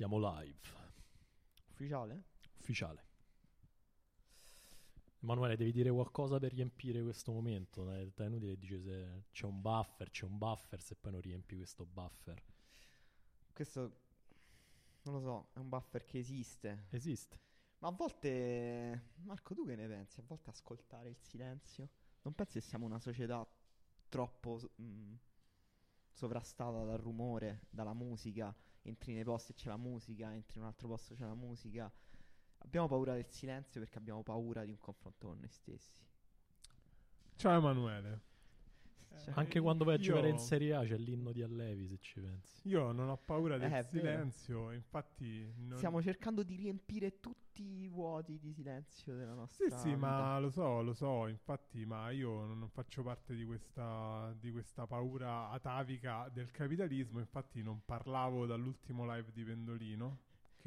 Siamo live, Ufficiale? ufficiale. Emanuele, devi dire qualcosa per riempire questo momento. È inutile dice se c'è un buffer, c'è un buffer, se poi non riempi questo buffer. Questo non lo so, è un buffer che esiste. Esiste. Ma a volte, Marco, tu che ne pensi? A volte ascoltare il silenzio? Non pensi che siamo una società troppo mh, sovrastata dal rumore, dalla musica? Entri nei posti e c'è la musica, entri in un altro posto e c'è la musica. Abbiamo paura del silenzio perché abbiamo paura di un confronto con noi stessi. Ciao Emanuele. Cioè, Anche quando vai a io- giocare in Serie A c'è l'inno di Allevi, se ci pensi. Io non ho paura del Eh, silenzio, infatti... non- Stiamo cercando di riempire tutti i vuoti di silenzio della Sì, nostra sì, vita. ma lo so, lo so, infatti, ma io non faccio parte di questa, di questa paura atavica del capitalismo, infatti non parlavo dall'ultimo live di Pendolino.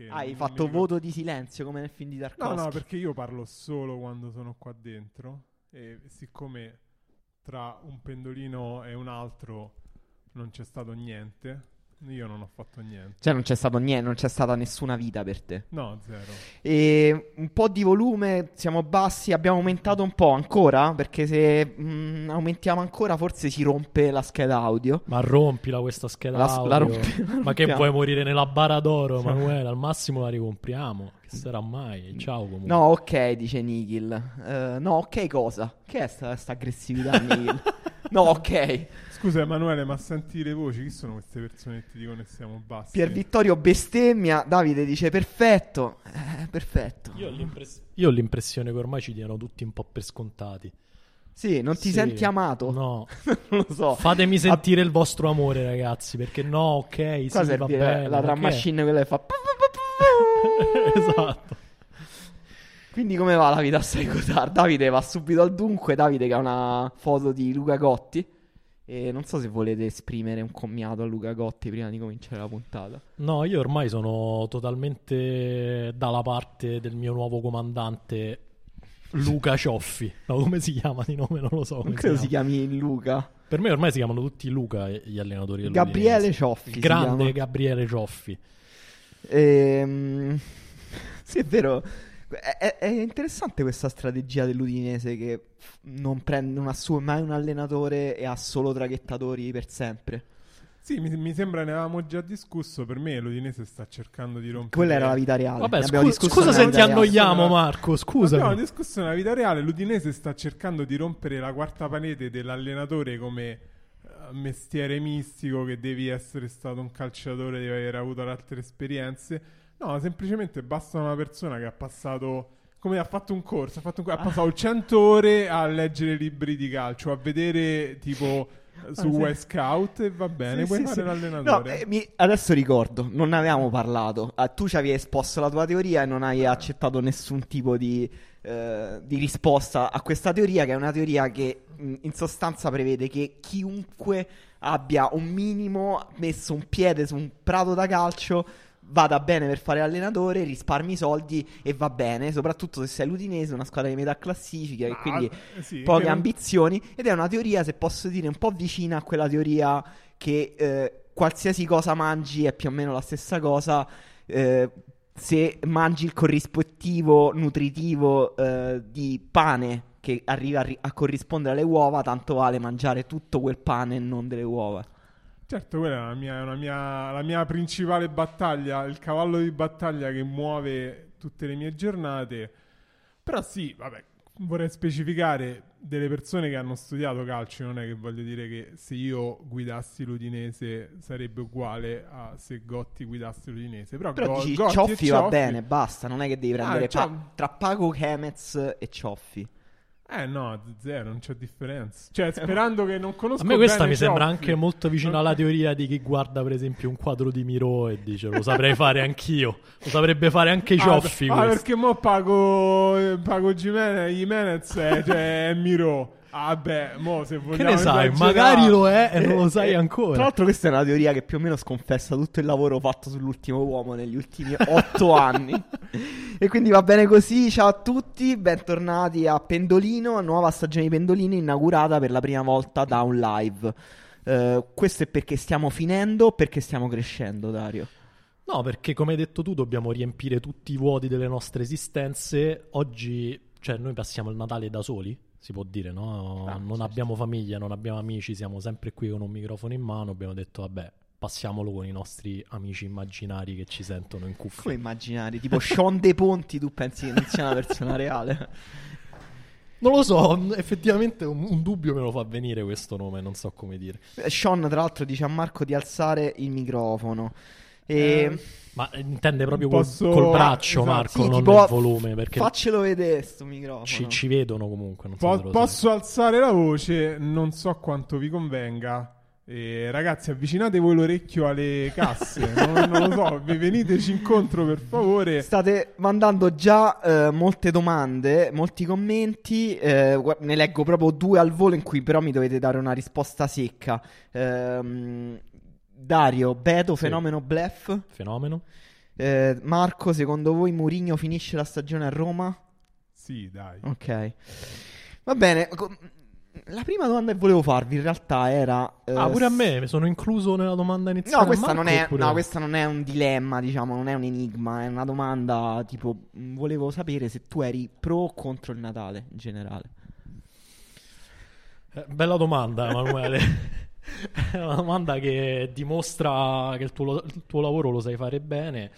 Ah, hai fatto voto di silenzio come nel film di No, Tarkovsky. no, perché io parlo solo quando sono qua dentro e siccome tra un pendolino e un altro non c'è stato niente, io non ho fatto niente. Cioè non c'è stato niente, non c'è stata nessuna vita per te. No, zero. E un po' di volume, siamo bassi, abbiamo aumentato un po' ancora, perché se mm, aumentiamo ancora forse si rompe la scheda audio. Ma rompila questa scheda La, la audio. rompi- la Ma che vuoi morire nella bara d'oro, Emanuele? Al massimo la ricompriamo. Che sarà mai? Ciao comunque. No, ok, dice Nikhil. Eh, no, ok cosa? Che è sta, sta aggressività, Nikhil? no, ok. Scusa Emanuele, ma senti le voci? Chi sono queste persone che ti dicono che siamo bassi? Pier Vittorio bestemmia, Davide dice perfetto. Eh, perfetto. Io ho, io ho l'impressione che ormai ci diano tutti un po' per scontati. Sì, non ti Sì. senti amato? No. non lo so. Fatemi sentire il vostro amore, ragazzi. Perché no, ok, sì, Qua va serve bene. la drum che- machine quella che fa. esatto. Quindi come va la vita a Sai? Davide va subito al dunque. Davide che ha una foto di Luca Gotti. E non so se volete esprimere un commiato a Luca Gotti prima di cominciare la puntata. No, io ormai sono totalmente dalla parte del mio nuovo comandante Luca Cioffi. No, come si chiama di nome? Non lo so. Non credo si chiama. chiami Luca. Per me ormai si chiamano tutti Luca gli allenatori Gabriele. Cioffi. Si grande. Gabriele Cioffi. Ehm, sì, è vero. È, è- interessante questa strategia dell'Udinese che non, prende, non assume mai un allenatore e ha solo traghettatori per sempre. Sì, mi, mi sembra ne avevamo già discusso. Per me l'Udinese sta cercando di rompere... Quella era la vita reale. Vabbè, abbiamo scu- discusso scusa se ti annoiamo. Marco. Abbiamo Scusami. discusso nella vita reale. L'Udinese sta cercando di rompere la quarta parete dell'allenatore come eh, mestiere mistico che devi essere stato un calciatore, devi aver avuto altre esperienze. No, semplicemente basta una persona che ha passato. Come ha fatto un corso, ha, fatto un ha passato 100 ore a leggere libri di calcio, a vedere tipo eh, su Ah, sì. Y Scout e va bene, Sì, puoi sì, fare sì. l'allenatore. No, eh, mi- adesso ricordo, non ne avevamo parlato. Ah, tu ci avevi esposto la tua teoria e non hai accettato nessun tipo di, eh, di risposta a questa teoria, che è una teoria che in sostanza prevede che chiunque abbia un minimo messo un piede su un prato da calcio vada bene per fare allenatore, risparmi soldi e va bene, soprattutto se sei l'Udinese, una squadra di metà classifica e Ah, quindi eh, sì, poche che ambizioni ed è una teoria, se posso dire, un po' vicina a quella teoria che eh, qualsiasi cosa mangi è più o meno la stessa cosa. eh, se mangi il corrispettivo nutritivo eh, di pane che arriva a, ri- a corrispondere alle uova, tanto vale mangiare tutto quel pane e non delle uova. Certo, quella è la mia, una mia- la mia principale battaglia, il cavallo di battaglia che muove tutte le mie giornate. Però sì, vabbè, vorrei specificare delle persone che hanno studiato calcio, non è che voglio dire che se io guidassi l'Udinese sarebbe uguale a se Gotti guidasse l'Udinese. Però, Però Go- dici Gotti e Cioffi va Cioffi- bene, basta, non è che devi prendere Ah, pa- tra Paco Chemez e Cioffi. Eh no, zero, non c'è differenza. Cioè, sperando che non conosco A me questa mi sembra Cioffi. anche molto vicina alla teoria di chi guarda, per esempio, un quadro di Miro e dice lo saprei fare anch'io. Lo saprebbe fare anche i Ah, cioffi. Ah, questo. perché mo pago, eh, pago Jimenez, Jimenez è, cioè, è Miro. Ah, beh, mo se vogliamo ne sai? Magari lo è e non lo sai Eh, ancora. Tra l'altro, questa è una teoria che più o meno sconfessa tutto il lavoro fatto sull'ultimo uomo negli ultimi otto anni. E quindi va bene così. Ciao a tutti, bentornati a Pendolino, nuova stagione di Pendolino inaugurata per la prima volta da un live. Eh, questo è perché stiamo finendo, perché stiamo crescendo, Dario. No, perché come hai detto tu dobbiamo riempire tutti i vuoti delle nostre esistenze. Oggi, cioè, noi passiamo il Natale da soli, si può dire, no? Ah, non sì, abbiamo famiglia, non abbiamo amici, siamo sempre qui con un microfono in mano. Abbiamo detto, vabbè, passiamolo con i nostri amici immaginari che ci sentono in cuffia. Come immaginare? Tipo Sean De Ponti, tu pensi che non sia una persona reale? Non lo so, effettivamente un, un dubbio me lo fa venire questo nome, non so come dire. Eh, Sean, tra l'altro, dice a Marco di alzare il microfono. E... Eh, Ma intende proprio col, Posso- col braccio, esatto. Marco, Sì, non tipo, il volume, perché Faccelo vedere sto microfono. ci, ci vedono comunque. Non so Po- se lo sai. posso alzare la voce, non so quanto vi convenga. Eh, ragazzi, avvicinate voi l'orecchio alle casse. non, non lo so, vi veniteci incontro per favore. State mandando già eh, molte domande, molti commenti. eh, ne leggo proprio due al volo in cui però mi dovete dare una risposta secca. Dario, Beto, Sì. fenomeno blef. Fenomeno? Eh, Marco, secondo voi Mourinho finisce la stagione a Roma? Sì, dai. Ok. Va bene. La prima domanda che volevo farvi in realtà era... eh, ah, pure a me, mi sono incluso nella domanda iniziale. No questa, Marco, non è, oppure- no, questa non è un dilemma, diciamo, non è un enigma, è una domanda tipo, mh, volevo sapere se tu eri pro o contro il Natale in generale. Eh, bella domanda, Emanuele. è una domanda che dimostra che il tuo, il tuo lavoro lo sai fare bene.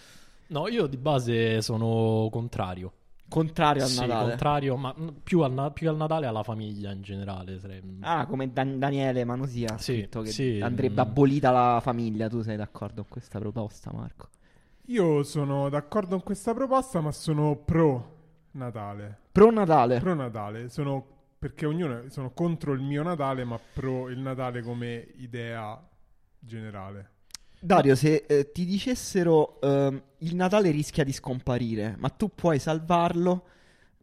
No, io di base sono contrario. Contrario al Sì, Natale. contrario, ma più al, più al Natale alla famiglia in generale. sarei- Ah, come Dan- Daniele Manosia ha Sì, scritto che sì, andrebbe abolita la famiglia. Tu sei d'accordo con questa proposta, Marco? Io sono d'accordo con questa proposta, ma sono pro Natale. Pro Natale. Pro Natale. Sono perché ognuno sono contro il mio Natale, ma pro il Natale come idea generale. Dario, se eh, ti dicessero ehm, il Natale rischia di scomparire, ma tu puoi salvarlo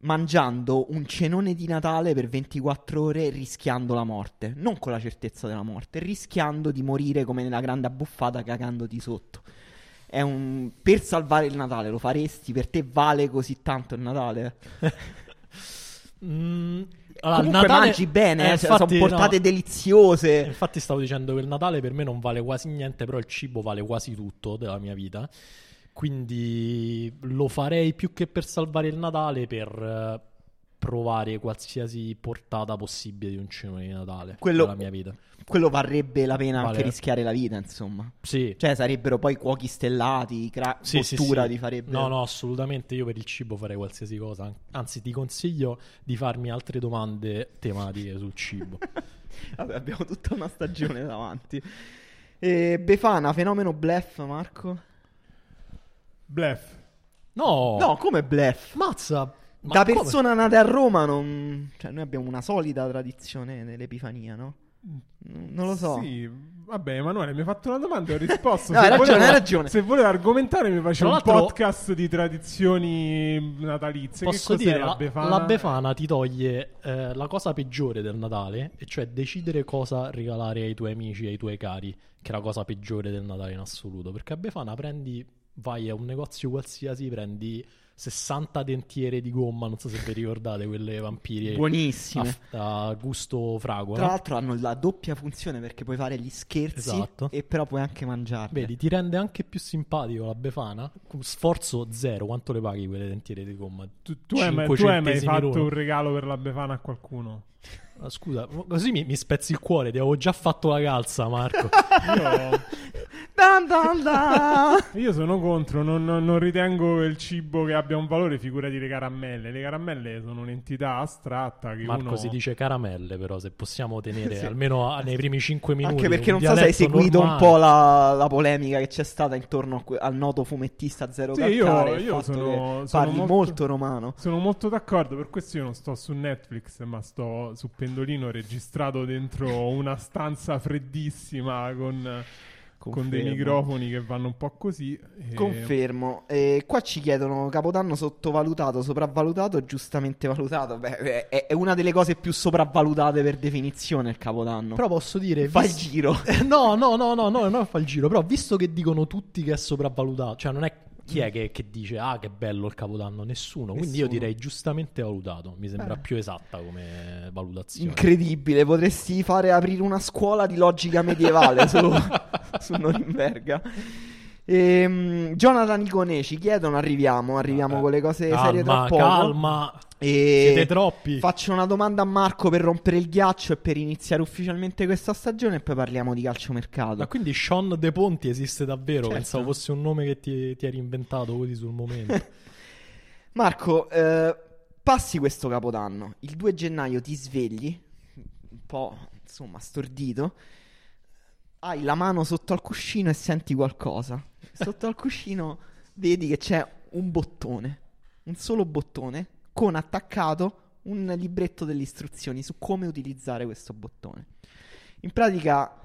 mangiando un cenone di Natale per 24 ore rischiando la morte, non con la certezza della morte, rischiando di morire come nella grande abbuffata cagandoti sotto. È un... Per salvare il Natale lo faresti? Per te vale così tanto il Natale? Mm, allora, Comunque Natale- mangi bene, eh, eh, infatti, sono portate no. deliziose. Infatti stavo dicendo che il Natale per me non vale quasi niente, però il cibo vale quasi tutto della mia vita. Quindi lo farei più che per salvare il Natale, per eh, provare qualsiasi portata possibile di un cenone di Natale Quello- della mia vita. Quello varrebbe la pena anche Vale. rischiare la vita, insomma. Sì, Cioè, sarebbero poi cuochi stellati, cra- sì, sì, cottura sì. ti farebbe. No, no, assolutamente. Io per il cibo farei qualsiasi cosa. Anzi, ti consiglio di farmi altre domande tematiche sul cibo. Vabbè, abbiamo tutta una stagione davanti. E Befana, fenomeno blef, Marco? Bluff. No, No, come blef? mazza. Ma da come? persona nata a Roma, non... cioè, noi abbiamo una solida tradizione nell'Epifania, no? Non lo so. Sì, vabbè, Emanuele, mi hai fatto una domanda e ho risposto. No, Se hai ragione, volevo- hai ragione. Se volevo argomentare, mi faceva un podcast di tradizioni natalizie. Posso che cos'è dire, la la, Befana? la Befana ti toglie eh, la cosa peggiore del Natale, e cioè decidere cosa regalare ai tuoi amici e ai tuoi cari, che è la cosa peggiore del Natale in assoluto. Perché a Befana prendi, vai a un negozio qualsiasi, prendi 60 dentiere di gomma, non so se vi ricordate, quelle vampiri Buonissime. a, a gusto fragola. Tra l'altro hanno la doppia funzione perché puoi fare gli scherzi Esatto. e però puoi anche mangiarli. Vedi, ti rende anche più simpatico la Befana. Con Sforzo zero. Quanto le paghi quelle dentiere di gomma? Tu, tu hai mai, 5 tu hai mai fatto l'uno. un regalo per la Befana a qualcuno? Ah, Scusa, così mi, mi spezzi il cuore. Ti avevo già fatto la calza, Marco. Io, Dan dan dan. io sono contro, non, non- non ritengo il cibo che abbia un valore, figurati le caramelle. Le caramelle sono un'entità astratta che Marco uno... si dice caramelle, però se possiamo tenere Sì. almeno a- nei primi 5 minuti. Anche perché un non so se hai seguito un normale. po' la, la polemica che c'è stata intorno que- al noto fumettista Zero Sì, Calcare. io- io sono- sono parli molto- molto... romano. Sono molto d'accordo, per questo io non sto su Netflix, ma sto su Pendolino registrato dentro una stanza freddissima con, con dei microfoni che vanno un po' così. e- Confermo. E qua ci chiedono Capodanno sottovalutato, sopravvalutato o giustamente valutato? Beh, è, è una delle cose più sopravvalutate per definizione il Capodanno. Però posso dire. Fa il vis- giro. No, no, no, no, no, non fa il giro. Però visto che dicono tutti che è sopravvalutato, cioè non è. Chi è che, che dice ah che bello il capodanno? Nessuno. Quindi io Nessuno. direi giustamente valutato. Mi sembra Eh. più esatta come valutazione. Incredibile, potresti fare aprire una scuola di logica medievale su, su Norimberga. Ehm, Jonathan Icone ci chiedono, arriviamo, arriviamo con le cose serie tra Calma, poco. calma. E Siete troppi. Faccio una domanda a Marco per rompere il ghiaccio e per iniziare ufficialmente questa stagione e poi parliamo di calciomercato. Ma quindi Sean De Ponti esiste davvero? Certo. Pensavo fosse un nome che ti, ti eri inventato così sul momento. Marco, eh, passi questo capodanno, il 2 gennaio ti svegli, un po' insomma stordito, hai la mano sotto al cuscino e senti qualcosa. Sotto al cuscino vedi che c'è un bottone, un solo bottone, con attaccato un libretto delle istruzioni su come utilizzare questo bottone. In pratica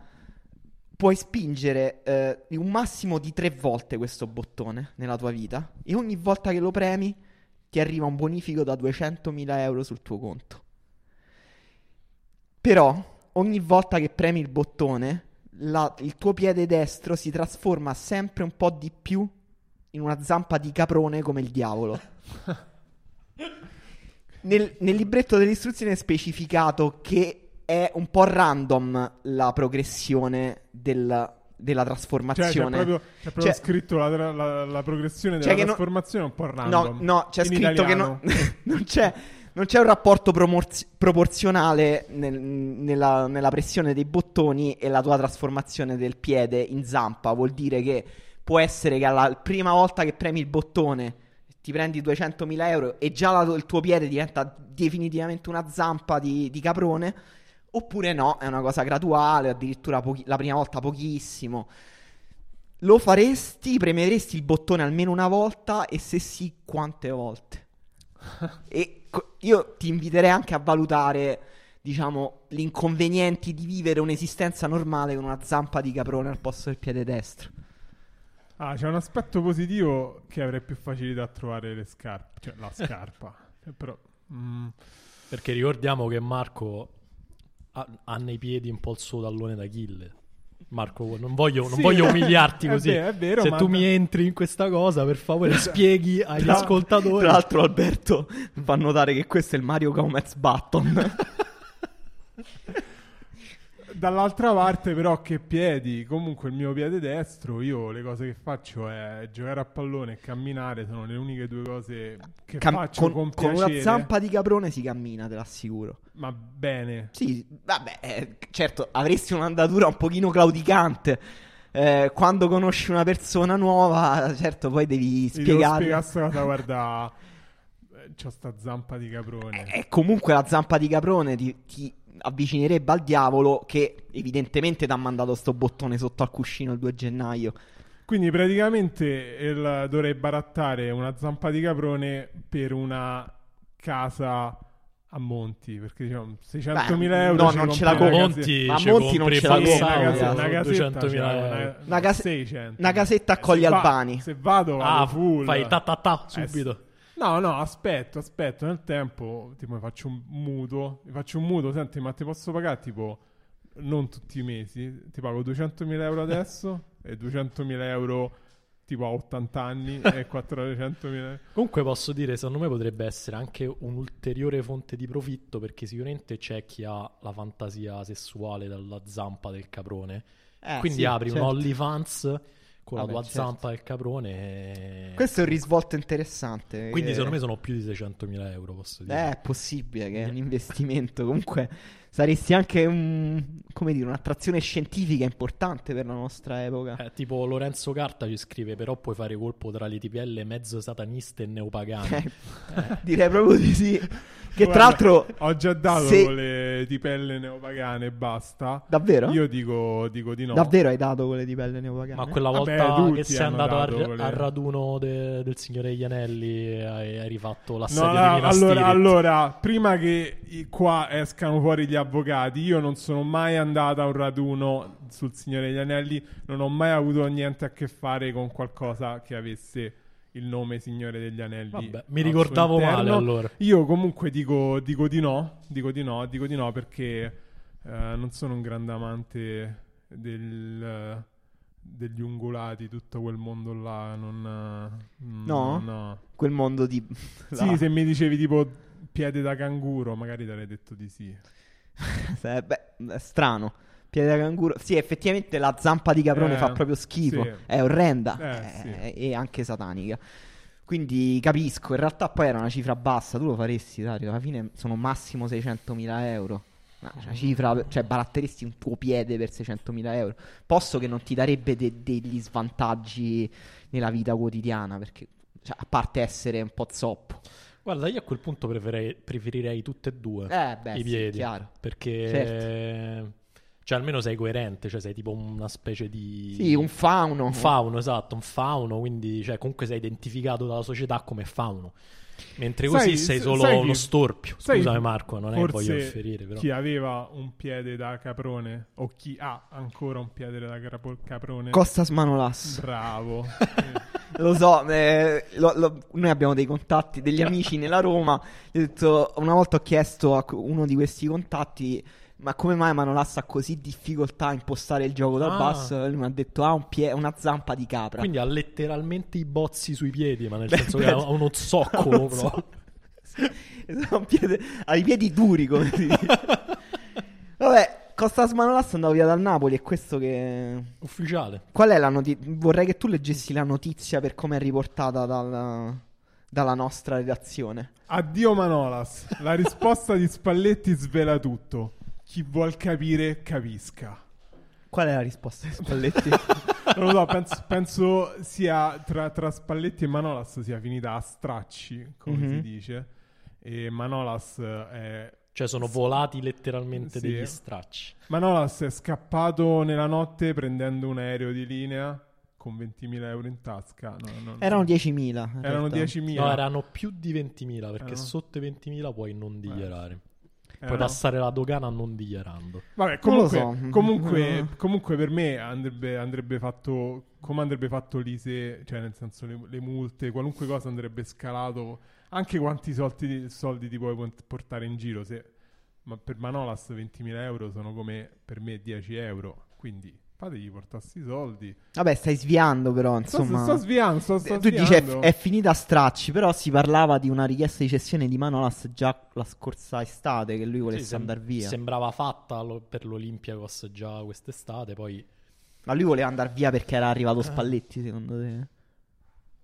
puoi spingere eh, un massimo di tre volte questo bottone nella tua vita e ogni volta che lo premi ti arriva un bonifico da 200.000 euro sul tuo conto. Però ogni volta che premi il bottone, la- il tuo piede destro si trasforma sempre un po' di più in una zampa di caprone come il diavolo. Nel, nel libretto delle istruzioni è specificato che è un po' random la progressione del- della Cioè, c'è trasformazione. proprio, c'è proprio Cioè- scritto la, la- la progressione Cioè della che no- trasformazione un po' No, random. no, c'è In scritto che italiano. no- non, c'è, non c'è un rapporto promorz- proporzionale nel- nella, nella pressione dei bottoni e la tua trasformazione del piede in zampa. Vuol dire che può essere che alla prima volta che premi il bottone ti prendi 200.000 euro e già la- il tuo piede diventa definitivamente una zampa di, di caprone. Oppure no, è una cosa graduale, addirittura pochi- la prima volta pochissimo. Lo faresti, premeresti il bottone almeno una volta e se sì, quante volte? e io ti inviterei anche a valutare, diciamo, gli inconvenienti di vivere un'esistenza normale con una zampa di caprone al posto del piede destro. Ah, c'è un aspetto positivo che avrei più facilità a trovare le scarpe. Cioè, la scarpa. Eh, però... mm, Perché ricordiamo che Marco ha, ha nei piedi un po' il suo tallone d'Achille. Marco, non voglio, non Sì, voglio umiliarti è così. vero, è vero, Se ma- tu mi entri in questa cosa, per favore, spieghi agli Tra- ascoltatori. Tra l'altro, Alberto fa notare che questo è il Mario Gomez Button. Dall'altra parte, però, che piedi? Comunque, il mio piede destro, io le cose che faccio è giocare a pallone e camminare. Sono le uniche due cose che Cam- faccio con, con, con piacere. una zampa di caprone si cammina, te l'assicuro. Ma bene. Sì, vabbè, eh, certo, avresti un'andatura un pochino claudicante. Eh, quando conosci una persona nuova, certo, poi devi Gli devo spiegare. spiegare guarda. eh, C'ho sta zampa di caprone. E comunque la zampa di caprone ti, ti avvicinerebbe al diavolo che evidentemente ti ha mandato sto bottone sotto al cuscino il 2 gennaio. Quindi praticamente il- dovrei barattare una zampa di caprone per una casa a Monti. Perché diciamo 600.000 Beh, euro. no, non ce la compri. Monti, Ma Monti non ce la compri, una, casetta, 200.000 cioè, euro. una, Una case- 600. una casetta a Colli se va- Albani. Se vado, vado Ah, full. fai ta ta ta Eh, subito. No, no, aspetto, aspetto. Nel tempo, tipo, mi faccio un mutuo. Mi faccio un mutuo. Senti, ma ti posso pagare, tipo, non tutti i mesi. Ti pago 200.000 euro adesso e 200.000 euro, tipo, a 80 anni e 400.000 Comunque posso dire, secondo me potrebbe essere anche un'ulteriore fonte di profitto perché sicuramente c'è chi ha la fantasia sessuale dalla zampa del caprone. Eh, Quindi sì, apri certo. un OnlyFans con Vabbè, la tua certo. zampa del caprone. e- Questo è un risvolto interessante. Quindi eh, secondo me sono più di 600.000 euro, posso dire. Eh, è possibile che è un investimento. Comunque saresti anche un, come dire, un'attrazione scientifica importante per la nostra epoca. Eh, tipo Lorenzo Carta ci scrive, però puoi fare colpo tra le tipelle mezzo sataniste e neopagane. Eh, Direi proprio di sì. Che Guarda, tra l'altro, Ho già dato se- le tipelle neopagane e basta. davvero? Io dico, dico di no. Davvero hai dato quelle di pelle neopagane? Ma quella Vabbè, volta tutti che sei andato al, quelle- al raduno de- del signore Ianelli hai, hai rifatto la No, sedia no, di allora, allora, prima che i- qua escano fuori gli avvocati, io non sono mai andato a un raduno sul Signore degli Anelli, non ho mai avuto niente a che fare con qualcosa che avesse il nome Signore degli Anelli. Vabbè, mi ricordavo male allora. Io comunque dico, dico di no, dico di no, dico di no perché eh, non sono un grande amante del, degli ungulati, tutto quel mondo là, non... eh, No? no. Quel mondo di... Sì, se mi dicevi tipo piede da canguro, magari ti avrei detto di sì. Eh, beh, è strano. Piede da canguro. Sì, effettivamente la zampa di caprone Eh, fa proprio schifo. sì. È orrenda. Eh, eh, E anche satanica. Quindi capisco. In realtà poi era una cifra bassa. Tu lo faresti, Dario. Alla fine sono massimo 600.000 euro. Ma Una cifra, cioè baratteresti un tuo piede per 600.000 euro. Posso che non ti darebbe de- degli svantaggi nella vita quotidiana. Perché, cioè, a parte essere un po' zoppo. Guarda, io a quel punto preferirei, preferirei tutte e due Eh, beh, i sì, piedi. chiaro. perché, Certo. cioè, almeno sei coerente, cioè sei tipo una specie di... Sì, un fauno. Un fauno, esatto, un fauno, quindi cioè, comunque sei identificato dalla società come fauno. Mentre Sai- così sei solo sai chi- uno storpio. sai Scusami Marco, non è che voglio inferire, però. Chi aveva un piede da caprone o chi ha ancora un piede da caprone. Costas Manolas. Bravo. Lo so, eh, lo- lo- noi abbiamo dei contatti, degli amici nella Roma. Detto, una volta ho chiesto a uno di questi contatti, ma come mai Manolas ha così difficoltà a impostare il gioco dal Ah. basso? E lui mi ha detto, ha un pie- una zampa di capra. Quindi ha letteralmente i bozzi sui piedi, ma nel Beh, senso beh, che ha uno zoccolo. uno proprio. zoccolo. Un piede- ha i piedi duri, come si dice. Vabbè, Costas Manolas è andato via dal Napoli, è questo che... Ufficiale. Qual è la notizia? Vorrei che tu leggessi la notizia per come è riportata dalla, dalla nostra redazione. Addio Manolas. La risposta di Spalletti svela tutto. Chi vuol capire, capisca. Qual è la risposta di Spalletti? Non lo so, penso, penso sia tra, tra Spalletti e Manolas sia finita a stracci, come Mhm. si dice. E Manolas è, Cioè sono volati letteralmente Sì. degli stracci. Manolas è scappato nella notte prendendo un aereo di linea con 20.000 euro in tasca. No, no, no. Erano 10.000. in Erano realtà. 10.000. No, erano più di 20.000 perché Erano- sotto i 20.000 puoi non dichiarare. Puoi Erano- passare la dogana non dichiarando. Vabbè, comunque, so. comunque, comunque per me andrebbe, andrebbe fatto come andrebbe fatto l'ISE, cioè nel senso le, le multe, qualunque cosa andrebbe scalato, anche quanti soldi, soldi ti puoi port- portare in giro. Se, ma per Manolas 20.000 euro sono come per me 10 euro, quindi fategli portare sti soldi. Vabbè, stai sviando però, Sto, insomma. sto sviando, sto, sto tu dici è, sviando. è finita a stracci, però si parlava di una richiesta di cessione di Manolas già la scorsa estate, che lui volesse Sì, sem- andare via. Sembrava fatta lo- per l'Olympiakos già quest'estate, poi Ma lui voleva andare via perché era arrivato Spalletti, secondo te?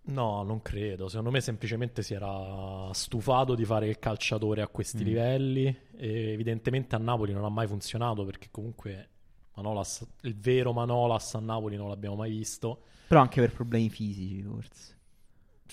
no, non credo. Secondo me semplicemente si era stufato di fare il calciatore a questi Mm. livelli e evidentemente a Napoli non ha mai funzionato perché comunque Manolas, il vero Manolas a Napoli non l'abbiamo mai visto. Però anche per problemi fisici, forse.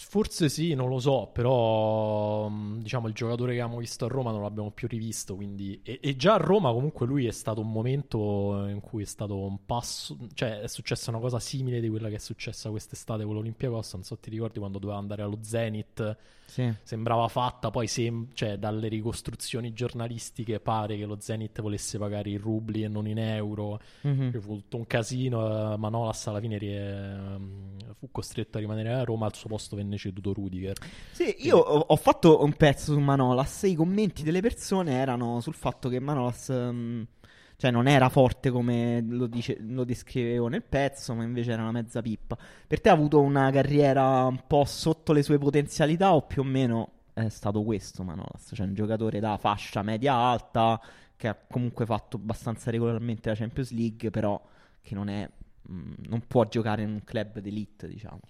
Forse sì, non lo so, però mh, diciamo il giocatore che abbiamo visto a Roma non l'abbiamo più rivisto, quindi... E, e già a Roma comunque lui è stato un momento in cui è stato un passo, cioè è successa una cosa simile di quella che è successa quest'estate con l'Olympiakos, non so ti ricordi quando doveva andare allo Zenit, Sì. sembrava fatta, poi sem- cioè, dalle ricostruzioni giornalistiche pare che lo Zenit volesse pagare in rubli e non in euro, Mhm. ci fu tutto un casino. eh, Manolas alla fine ri- ehm, fu costretto a rimanere a Roma. Al suo posto venne ceduto Rudiger. Sì, io ho, fatto un pezzo su Manolas e i commenti delle persone erano sul fatto che Manolas ehm, cioè non era forte come lo, dice- lo descrivevo nel pezzo, ma invece era una mezza pippa. Per te ha avuto una carriera un po' sotto le sue potenzialità o più o meno è stato questo Manolas? Cioè un giocatore da fascia media-alta che ha comunque fatto abbastanza regolarmente la Champions League, però che non è... mh, non può giocare in un club d'elite, diciamo.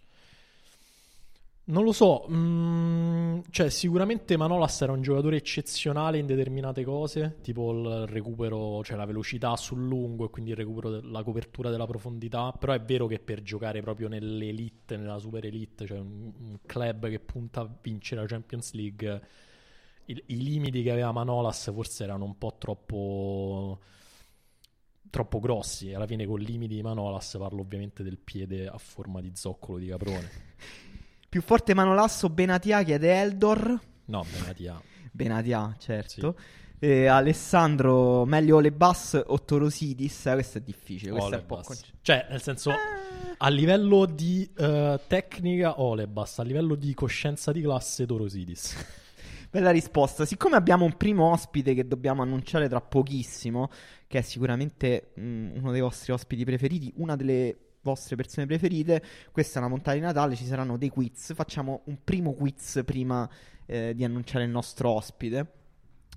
Non lo so, mm, cioè sicuramente Manolas era un giocatore eccezionale in determinate cose, tipo il recupero, cioè la velocità sul lungo e quindi il recupero della copertura della profondità, però è vero che per giocare proprio nell'elite, nella super elite, cioè un, un club che punta a vincere la Champions League, il- i limiti che aveva Manolas forse erano un po' troppo troppo grossi. Alla fine con limiti di Manolas parlo ovviamente del piede a forma di zoccolo di caprone. Più forte Manolas o Benatia chiede Eldor. No, Benatia. Benatia, certo. Eh, Alessandro, meglio Olebas o Torosidis? Eh, questo è difficile. Questo è un po' Olebas. conce- Cioè, nel senso, a livello di eh, tecnica, Olebas, a livello di coscienza di classe, Torosidis. Bella risposta. Siccome abbiamo un primo ospite che dobbiamo annunciare tra pochissimo, che è sicuramente mm, uno dei vostri ospiti preferiti, una delle vostre persone preferite, questa è una puntata di Natale, ci saranno dei quiz. Facciamo un primo quiz prima eh, di annunciare il nostro ospite.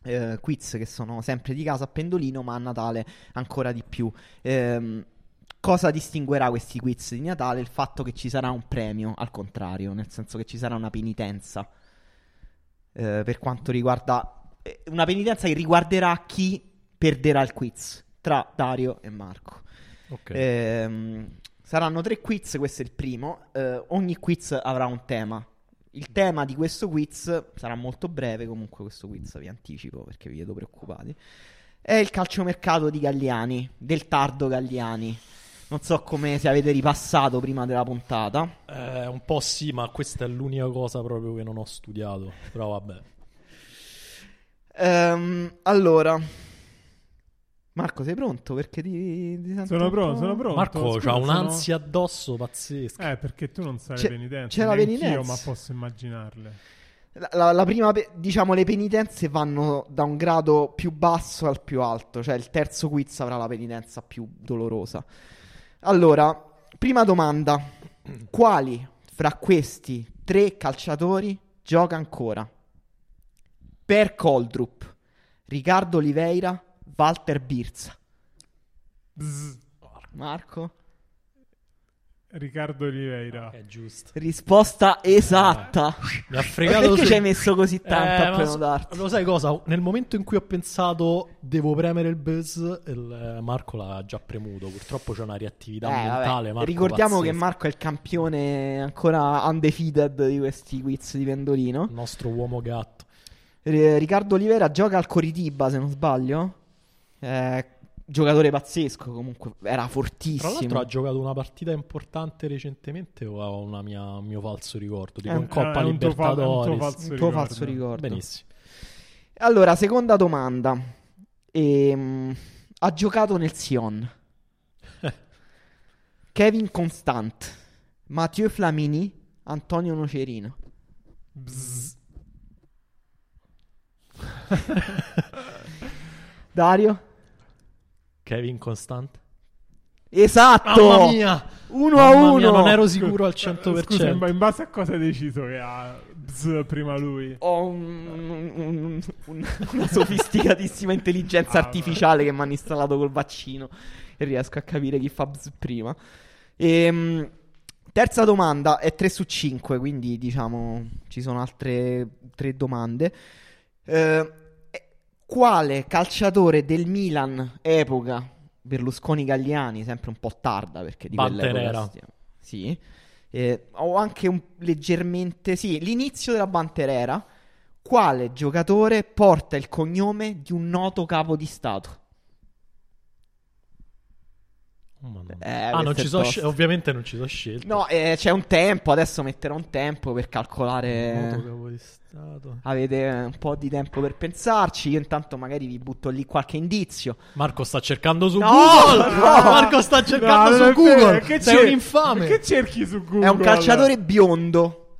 eh, quiz che sono sempre di casa a pendolino, ma a Natale ancora di più. Ehm, cosa distinguerà questi quiz di Natale? Il fatto che ci sarà un premio, al contrario, nel senso che ci sarà una penitenza eh, per quanto riguarda eh, una penitenza che riguarderà chi perderà il quiz tra Dario e Marco. Ok. Ehm, saranno tre quiz, questo è il primo. Eh, ogni quiz avrà un tema. Il tema di questo quiz sarà molto breve, comunque questo quiz vi anticipo perché vi vedo preoccupati. È il calciomercato di Galliani, del tardo Galliani. Non so come se avete ripassato prima della puntata. Eh, un po' sì, ma questa è l'unica cosa proprio che non ho studiato. Però vabbè. Ehm, allora, Marco, sei pronto? Perché ti, ti sento Sono un pronto, sono pronto. Marco ha sono- un'ansia addosso pazzesca. Eh, perché tu non sai C'è- le penitenze. c'è la penitenza. ma posso immaginarle. La, la- la prima, diciamo, le penitenze vanno da un grado più basso al più alto, cioè il terzo quiz avrà la penitenza più dolorosa. Allora, prima domanda: quali fra questi tre calciatori gioca ancora? Per Coldrup, Riccardo Oliveira, Walter Birza. Bzz. Marco? Riccardo Oliveira. È giusto. Risposta esatta. Mi ha fregato Perché su- ci hai messo così tanto Eh, a prenotarti? Lo sai cosa? Nel momento in cui ho pensato devo premere il buzz, il, eh, Marco l'ha già premuto. Purtroppo c'è una reattività Eh, mentale. Marco, Ricordiamo che pazzesca. Marco è il campione ancora undefeated di questi quiz di Pendolino. Il nostro uomo gatto. R- Riccardo Olivera gioca al Coritiba, se non sbaglio. Eh, giocatore pazzesco, comunque era Tra l'altro fortissimo. ha giocato una partita importante recentemente o ha una mia, un mio falso ricordo? Tipo Eh, in Coppa eh, un tuo fa- un tuo Libertadores. falso Un tuo ricordo. falso ricordo. Benissimo. Allora, seconda domanda. Ehm, ha giocato nel Sion. Kevin Constant, Mathieu Flamini, Antonio Nocerino. Bzz. Dario? Kevin Constant. Esatto! Mamma mia! Uno a Mamma uno. mia, non ero sicuro al 100%. Scusa, in, in base a cosa hai deciso che ha prima lui? Ho un- un- un- una sofisticatissima intelligenza Ah, artificiale che mi hanno installato col vaccino e riesco a capire chi fa bzz prima. Ehm, terza domanda è 3 su 5, quindi diciamo ci sono altre tre domande. Eh, quale calciatore del Milan epoca Berlusconi Galliani, sempre un po' tarda perché di Banterera. Sì. Eh, o anche un leggermente sì, l'inizio della Banterera. Quale giocatore porta il cognome di un noto capo di Stato? Oh, madonna. Eh, ah, non ci so scel- ovviamente non ci sono scelte. No, eh, c'è un tempo, adesso metterò un tempo per calcolare. capo di Stato. Avete un po' di tempo per pensarci. Io intanto magari vi butto lì qualche indizio. Marco sta cercando su No, Google. no. Marco sta cercando No, su Google. che Sei cer- un infame. Che cerchi su Google? È un calciatore biondo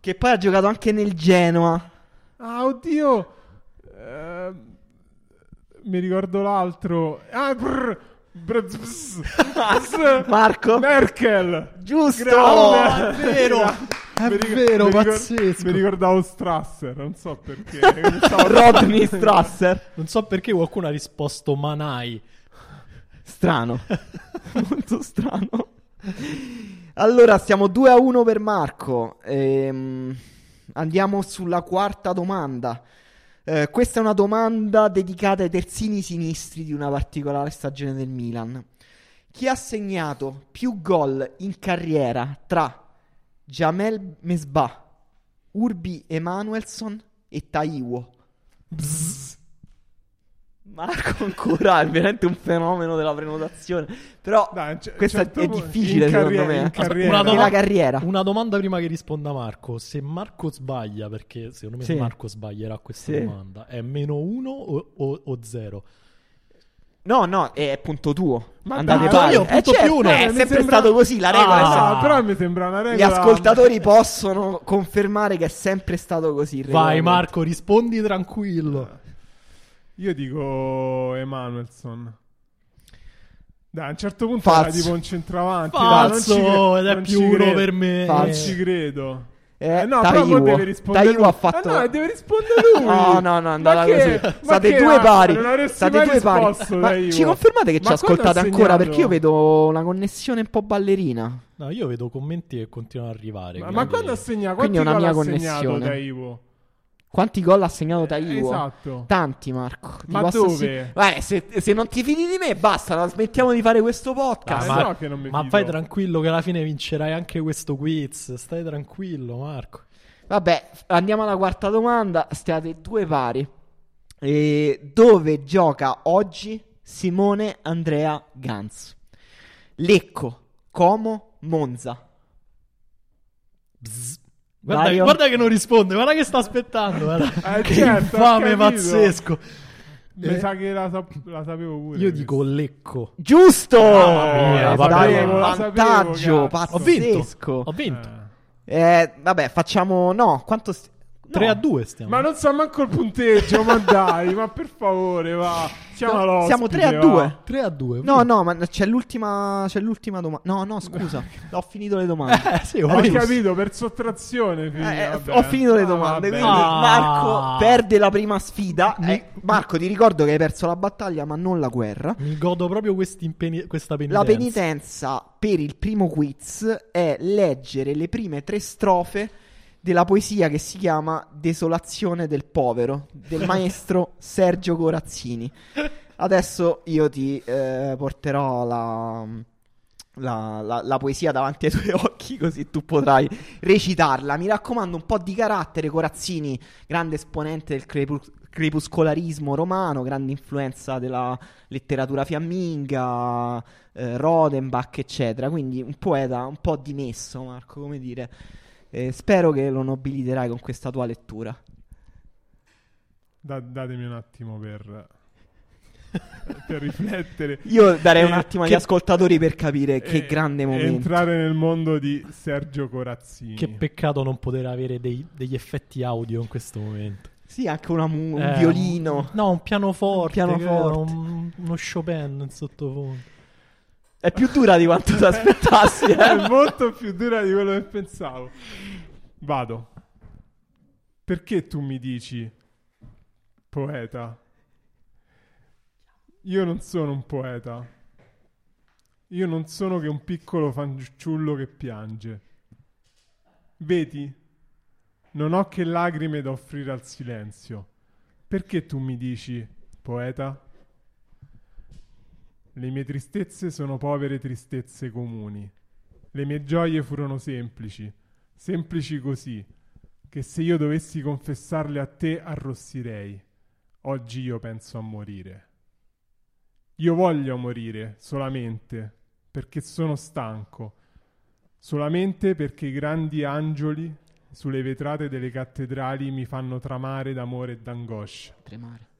che poi ha giocato anche nel Genoa. Ah, oddio. Eh, mi ricordo l'altro. Ah, brr. Marco? Merkel. Giusto! Grande. è vero. È Mi vero, mi ricor- pazzesco. Mi ricordavo Strasser, non so perché. Rodney Strasser. Non so perché qualcuno ha risposto Manai. Strano. Molto strano. Allora, stiamo 2 a 1 per Marco. Ehm, andiamo sulla quarta domanda. Eh, questa è una domanda dedicata ai terzini sinistri di una particolare stagione del Milan. Chi ha segnato più gol in carriera tra Jamel Mesbah, Urbi Emanuelson e Taiwo? Marco ancora è veramente un fenomeno della prenotazione. Però Dai, c- questa certo è difficile secondo carriera- me. eh. carriera. Una domanda- carriera. Una domanda prima che risponda Marco. Se Marco sbaglia, perché secondo me Sì. Marco sbaglierà questa Sì. domanda, è meno uno o, o- o zero? No, no, è punto tuo. Ma Andate dai, pari. io punto Eh, certo, più uno. È sempre sembra- stato così. La regola è Ah. sempre- Ah, però mi sembra una regola. Gli ascoltatori possono confermare che è sempre stato così. Vai. Marco, rispondi tranquillo. Io dico Emanuelson. Dai, a un certo punto Falso. era tipo un centravanti. Falso, dai, non ci cre- ed è non più ci uno credo. per me. Non Falso. ci credo. Eh, Eh, no, Taiwo. deve rispondere Taiwo lui. ha fatto... Ah, no, deve rispondere lui. No, no, no, che- così. State due pari. Non State due pari. Ma ci confermate che ci Ma ascoltate ancora? Perché io vedo una connessione un po' ballerina. No, io vedo commenti che continuano ad arrivare. Ma, quindi- ma quando ha segnato? Quindi è una mia connessione. Taiwo? Quanti gol ha segnato Taiwo? Esatto. Tanti, Marco. Ti Ma posso dove? assi- Guarda, se, se non ti fidi di me, basta. la smettiamo di fare questo Ah, podcast. Eh, ma no che non mi ma fido. fai tranquillo che alla fine vincerai anche questo quiz. Stai tranquillo, Marco. Vabbè, andiamo alla quarta domanda. Stiate due pari. E dove gioca oggi Simone Andrea Gans? Lecco, Como, Monza. Bzz. Guarda, Dario? guarda che non risponde, guarda che sta aspettando. Guarda. Eh, che certo, infame pazzesco. Mi Eh, sa che la, sap- la sapevo pure. Io dico Lecco. Giusto! Mia, Eh, vabbè. Sapevo, vantaggio cazzo. Ho vinto. pazzesco. Ho vinto. Eh. Eh, vabbè, facciamo. No, quanto. st- no. 3 a 2 stiamo. Ma non so manco il punteggio, ma dai, ma per favore, va. Siamo, No, siamo 3 a va. 2. 3 a 2. No, no, ma c'è l'ultima. C'è l'ultima domanda. No, no, scusa. ho finito le domande. Eh, sì, ho Ho capito, per sottrazione. Eh, ho finito le Ah, domande. vabbè. quindi Ah. Marco perde la prima sfida. Mi- Eh, Marco, ti ricordo che hai perso la battaglia, ma non la guerra. Mi godo proprio questi impeni- questa penitenza. La penitenza per il primo quiz è leggere le prime tre strofe della poesia che si chiama Desolazione del povero del maestro Sergio Corazzini. Adesso io ti eh, porterò la, la- la- la poesia davanti ai tuoi occhi così tu potrai recitarla. Mi raccomando, un po' di carattere. Corazzini, grande esponente del crepu- crepuscolarismo romano, grande influenza della letteratura fiamminga, eh, Rodenbach, eccetera. Quindi un poeta un po' dimesso, Marco, come dire. Eh, spero che lo nobiliterai con questa tua lettura. Da- datemi un attimo per, per riflettere. Io darei un E- attimo agli che- ascoltatori per capire che e- grande momento. Entrare nel mondo di Sergio Corazzini. Che peccato non poter avere dei- degli effetti audio in questo momento. Sì, anche una mu- un Eh, violino. No, un pianoforte. Un che pianoforte. Un, uno Chopin in sottofondo. È più dura di quanto ti aspettassi. eh. È molto più dura di quello che pensavo. Vado. Perché tu mi dici poeta? Io non sono un poeta. Io non sono che un piccolo fanciullo che piange. Vedi? Non ho che lacrime da offrire al silenzio. Perché tu mi dici poeta? Le mie tristezze sono povere tristezze comuni. Le mie gioie furono semplici, semplici così, che se io dovessi confessarle a te arrossirei. Oggi io penso a morire. Io voglio morire solamente perché sono stanco, solamente perché i grandi angeli sulle vetrate delle cattedrali mi fanno tramare d'amore e d'angoscia Tremare.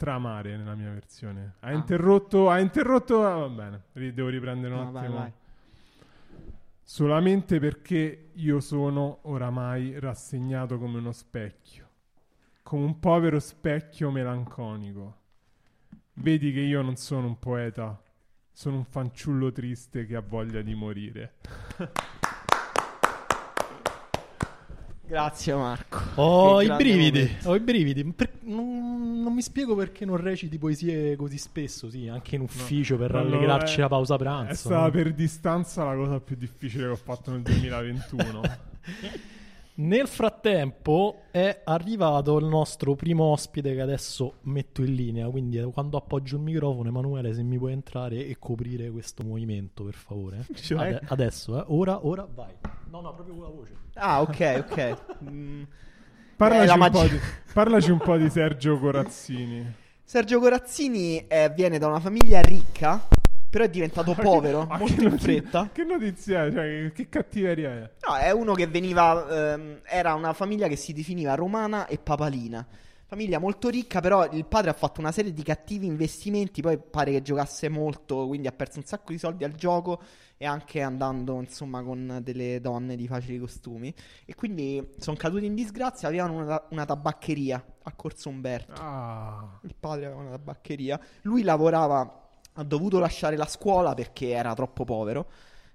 Tramare nella mia versione. Ha Ah. interrotto, ha interrotto, ah, va bene, devo riprendere un No, vai, attimo. vai. Solamente perché io sono oramai rassegnato come uno specchio, come un povero specchio melanconico. Vedi che io non sono un poeta, sono un fanciullo triste che ha voglia di morire. Grazie Marco. Ho Che i brividi, ho i brividi. Per- non, non mi spiego perché non reciti poesie così spesso, sì, anche in ufficio per No, no, rallegrarci è- la pausa È pranzo. stata no? per distanza la cosa più difficile che ho fatto nel 2021. Nel frattempo è arrivato il nostro primo ospite che adesso metto in linea, quindi quando appoggio il microfono, Emanuele, se mi puoi entrare e coprire questo movimento, per favore. Cioè? Ade- adesso, eh. ora, ora, vai. No, no, proprio con la voce. Ah, ok, ok. Mm. Parlaci, Eh, un po di, parlaci un po' di Sergio Corazzini. Sergio Corazzini eh, viene da una famiglia ricca, però è diventato povero Ah, molto che in fretta. Che notizia è? Cioè, che, che cattiveria è? No, è uno che veniva. ehm, era una famiglia che si definiva romana e papalina. Famiglia molto ricca, però il padre ha fatto una serie di cattivi investimenti. Poi pare che giocasse molto, quindi ha perso un sacco di soldi al gioco e anche andando insomma con delle donne di facili costumi. E quindi sono caduti in disgrazia. Avevano una, una tabaccheria a Corso Umberto. Ah, Il padre aveva una tabaccheria. Lui lavorava, ha dovuto lasciare la scuola perché era troppo povero.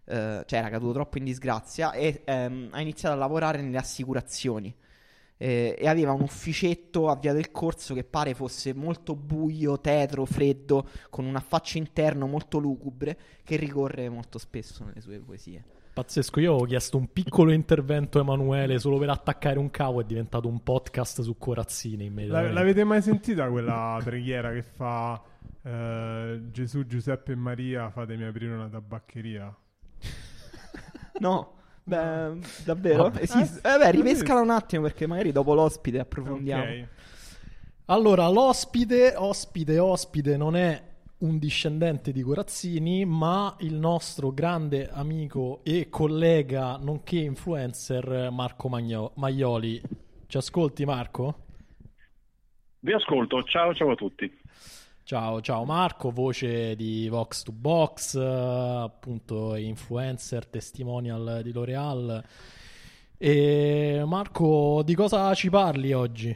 eh, cioè era caduto troppo in disgrazia e ehm, ha iniziato a lavorare nelle assicurazioni. Eh, e aveva un ufficetto a via del corso che pare fosse molto buio, tetro, freddo, con un affaccio interno molto lugubre che ricorre molto spesso nelle sue poesie. Pazzesco, io ho chiesto un piccolo intervento a Emanuele solo per attaccare un cavo, è diventato un podcast su Corazzini. La, l'avete mai sentita quella preghiera che fa eh, Gesù, Giuseppe e Maria, fatemi aprire una tabaccheria? no. Beh, davvero? Esiste. Eh, beh, ripescala un attimo perché magari dopo l'ospite approfondiamo. Ok. Allora, l'ospite, ospite, ospite non è un discendente di Corazzini, ma il nostro grande amico e collega, nonché influencer Marco Magno- Maioli. Ci ascolti Marco? Vi ascolto, ciao ciao a tutti. Ciao, ciao Marco, voce di Vox to Box, appunto influencer, testimonial di L'Oreal. E Marco, di cosa ci parli oggi?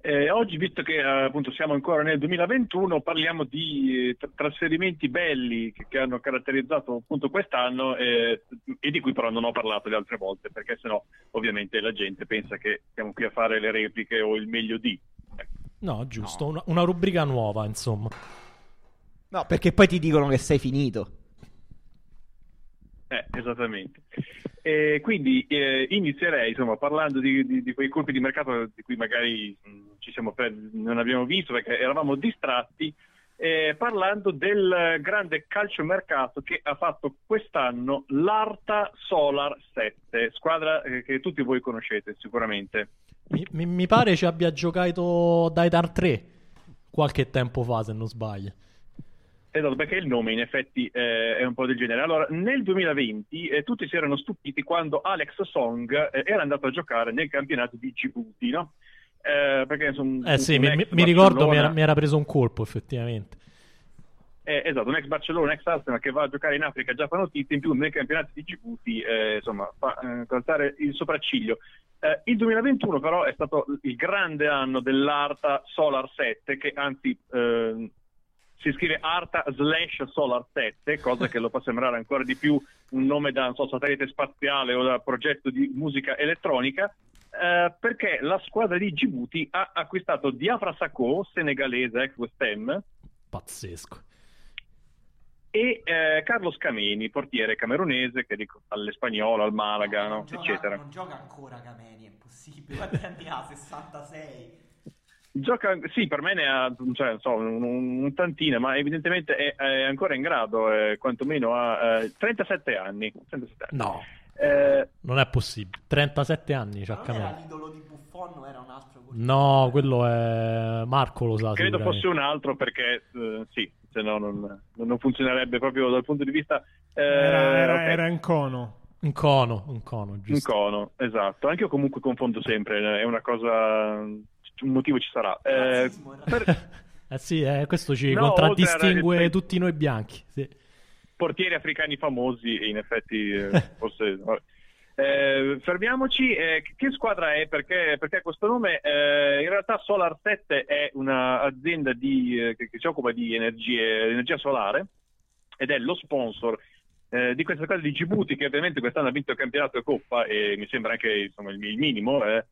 Eh, oggi, visto che appunto siamo ancora nel 2021, parliamo di eh, trasferimenti belli che, che, hanno caratterizzato appunto quest'anno eh, e di cui però non ho parlato le altre volte, perché sennò ovviamente la gente pensa che siamo qui a fare le repliche o il meglio di. No, giusto, no. Una, una, rubrica nuova, insomma. No, perché poi ti dicono che sei finito. Eh, esattamente. E quindi eh, inizierei, insomma, parlando di, di, di, quei colpi di mercato di cui magari mh, siamo, non abbiamo visto perché eravamo distratti, eh, parlando del grande calciomercato che ha fatto quest'anno l'Arta Solar 7, squadra eh, che tutti voi conoscete sicuramente. Mi, mi, mi pare ci abbia giocato Daitar 3 qualche tempo fa, se non sbaglio. Esatto, perché il nome in effetti eh, è un po' del genere. Allora, nel 2020 eh, tutti si erano stupiti quando Alex Song eh, era andato a giocare nel campionato di Djibouti, no? Eh, perché insomma, eh sì, mi, mi ricordo mi era, mi era, preso un colpo effettivamente. Eh, esatto, un ex Barcellona, un ex Arsenal che va a giocare in Africa già fa notizia, in più nel campionato di Djibouti, eh, insomma, fa eh, calzare il sopracciglio. Eh, il 2021 però è stato il grande anno dell'Arta Solar 7, che anzi eh, si scrive Arta slash Solar 7, cosa che lo fa sembrare ancora di più un nome da so, satellite spaziale o da progetto di musica elettronica, eh, perché la squadra di Djibouti ha acquistato Diafra Sakho, senegalese, ex West Ham. Pazzesco e eh, Carlos Cameni, portiere camerunese che dico, all'Espagnolo, al Malaga, no, no, gioca, eccetera. Non gioca ancora Cameni, è possibile. Quanti anni ha? 66? Gioca, sì, per me ne ha cioè, so, un, un, tantino, ma evidentemente è, è ancora in grado, eh, quantomeno ha eh, 37 anni. 37 anni. No, eh, non è possibile. 37 anni c'ha Cameni. era l'idolo di Buffon era un altro? No, quello è Marco lo sa. Credo fosse un altro perché eh, sì, se no non, non, funzionerebbe proprio dal punto di vista... Eh, era, era, okay. era in cono. Un cono, un cono, giusto. Un cono, esatto. Anche io comunque confondo sempre, è una cosa... un motivo ci sarà. Eh, per... eh sì, eh, questo ci no, contraddistingue a... tutti noi bianchi. Sì. Portieri africani famosi, in effetti, eh, forse... Eh, fermiamoci, eh, che squadra è? Perché, perché questo nome? Eh, in realtà Solar 7 è un'azienda di, eh, che, che, si occupa di energie, energia solare ed è lo sponsor eh, di questa squadra di Djibouti che ovviamente quest'anno ha vinto il campionato e Coppa e mi sembra anche insomma, il, il, minimo. Eh.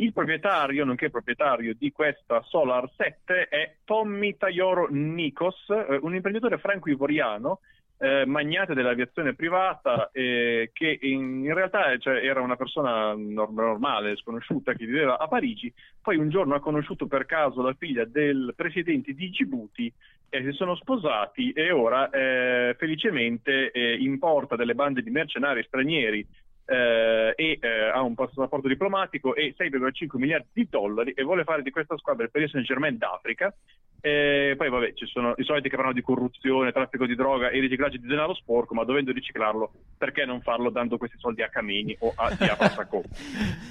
il proprietario, nonché proprietario di questa Solar 7 è Tommy Tayoro Nikos, un imprenditore franco-ivoriano eh, magnate dell'aviazione privata eh, che in, in realtà cioè, era una persona normale, sconosciuta che viveva a Parigi, poi un giorno ha conosciuto per caso la figlia del presidente di Djibouti e si sono sposati e ora eh, felicemente eh, importa delle bande di mercenari stranieri eh, e eh, ha un passaporto diplomatico e 6,5 miliardi di dollari e vuole fare di questa squadra il Paris Saint Germain d'Africa. E poi vabbè, ci sono i soliti che parlano di corruzione, traffico di droga e riciclaggio di denaro sporco, ma dovendo riciclarlo, perché non farlo dando questi soldi a Camini o a Diablo Sacco?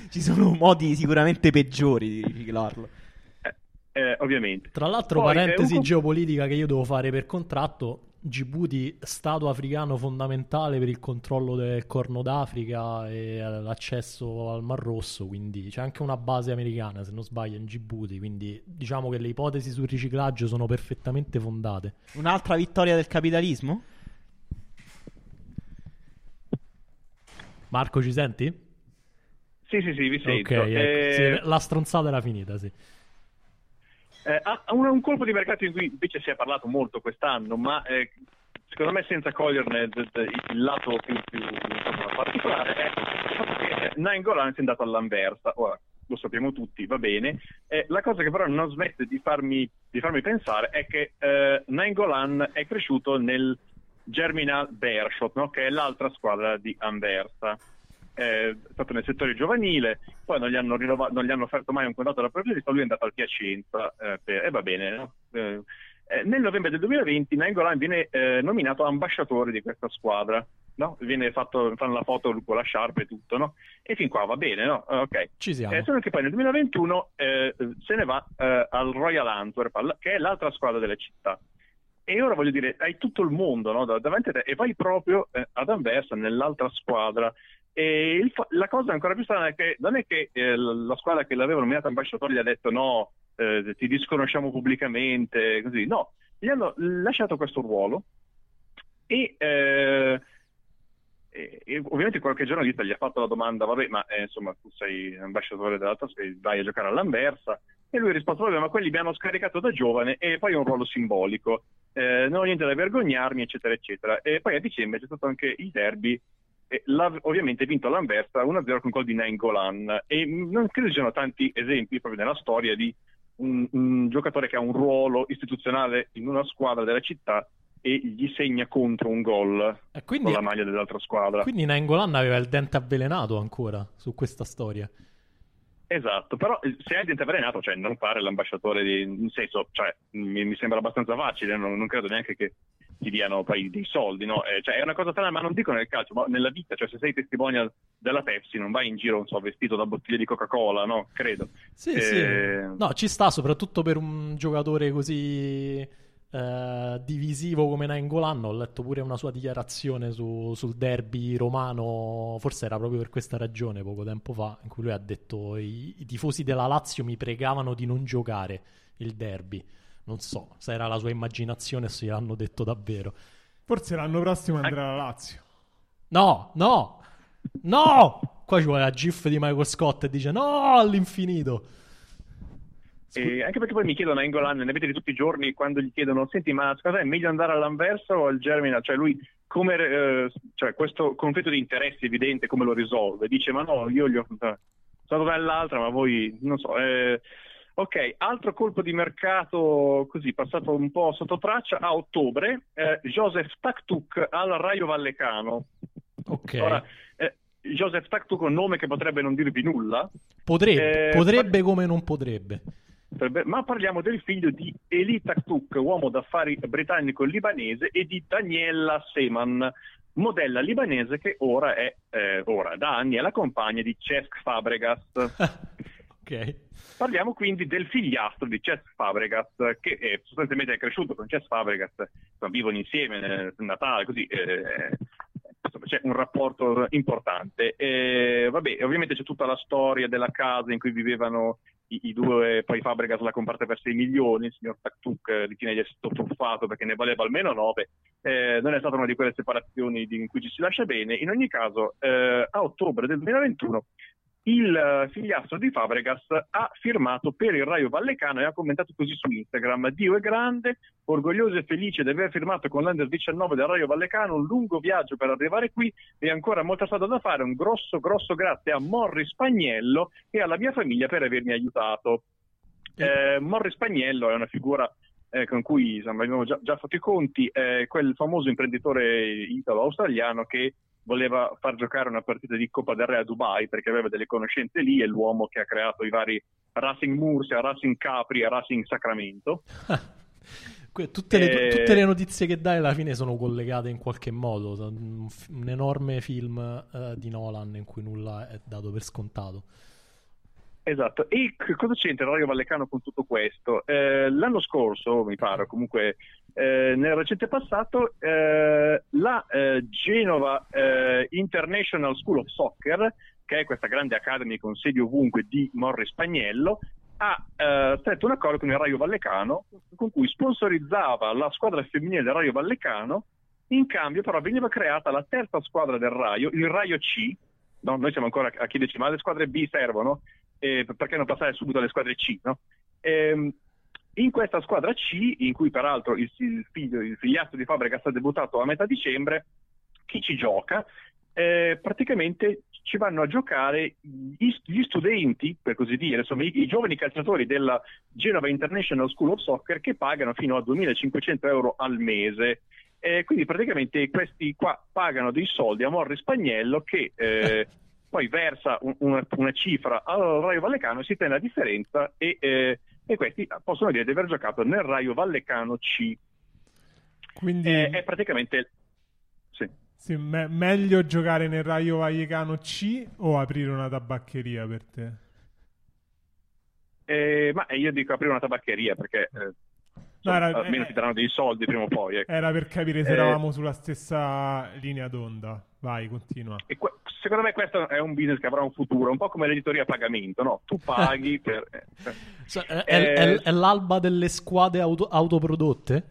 ci sono modi sicuramente peggiori di riciclarlo. Eh, eh, ovviamente. Tra l'altro, Poi, parentesi un... geopolitica che io devo fare per contratto, Djibouti, stato africano fondamentale per il controllo del Corno d'Africa e l'accesso al Mar Rosso, quindi c'è anche una base americana, se non sbaglio, in Djibouti, quindi diciamo che le ipotesi sul riciclaggio sono perfettamente fondate. Un'altra vittoria del capitalismo? Marco, ci senti? Sì, sì, sì, vi sento. Ok, ecco. eh... sì, la stronzata era finita, sì. Eh, ha un, un colpo di mercato in cui invece si è parlato molto quest'anno, ma eh, secondo me senza coglierne il lato più, più, insomma, particolare è il fatto che Nainggolan è andato all'Anversa. Ora, lo sappiamo tutti, va bene. Eh, la cosa che però non smette di farmi, di farmi pensare è che eh, Nainggolan è cresciuto nel Germinal Beerschot, no? che è l'altra squadra di Anversa è stato nel settore giovanile, poi non gli hanno, rinnova- non gli hanno offerto mai un contratto da professionista, lui è andato al Piacenza eh, per- e va bene. no? Eh, eh, nel novembre del 2020 Nainggolan viene eh, nominato ambasciatore di questa squadra, no? viene fatto, fanno la foto con la sciarpa e tutto, no? e fin qua va bene, no? Eh, ok. Ci siamo. Eh, solo che poi nel 2021 eh, se ne va eh, al Royal Antwerp, che è l'altra squadra della città. E ora voglio dire, hai tutto il mondo no, da- davanti a te e vai proprio ad Anversa, nell'altra squadra. E fa- la cosa ancora più strana è che non è che eh, la squadra che l'aveva nominato ambasciatore gli ha detto no, eh, ti disconosciamo pubblicamente, così. No, gli hanno lasciato questo ruolo e, eh, e- e ovviamente qualche giornalista gli ha fatto la domanda, vabbè, ma eh, insomma tu sei ambasciatore dell'altra squadra, vai a giocare all'Anversa. E lui ha risposto, vabbè, ma quelli mi hanno scaricato da giovane e poi è un ruolo simbolico. Eh, non ho niente da vergognarmi, eccetera, eccetera. E poi a dicembre c'è stato anche il derby ovviamente vinto l'Anversa 1-0 con gol di Nainggolan e non credo ci siano tanti esempi proprio nella storia di un, un giocatore che ha un ruolo istituzionale in una squadra della città e gli segna contro un gol E quindi, con la maglia dell'altra squadra. quindi Nainggolan aveva il dente avvelenato ancora su questa storia. Esatto, però eh, se hai il dente avvelenato, cioè non fare l'ambasciatore di, in senso, cioè, mi, mi sembra abbastanza facile, non, non credo neanche che ti diano poi dei soldi, no? Eh, cioè, è una cosa strana, ma non dico nel calcio, ma nella vita, cioè se sei testimonial della Pepsi non vai in giro, so, vestito da bottiglia di Coca-Cola, no? Credo. Sì, Eh, sì. No, ci sta soprattutto per un giocatore così eh, divisivo come Nainggolan. Ho letto pure una sua dichiarazione su- sul derby romano, forse era proprio per questa ragione, poco tempo fa, in cui lui ha detto i, i tifosi della Lazio mi pregavano di non giocare il derby. Non so se era la sua immaginazione o se l'hanno detto davvero. Forse l'anno prossimo andrà alla Lazio. No, no, no! Qua ci vuole la gif di Michael Scott e dice no all'infinito. E anche perché poi mi chiedono a Engolan, ne avete di tutti i giorni, quando gli chiedono, senti, ma scusa, è meglio andare all'Anversa o al Germinal? Cioè lui, come, eh, cioè questo conflitto di interessi evidente, come lo risolve? Dice, ma no, io gli ho... Sono andato all'altra, ma voi, non so... eh, Ok, altro colpo di mercato così passato un po' sotto traccia a ottobre, eh, Joseph Taktuk al Raio Vallecano. Ok. Ora, eh, Joseph Taktuk è un nome che potrebbe non dirvi nulla, Potrebbe, eh, potrebbe fa- come non potrebbe. potrebbe- ma parliamo del figlio di Eli Taktuk, uomo d'affari britannico-libanese, e di Daniela Seman, modella libanese che ora è, eh, ora da anni, è la compagna di Cesc Fabregas. ok. Parliamo quindi del figliastro di Cesc Fabregas, che è sostanzialmente è cresciuto con Cesc Fabregas, insomma, vivono insieme nel Natale, così eh, insomma, c'è un rapporto importante. E, vabbè, ovviamente c'è tutta la storia della casa in cui vivevano i, i due, poi Fabregas l'ha comprata per 6 milioni, il signor Taktuk eh, ritiene di essere stato truffato perché ne valeva almeno 9. Eh, non è stata una di quelle separazioni in cui ci si lascia bene. In ogni caso, eh, a ottobre del 2021 il eh, figliastro di Fabregas ha firmato per il Raio Vallecano e ha commentato così su Instagram: Dio è grande, orgoglioso e felice di aver firmato con l'Under 19 del Raio Vallecano un lungo viaggio per arrivare qui e ancora molta strada da fare. Un grosso, grosso grazie a Morri Spagnello e alla mia famiglia per avermi aiutato. Eh, Morri Spagnello è una figura eh, con cui insomma, abbiamo già, già fatto i conti, è quel famoso imprenditore italo-australiano che voleva far giocare una partita di Coppa del Re a Dubai perché aveva delle conoscenze lì, è l'uomo che ha creato i vari Racing Murcia, Racing Capri e Racing Sacramento. Tutte le, Eh, tutte le notizie che dai alla fine sono collegate in qualche modo. Un, un enorme film eh, di Nolan in cui nulla è dato per scontato. Esatto, e cosa c'entra Raio Vallecano con tutto questo? Eh, l'anno scorso, mi pare, comunque eh, nel recente passato, eh, la eh, Genova eh, International School of Soccer, che è questa grande academy con sedi ovunque di Morri Spagnello, ha eh, stretto un accordo con il Raio Vallecano con cui sponsorizzava la squadra femminile del Raio Vallecano, in cambio però veniva creata la terza squadra del Raio, il Raio C, no? Noi siamo ancora a chiederci, ma le squadre B servono? Eh, perché non passare subito alle squadre C, no? Ehm, in questa squadra C, in cui peraltro il, figlio, il figliastro di Fabregas ha debuttato a metà dicembre, chi ci gioca? Eh, praticamente ci vanno a giocare gli, gli, studenti, per così dire, insomma i, i, giovani calciatori della Genova International School of Soccer che pagano fino a 2.500 euro al mese. Eh, quindi praticamente questi qua pagano dei soldi a Morri Spagnello che eh, poi versa un, una, una, cifra al Raio Vallecano e si tiene la differenza e, eh, e, questi possono dire di aver giocato nel Raio Vallecano C. Quindi eh, è praticamente... Sì. Sì, me- meglio giocare nel Raio Vallecano C o aprire una tabaccheria per te? Eh, ma io dico aprire una tabaccheria perché eh, no, era, almeno eh, ti daranno dei soldi prima o poi. Ecco. Era per capire se eh, eravamo sulla stessa linea d'onda. Vai, continua. Que- secondo me questo è un business che avrà un futuro, un po' come l'editoria a pagamento, no? Tu paghi per... Cioè, è, è, è, l'alba delle squadre auto- autoprodotte?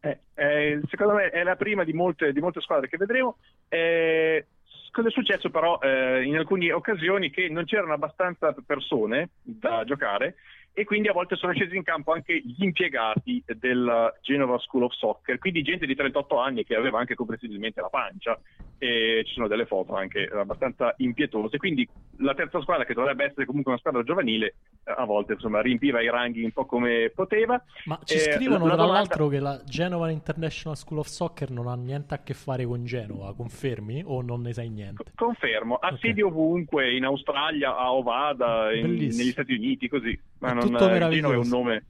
Eh, eh, secondo me è la prima di molte, di molte squadre che vedremo. Eh, cosa è successo però eh, in alcune occasioni che non c'erano abbastanza persone da giocare e quindi a volte sono scesi in campo anche gli impiegati della Genova School of Soccer, quindi gente di 38 anni che aveva anche comprensibilmente la pancia e ci sono delle foto anche abbastanza impietose, quindi la terza squadra che dovrebbe essere comunque una squadra giovanile a volte insomma riempiva i ranghi un po' come poteva. Ma ci eh, scrivono tra domanda... l'altro che la Genova International School of Soccer non ha niente a che fare con Genova, confermi o non ne sai niente? Confermo, ha okay. sedi ovunque, in Australia, a Ovada, in, negli Stati Uniti, così. Ma non, tutto meraviglioso. è un nome...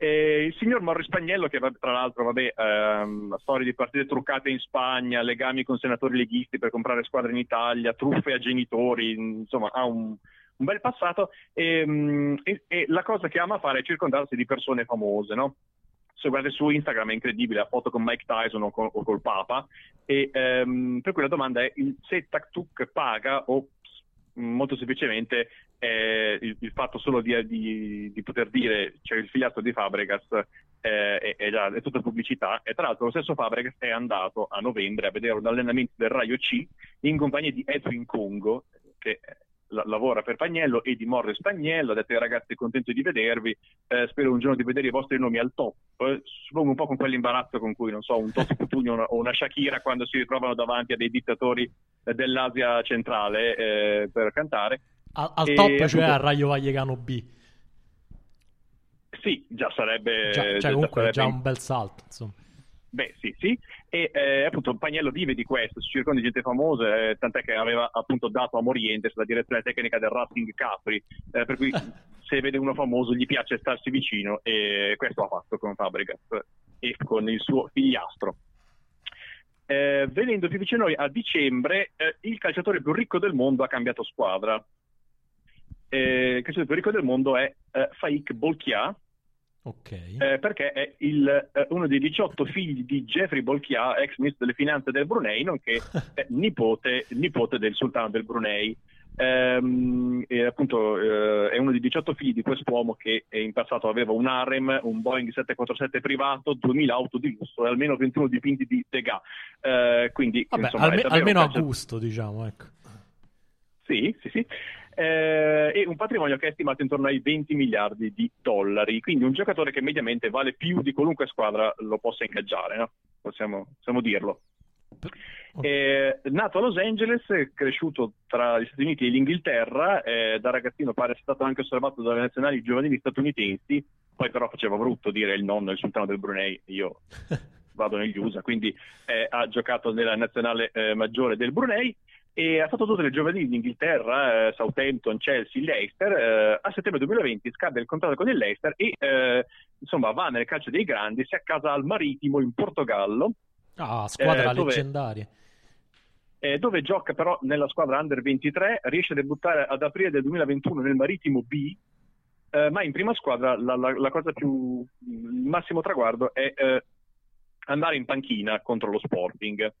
E il signor Morri Spagnello, che tra l'altro, vabbè, ehm, storie di partite truccate in Spagna, legami con senatori leghisti per comprare squadre in Italia, truffe a genitori, insomma, ha un, un bel passato. E, ehm, e, e, la cosa che ama fare è circondarsi di persone famose, no? Se guardi su Instagram è incredibile, la foto con Mike Tyson o, con, o col Papa. E, ehm, per cui la domanda è se TakTuk paga o molto semplicemente eh, il, il, fatto solo di, di, di, poter dire c'è cioè il figliato di Fabregas eh, è, è, già, è, tutta pubblicità. E tra l'altro lo stesso Fabregas è andato a novembre a vedere un allenamento del Raio C in compagnia di Edwin Congo che la, lavora per Pagnello e di Morre Spagnello ha detto ai ragazzi contento di vedervi. Eh, spero un giorno di vedere i vostri nomi al top. Eh, suppongo un po' con quell'imbarazzo con cui non so un Totti Cutugno o una Shakira quando si ritrovano davanti a dei dittatori dell'Asia centrale eh, per cantare al, al top, e, cioè a Raio Vallecano B. Sì, già sarebbe... Già, cioè, già comunque sarebbe... già un bel salto, insomma. Beh, sì, sì. E eh, appunto Pagnello vive di questo, si circonda di gente famosa, eh, tant'è che aveva appunto dato a Morientes la direzione tecnica del Racing Capri, eh, per cui se vede uno famoso gli piace starsi vicino e questo ha fatto con Fabregas e con il suo figliastro. Eh, venendo più vicino a noi, a dicembre eh, il calciatore più ricco del mondo ha cambiato squadra eh, il calciatore più ricco del mondo è eh, Faik Bolkia, okay. eh, perché è il, eh, uno dei 18 figli di Jeffrey Bolkia, ex ministro delle finanze del Brunei, nonché nipote, nipote, del sultano del Brunei. Ehm, appunto eh, è uno dei 18 figli di quest'uomo che in passato aveva un harem, un Boeing 747 privato, 2000 auto di lusso e almeno 21 dipinti di Degas. Eh, quindi, Vabbè, insomma, alme- almeno a gusto, diciamo. Ecco. Sì, sì, sì eh, e un patrimonio che è stimato intorno ai 20 miliardi di dollari, quindi un giocatore che mediamente vale più di qualunque squadra lo possa ingaggiare, no? possiamo, possiamo, dirlo. Eh, nato a Los Angeles, cresciuto tra gli Stati Uniti e l'Inghilterra, eh, da ragazzino pare sia stato anche osservato dalle nazionali giovanili statunitensi, poi però faceva brutto dire il nonno, il sultano del Brunei, io vado negli USA, quindi eh, ha giocato nella nazionale eh, maggiore del Brunei e ha fatto tutte le giovanili d'Inghilterra, eh, Southampton, Chelsea, Leicester. Eh, a settembre 2020 scade il contratto con il Leicester e eh, insomma va nel calcio dei grandi, si accasa al Maritimo in Portogallo. Ah, squadra eh, dove, leggendaria. Eh, dove gioca però nella squadra Under 23, riesce a debuttare ad aprile del 2021 nel Maritimo B, eh, ma in prima squadra la, la, la, cosa più, il massimo traguardo è andare in panchina contro lo Sporting.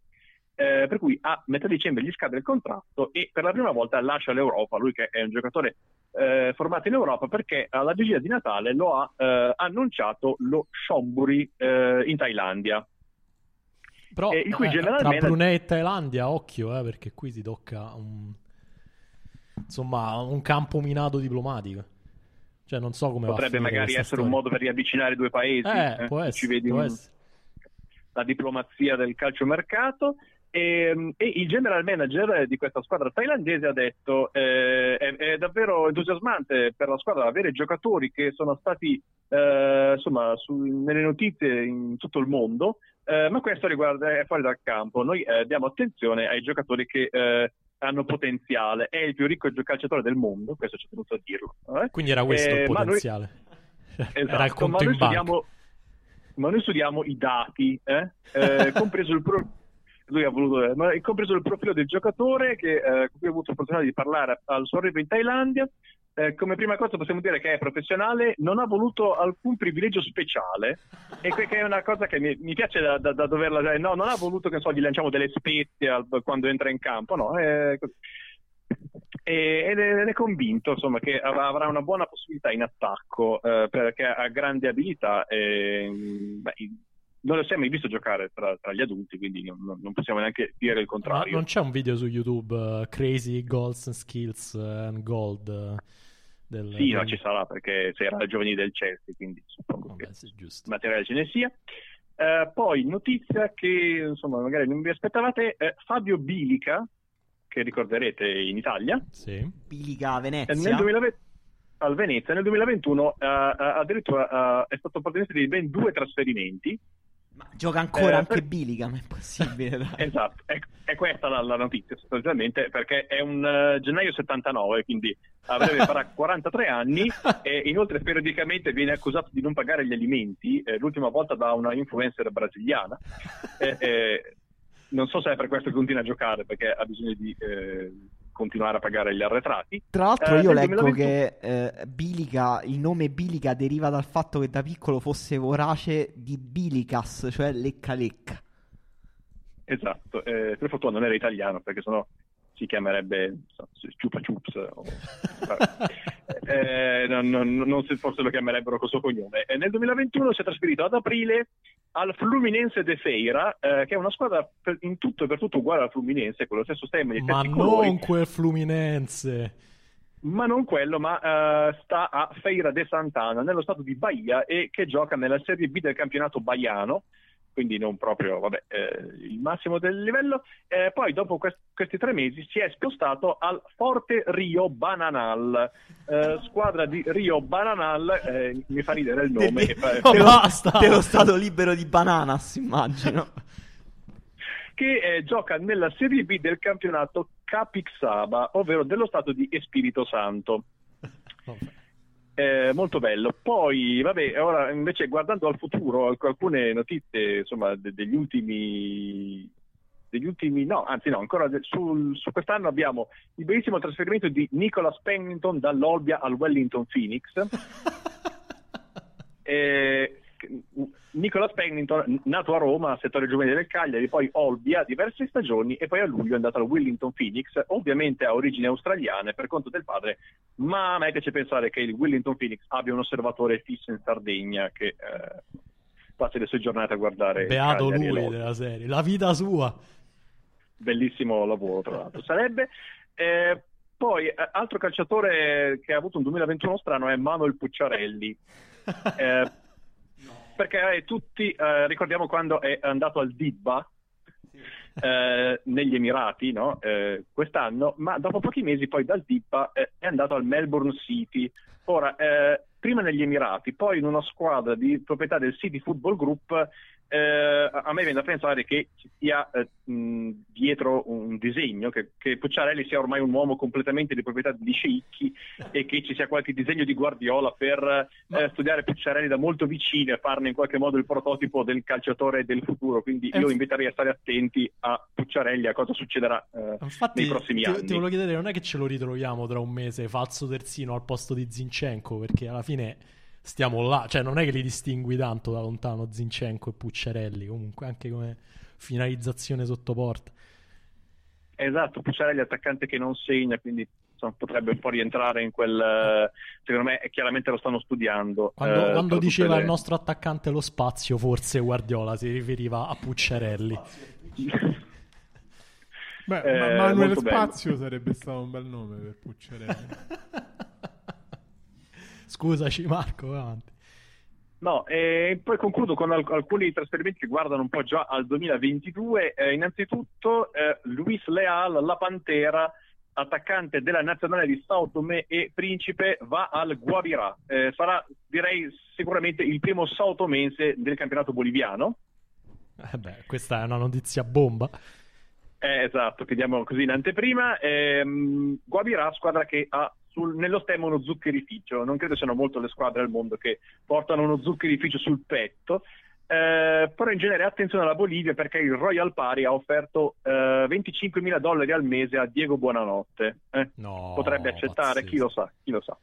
Eh, per cui a metà dicembre gli scade il contratto e per la prima volta lascia l'Europa, lui che è un giocatore eh, formato in Europa perché alla vigilia di Natale lo ha eh, annunciato lo Shonburi eh, in Thailandia. Però eh, in cui eh, general tra Brunei e Thailandia, occhio, eh, perché qui si tocca un, insomma, un campo minato diplomatico. Cioè, non so come potrebbe magari essere un storia. modo per riavvicinare i due paesi. Eh, eh, può ci essere, vedi può un- essere. la diplomazia del calciomercato. E, e il general manager di questa squadra thailandese ha detto eh, è, è davvero entusiasmante per la squadra avere giocatori che sono stati eh, insomma su- nelle notizie in tutto il mondo eh, ma questo riguarda è fuori dal campo noi eh, diamo attenzione ai giocatori che eh, hanno potenziale è il più ricco calciatore del mondo questo ci ho tenuto a dirlo eh. Quindi era questo il ma noi- potenziale. era il Esatto, conto ma noi studiamo, ma noi studiamo i dati, compreso il pro- lui ha voluto, ma compreso il profilo del giocatore che, eh, con cui ho avuto l'opportunità di parlare al suo arrivo in Thailandia. Eh, come prima cosa possiamo dire che è professionale, non ha voluto alcun privilegio speciale e que- che è una cosa che mi, mi piace da, da- da doverla cioè, no, non ha voluto che so, gli lanciamo delle spezie al- quando entra in campo, no, è così. Ed è, ed è convinto insomma, che av- avrà una buona possibilità in attacco eh, perché ha grande abilità e beh, non lo si è mai visto giocare tra, tra gli adulti quindi non, non possiamo neanche dire il Ma contrario non c'è un video su YouTube eh, Crazy Goals and Skills and Gold eh, del, sì no, del- ci sarà perché se era il giovani del Chelsea quindi suppongo Vabbè, che sì, materiale ce ne sia Eh, poi notizia che insomma magari non vi aspettavate eh, Fabio Bilica che ricorderete in Italia Eh, Sì. Bilica a Eh, Venezia. Nel 2020 al Venezia nel 2021 eh, eh, addirittura eh, è stato protagonista di ben due trasferimenti. Ma gioca ancora Eh, anche per- Bilica, ma è possibile. Dai. Esatto, è, è questa la, la notizia sostanzialmente perché è un eh, gennaio 79, quindi a breve farà 43 anni e inoltre periodicamente viene accusato di non pagare gli alimenti, eh, l'ultima volta da una influencer brasiliana. Eh, eh, non so se è per questo che continua a giocare perché ha bisogno di eh, continuare a pagare gli arretrati. Tra l'altro, Eh, io nel leggo 2021 che eh, Bilica, il nome Bilica deriva dal fatto che da piccolo fosse vorace di Bilicas, cioè lecca lecca. Esatto, eh, per fortuna non era italiano perché sennò si chiamerebbe so, Chupa Chups o- Eh, non, non- non forse lo chiamerebbero col suo cognome. E nel 2021 si è trasferito ad aprile al Fluminense de Feira, eh, che è una squadra per- in tutto e per tutto uguale al Fluminense, con lo stesso stemma gli Ma stessi colori, non quel Fluminense. ma non quello, ma eh, sta a Feira de Santana, nello stato di Bahia, e che gioca nella Serie B del campionato baiano, quindi non proprio vabbè, eh, il massimo del livello. Eh, poi, dopo quest- questi tre mesi, si è spostato al Forte Rio Bananal, eh, squadra di Rio Bananal, eh, mi fa ridere il nome. De- e fa- Oh, dello, basta! dello stato libero di Bananas, immagino. che eh, gioca nella Serie B del campionato Capixaba, ovvero dello stato di Espirito Santo. Eh, molto bello. Poi, vabbè, ora invece guardando al futuro, alc- alcune notizie, insomma, de- degli ultimi. Degli ultimi, no, anzi, no, ancora sul- su quest'anno abbiamo il bellissimo trasferimento di Nicholas Pennington dall'Olbia al Wellington Phoenix. Eh, Nicolas Pennington, nato a Roma, settore giovanile del Cagliari, poi Olbia, diverse stagioni e poi a luglio è andato al Wellington Phoenix, ovviamente ha origini australiane per conto del padre, ma a me piace pensare che il Wellington Phoenix abbia un osservatore fisso in Sardegna che eh, passa le sue giornate a guardare Beato Cagliari lui della serie. La vita sua. Bellissimo lavoro, tra l'altro. Sarebbe. Eh, poi, eh, altro calciatore che ha avuto un 2021 strano è Manuel Pucciarelli. Eh, perché eh, tutti eh, ricordiamo quando è andato al Dibba eh, negli Emirati no? Eh, quest'anno, ma dopo pochi mesi poi dal Dibba eh, è andato al Melbourne City. Ora, eh, prima negli Emirati, poi in una squadra di proprietà del City Football Group, eh, a me viene da pensare che ci sia eh, mh, dietro un disegno, che, che Pucciarelli sia ormai un uomo completamente di proprietà di sceicchi e che ci sia qualche disegno di Guardiola per eh, studiare Pucciarelli da molto vicino e farne in qualche modo il prototipo del calciatore del futuro. Quindi Eh, io inviterei a stare attenti a Pucciarelli, a cosa succederà eh, Infatti, nei prossimi ti, anni. ti volevo chiedere, non è che ce lo ritroviamo tra un mese falso terzino al posto di Zinchenko, perché alla fine stiamo là, cioè non è che li distingui tanto da lontano Zinchenko e Pucciarelli, comunque anche come finalizzazione sotto porta. Esatto, Pucciarelli è attaccante che non segna, quindi insomma, potrebbe un po' rientrare in quel... secondo me eh, chiaramente lo stanno studiando. Quando, eh, quando diceva tutte il le- nostro attaccante lo spazio, forse Guardiola si riferiva a Pucciarelli. Beh, Eh, ma- Manuel molto bello. Spazio sarebbe stato un bel nome per Pucciarelli. Scusaci Marco, avanti. No, e poi concludo con al- alcuni trasferimenti che guardano un po' già al 2022. Eh, innanzitutto, eh, Luis Leal, la Pantera, attaccante della nazionale di Sao Tomé e Principe, va al Guavirà. Eh, sarà, direi, sicuramente il primo Sao Tomense del campionato boliviano. Eh beh, questa è una notizia bomba. Eh, esatto, chiediamo così in anteprima. Ehm, Guavirà, squadra che ha sul- nello stemma uno zuccherificio. Non credo siano molto le squadre al mondo che portano uno zuccherificio sul petto. Eh, però in genere attenzione alla Bolivia perché il Royal Pari ha offerto eh, 25 mila dollari al mese a Diego Buonanotte. Eh, No, potrebbe accettare, chi lo sa, chi lo sa.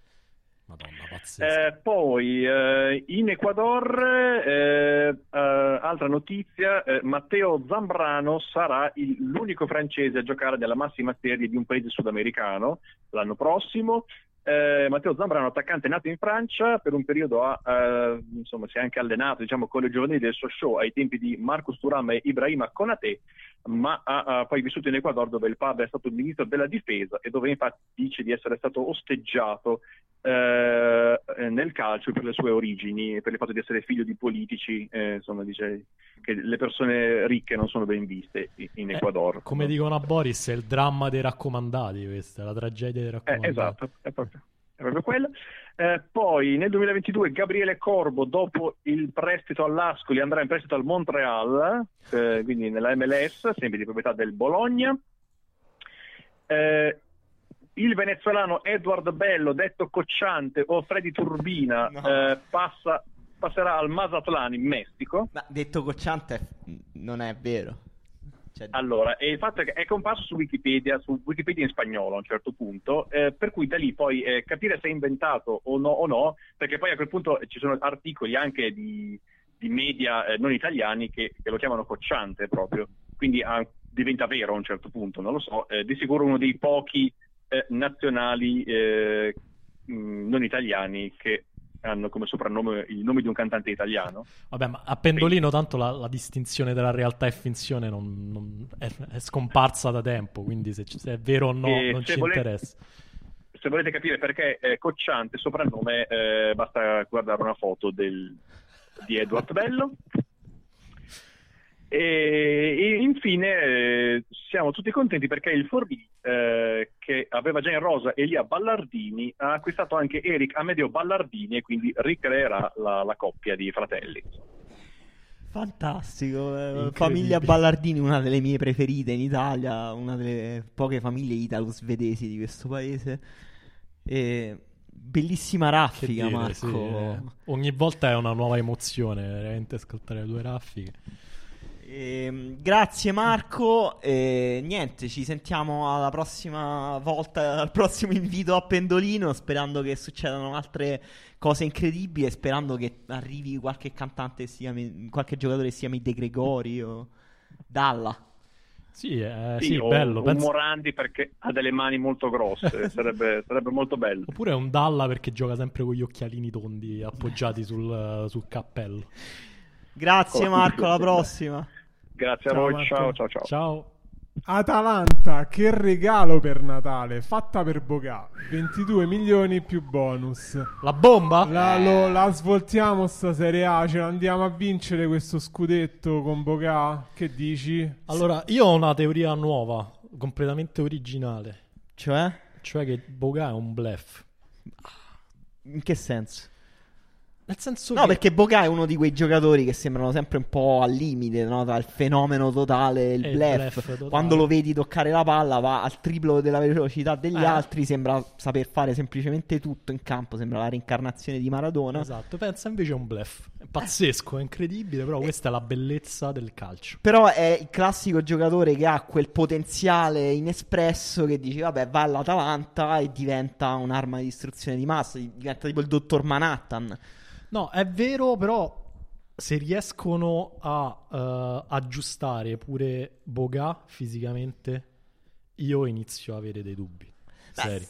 Madonna, pazzesco. Eh, poi eh, in Ecuador, eh, eh, altra notizia, eh, Matteo Zambrano sarà il- l'unico francese a giocare nella massima serie di un paese sudamericano l'anno prossimo. Eh, Matteo Zambrano, attaccante nato in Francia, per un periodo ha, insomma, si è anche allenato diciamo, con le giovanili del Sochaux ai tempi di Marcus Thuram e Ibrahima Konate, ma ha, ha poi vissuto in Ecuador dove il padre è stato ministro della difesa e dove infatti dice di essere stato osteggiato eh, nel calcio per le sue origini, per il fatto di essere figlio di politici, eh, insomma dice che le persone ricche non sono ben viste in- Eh, Ecuador. come dicono a Boris, è il dramma dei raccomandati, questa è la tragedia dei Eh, raccomandati. esatto, è proprio, è proprio quello. Eh, poi nel 2022 Gabriele Corbo, dopo il prestito all'Ascoli, andrà in prestito al Montreal, eh, quindi nella MLS, sempre di proprietà del Bologna. Eh, il venezuelano Edward Bello, detto Cocciante o Freddy Turbina, No. eh, passa- passerà al Mazatlan in Messico. Ma detto cocciante, non è vero. Cioè, Allora, il fatto è che è comparso su Wikipedia, su Wikipedia in spagnolo a un certo punto, eh, per cui da lì poi eh, capire se è inventato o no, o no, perché poi a quel punto ci sono articoli anche di, di media eh, non italiani che, che lo chiamano cocciante proprio, quindi ah, diventa vero a un certo punto, non lo so, eh, di sicuro uno dei pochi eh, nazionali eh, mh, non italiani che hanno come soprannome il nome di un cantante italiano. Vabbè, ma a Pendolino tanto la, la distinzione tra realtà e finzione non, non- è, è scomparsa da tempo, quindi se, se è vero o no E non ci volete- interessa. se volete capire perché è Cocciante soprannome, eh, basta guardare una foto del- di Edward Bello. E, e infine eh, siamo tutti contenti perché il Forlì, eh, che aveva già in rosa Elia Ballardini, ha acquistato anche Eric Amedeo Ballardini e quindi ricreerà la, la coppia di fratelli. Fantastico, eh, famiglia Ballardini, una delle mie preferite in Italia, una delle poche famiglie italo-svedesi di questo paese. E bellissima raffica, dire, Marco. sì, eh. Ogni volta è una nuova emozione, veramente ascoltare le due raffiche. Ehm, grazie Marco, e niente, ci sentiamo alla prossima volta, al prossimo invito a Pendolino, sperando che succedano altre cose incredibili e sperando che arrivi qualche cantante, chiami- qualche giocatore che si chiami De Gregori o Dalla. Sì, eh, Sì, sì, o bello. un penso- Morandi perché ha delle mani molto grosse, sarebbe, sarebbe molto bello. Oppure un Dalla perché gioca sempre con gli occhialini tondi appoggiati sul, sul cappello. Grazie Marco, alla prossima. Grazie Ciao, a voi, Marco. ciao ciao ciao. Ciao. Atalanta, che regalo per Natale, fatta per Bogà, 22 milioni più bonus. La bomba? La, lo- la svoltiamo sta Serie A, ce la andiamo a vincere questo scudetto con Bogà? Che dici? Allora, io ho una teoria nuova, completamente originale. Cioè? Cioè che Boga è un bluff. In che senso? Nel senso No, che... perché Boca è uno di quei giocatori che sembrano sempre un po' al limite, no? Tra il fenomeno totale il E il bluff. totale. Quando lo vedi toccare la palla va al triplo della velocità degli Eh. altri, sembra saper fare semplicemente tutto in campo, sembra la reincarnazione di Maradona. Esatto, pensa invece a un bluff. È pazzesco, è incredibile, però questa è la bellezza del calcio. Però è il classico giocatore che ha quel potenziale inespresso che dici, vabbè, va all'Atalanta e diventa un'arma di distruzione di massa, diventa tipo il dottor Manhattan. No, è vero, però se riescono a eh, aggiustare pure Boga fisicamente, io inizio a avere dei dubbi. Seri.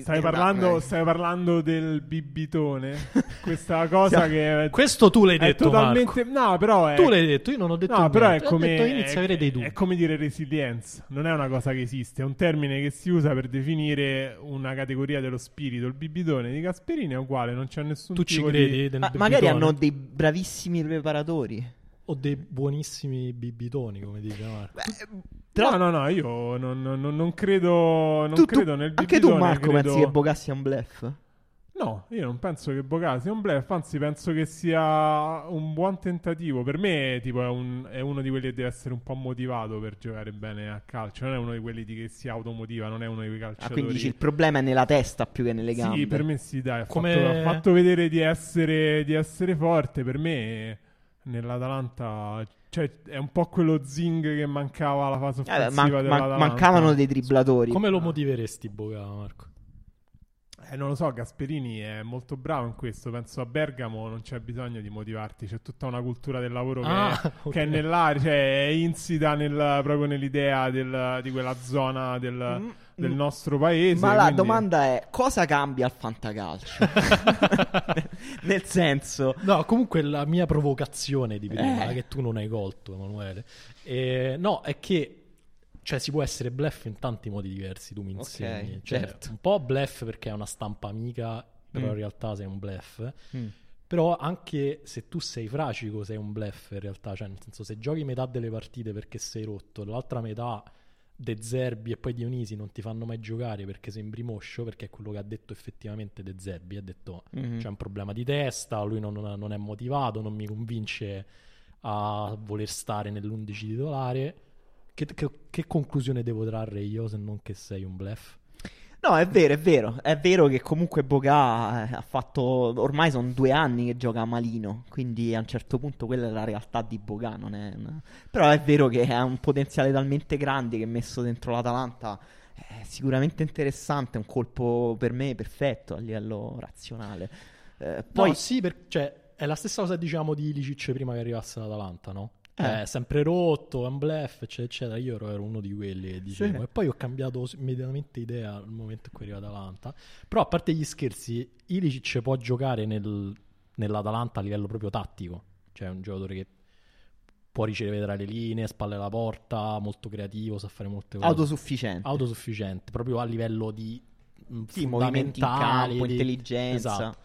Sta- Eh, Stai eh, parlando, ma- stai parlando del bibitone? Questa cosa Sì. che Questo tu l'hai è detto, totalmente... No, però è... Tu l'hai detto, io non ho detto No, però è niente. Ho come, detto, è- a avere dei dubbi. è come dire resilienza, non è una cosa che esiste, è un termine che si usa per definire una categoria dello spirito. Il bibitone di Gasperini è uguale, non c'è nessun Tu ci credi? di... del Ma magari hanno dei bravissimi preparatori. O dei buonissimi bibitoni, come dice Marco. Però- No, no, no, io non, non- non- credo, non Tu- tu- credo nel bibitone. anche tu, Marco, credo- pensi che Boga sia un bluff? No, io non penso che Boga sia un bluff, anzi penso che sia un buon tentativo. Per me tipo, è, un- è uno di quelli che deve essere un po' motivato per giocare bene a calcio, non è uno di quelli di che si automotiva, non è uno di quei Ah, calciatori. quindi dici il problema è nella testa più che nelle gambe. Sì, per me sì, dai, ha, Come- fatto, ha fatto vedere di essere, di essere forte, per me nell'Atalanta cioè, è un po' quello zing che mancava alla fase Eh, offensiva man- man- dell'Atalanta. mancavano dei dribblatori. Come lo motiveresti, Boga, Marco? Eh, non lo so, Gasperini è molto bravo in questo. Penso a Bergamo non c'è bisogno di motivarti, c'è tutta una cultura del lavoro che, Ah, è, ok. che è nell'aria, cioè è insita nel- proprio nell'idea del- di quella zona del, Mm, del mm. nostro paese. Ma la quindi- domanda è: cosa cambia al fantacalcio? Nel senso, No, comunque la mia provocazione di prima, Eh. che tu non hai colto, Emanuele. eh, no, è che cioè, si può essere bluff in tanti modi diversi, tu mi insegni. Cioè, certo. Un po' bluff perché è una stampa amica, però Mm. in realtà sei un bluff. Mm. Però anche se tu sei fracico, sei un bluff in realtà. Cioè, nel senso, se giochi metà delle partite perché sei rotto, l'altra metà De Zerbi e poi Dionisi non ti fanno mai giocare perché sembri moscio, perché è quello che ha detto effettivamente De Zerbi. Ha detto Mhm. c'è un problema di testa, lui non, non è motivato, non mi convince a voler stare nell'11 titolare. Che, che- che conclusione devo trarre io se non che sei un bluff? No, è vero, è vero. È vero che comunque Boga eh, ha fatto. Ormai sono due anni che gioca malino. Quindi a un certo punto quella è la realtà di Boga. Non è una- Però è vero che ha un potenziale talmente grande che messo dentro l'Atalanta è sicuramente interessante. È un colpo per me perfetto a livello razionale. Eh, Poi poi sì, per- cioè, è la stessa cosa che dicevamo di Ilicic prima che arrivasse l'Atalanta, no? Eh. È sempre rotto, è un bluff, eccetera, eccetera. Io ero, ero uno di quelli che dicevo. Sì. E poi ho cambiato immediatamente idea al momento in cui è arrivata l'Atalanta. Però a parte gli scherzi, Ilicic può giocare nel- nell'Atalanta a livello proprio tattico. Cioè è un giocatore che può ricevere tra le linee, spalle alla porta, molto creativo, sa fare molte cose. autosufficiente. Autosufficiente, proprio a livello di mh, Sì, movimenti in fondamentali, campo, di- intelligenza. Esatto.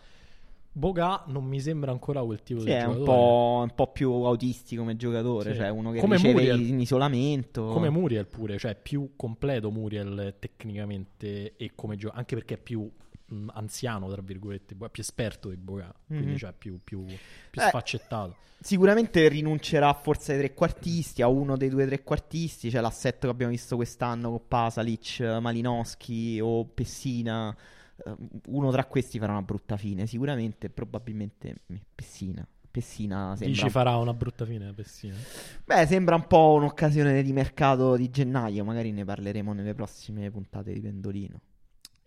Boga non mi sembra ancora quel tipo Sì, di è un giocatore. po', un po' più autistico come giocatore, Sì. cioè uno che Come riceve Muriel. in isolamento. Come Muriel pure, cioè più completo Muriel tecnicamente e come gioca, anche perché è più mh, anziano, tra virgolette, più esperto di Boga, quindi Mhm. cioè più, più, più Eh, sfaccettato. Sicuramente rinuncerà forse ai trequartisti, a uno dei due trequartisti, cioè l'assetto che abbiamo visto quest'anno con Pasalic, Malinowski o Pessina. Eh, Uno tra questi farà una brutta fine, sicuramente, probabilmente mm, Pessina. Pessina Dici sembra, farà una brutta fine Pessina? beh, sembra un po' un'occasione di mercato di gennaio, magari ne parleremo nelle prossime puntate di Pendolino.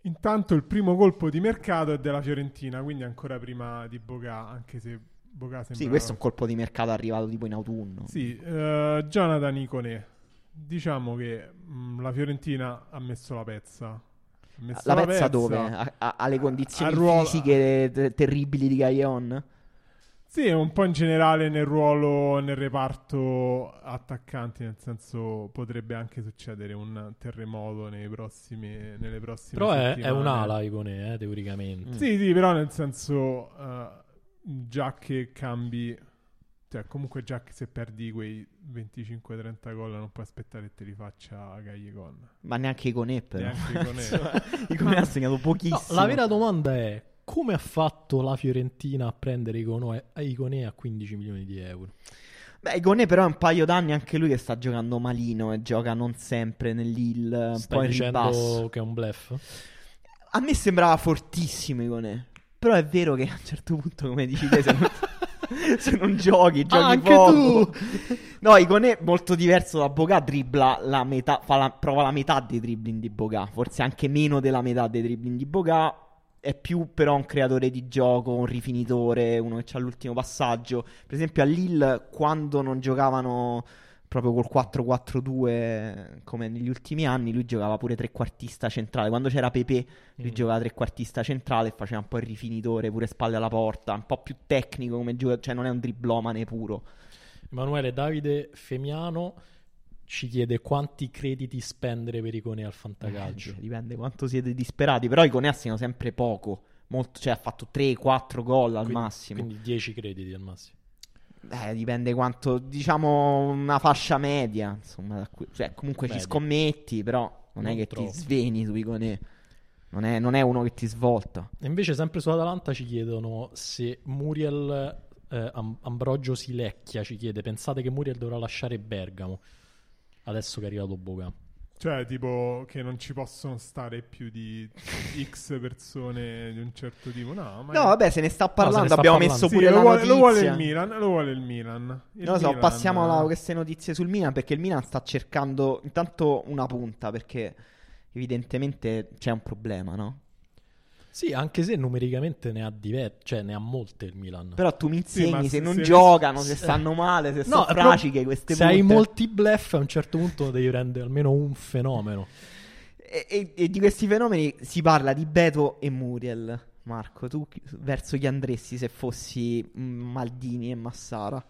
Intanto il primo colpo di mercato è della Fiorentina, quindi ancora prima di Boga, anche se Boga sembra... Sì, questo è un colpo di mercato arrivato tipo in autunno. Sì, eh, Jonathan Icone. Diciamo che mh, la Fiorentina ha messo la pezza. Messo La pezza dove? Ha, ha- ha le condizioni ruolo- fisiche te- terribili di Gaillon? Sì, un po' in generale nel ruolo, nel reparto attaccanti, nel senso potrebbe anche succedere un terremoto nei prossimi, nelle prossime Però è, è un'ala Icone, eh, teoricamente. Mm. Sì, sì, però nel senso eh, già che cambi, cioè comunque già che se perdi quei 25-30 gol non puoi aspettare che te li faccia Gallecon. Ma neanche Iconè però. Neanche Iconè. Iconè ha segnato No, pochissimo. la vera domanda è come ha fatto la Fiorentina a prendere Iconè a 15 milioni di euro? Beh, Iconè però è un paio d'anni anche lui che sta giocando malino e gioca non sempre nell'Ill, un po' Stai ribasso. dicendo che è un bluff? A me sembrava fortissimo Iconè. Però è vero che a un certo punto, come dici te, se non, se non giochi, giochi Ah, anche poco. tu! No, Iconè molto diverso da Boga, dribbla la metà, la- prova la metà dei dribbling di Boga, forse anche meno della metà dei dribbling di Boga. È più però un creatore di gioco, un rifinitore, uno che ha l'ultimo passaggio. Per esempio a Lille, quando non giocavano proprio col 4-4-2 come negli ultimi anni, lui giocava pure trequartista centrale. Quando c'era Pepe, lui Mm. giocava trequartista centrale e faceva un po' il rifinitore, pure spalle alla porta, un po' più tecnico come giocatore, cioè non è un driblomane puro. Emanuele Davide Femiano ci chiede quanti crediti spendere per Icone al fantacalcio. Eh, dipende quanto siete disperati, però i Conea hanno sempre poco. Molto, cioè ha fatto 3-4 gol al Quindi- massimo. Quindi 10 crediti al massimo. Eh, dipende quanto, diciamo, una fascia media. Insomma, da cui- cioè, comunque ci Media. scommetti, però non, è Non che troppo. ti sveni su Iconè. Non è, non è uno che ti svolta. E invece, sempre su Atalanta ci chiedono se Muriel eh, Am- Ambrogio si lecchia. Ci chiede: pensate che Muriel dovrà lasciare Bergamo adesso che è arrivato Boga? Cioè, tipo, che non ci possono stare più di X persone di un certo tipo. No, ma No, vabbè, se ne sta parlando. ne sta Abbiamo parlando. messo Sì, pure lo la vuole, notizia. lo vuole il Milan. Lo vuole il Milan. Il Non lo so, Milan- passiamo a queste notizie sul Milan perché il Milan sta cercando intanto una punta perché evidentemente c'è un problema, no? Sì, anche se numericamente ne ha diver- cioè ne ha molte il Milan. Però tu mi insegni ma se, se- non se- giocano, se se- stanno male, se No, sono fraciche queste se hai molti bluff, a un certo punto devi rendere almeno un fenomeno. E, e- e di questi fenomeni si parla di Beto e Muriel. Marco, tu verso chi andresti se fossi mm, Maldini e Massara?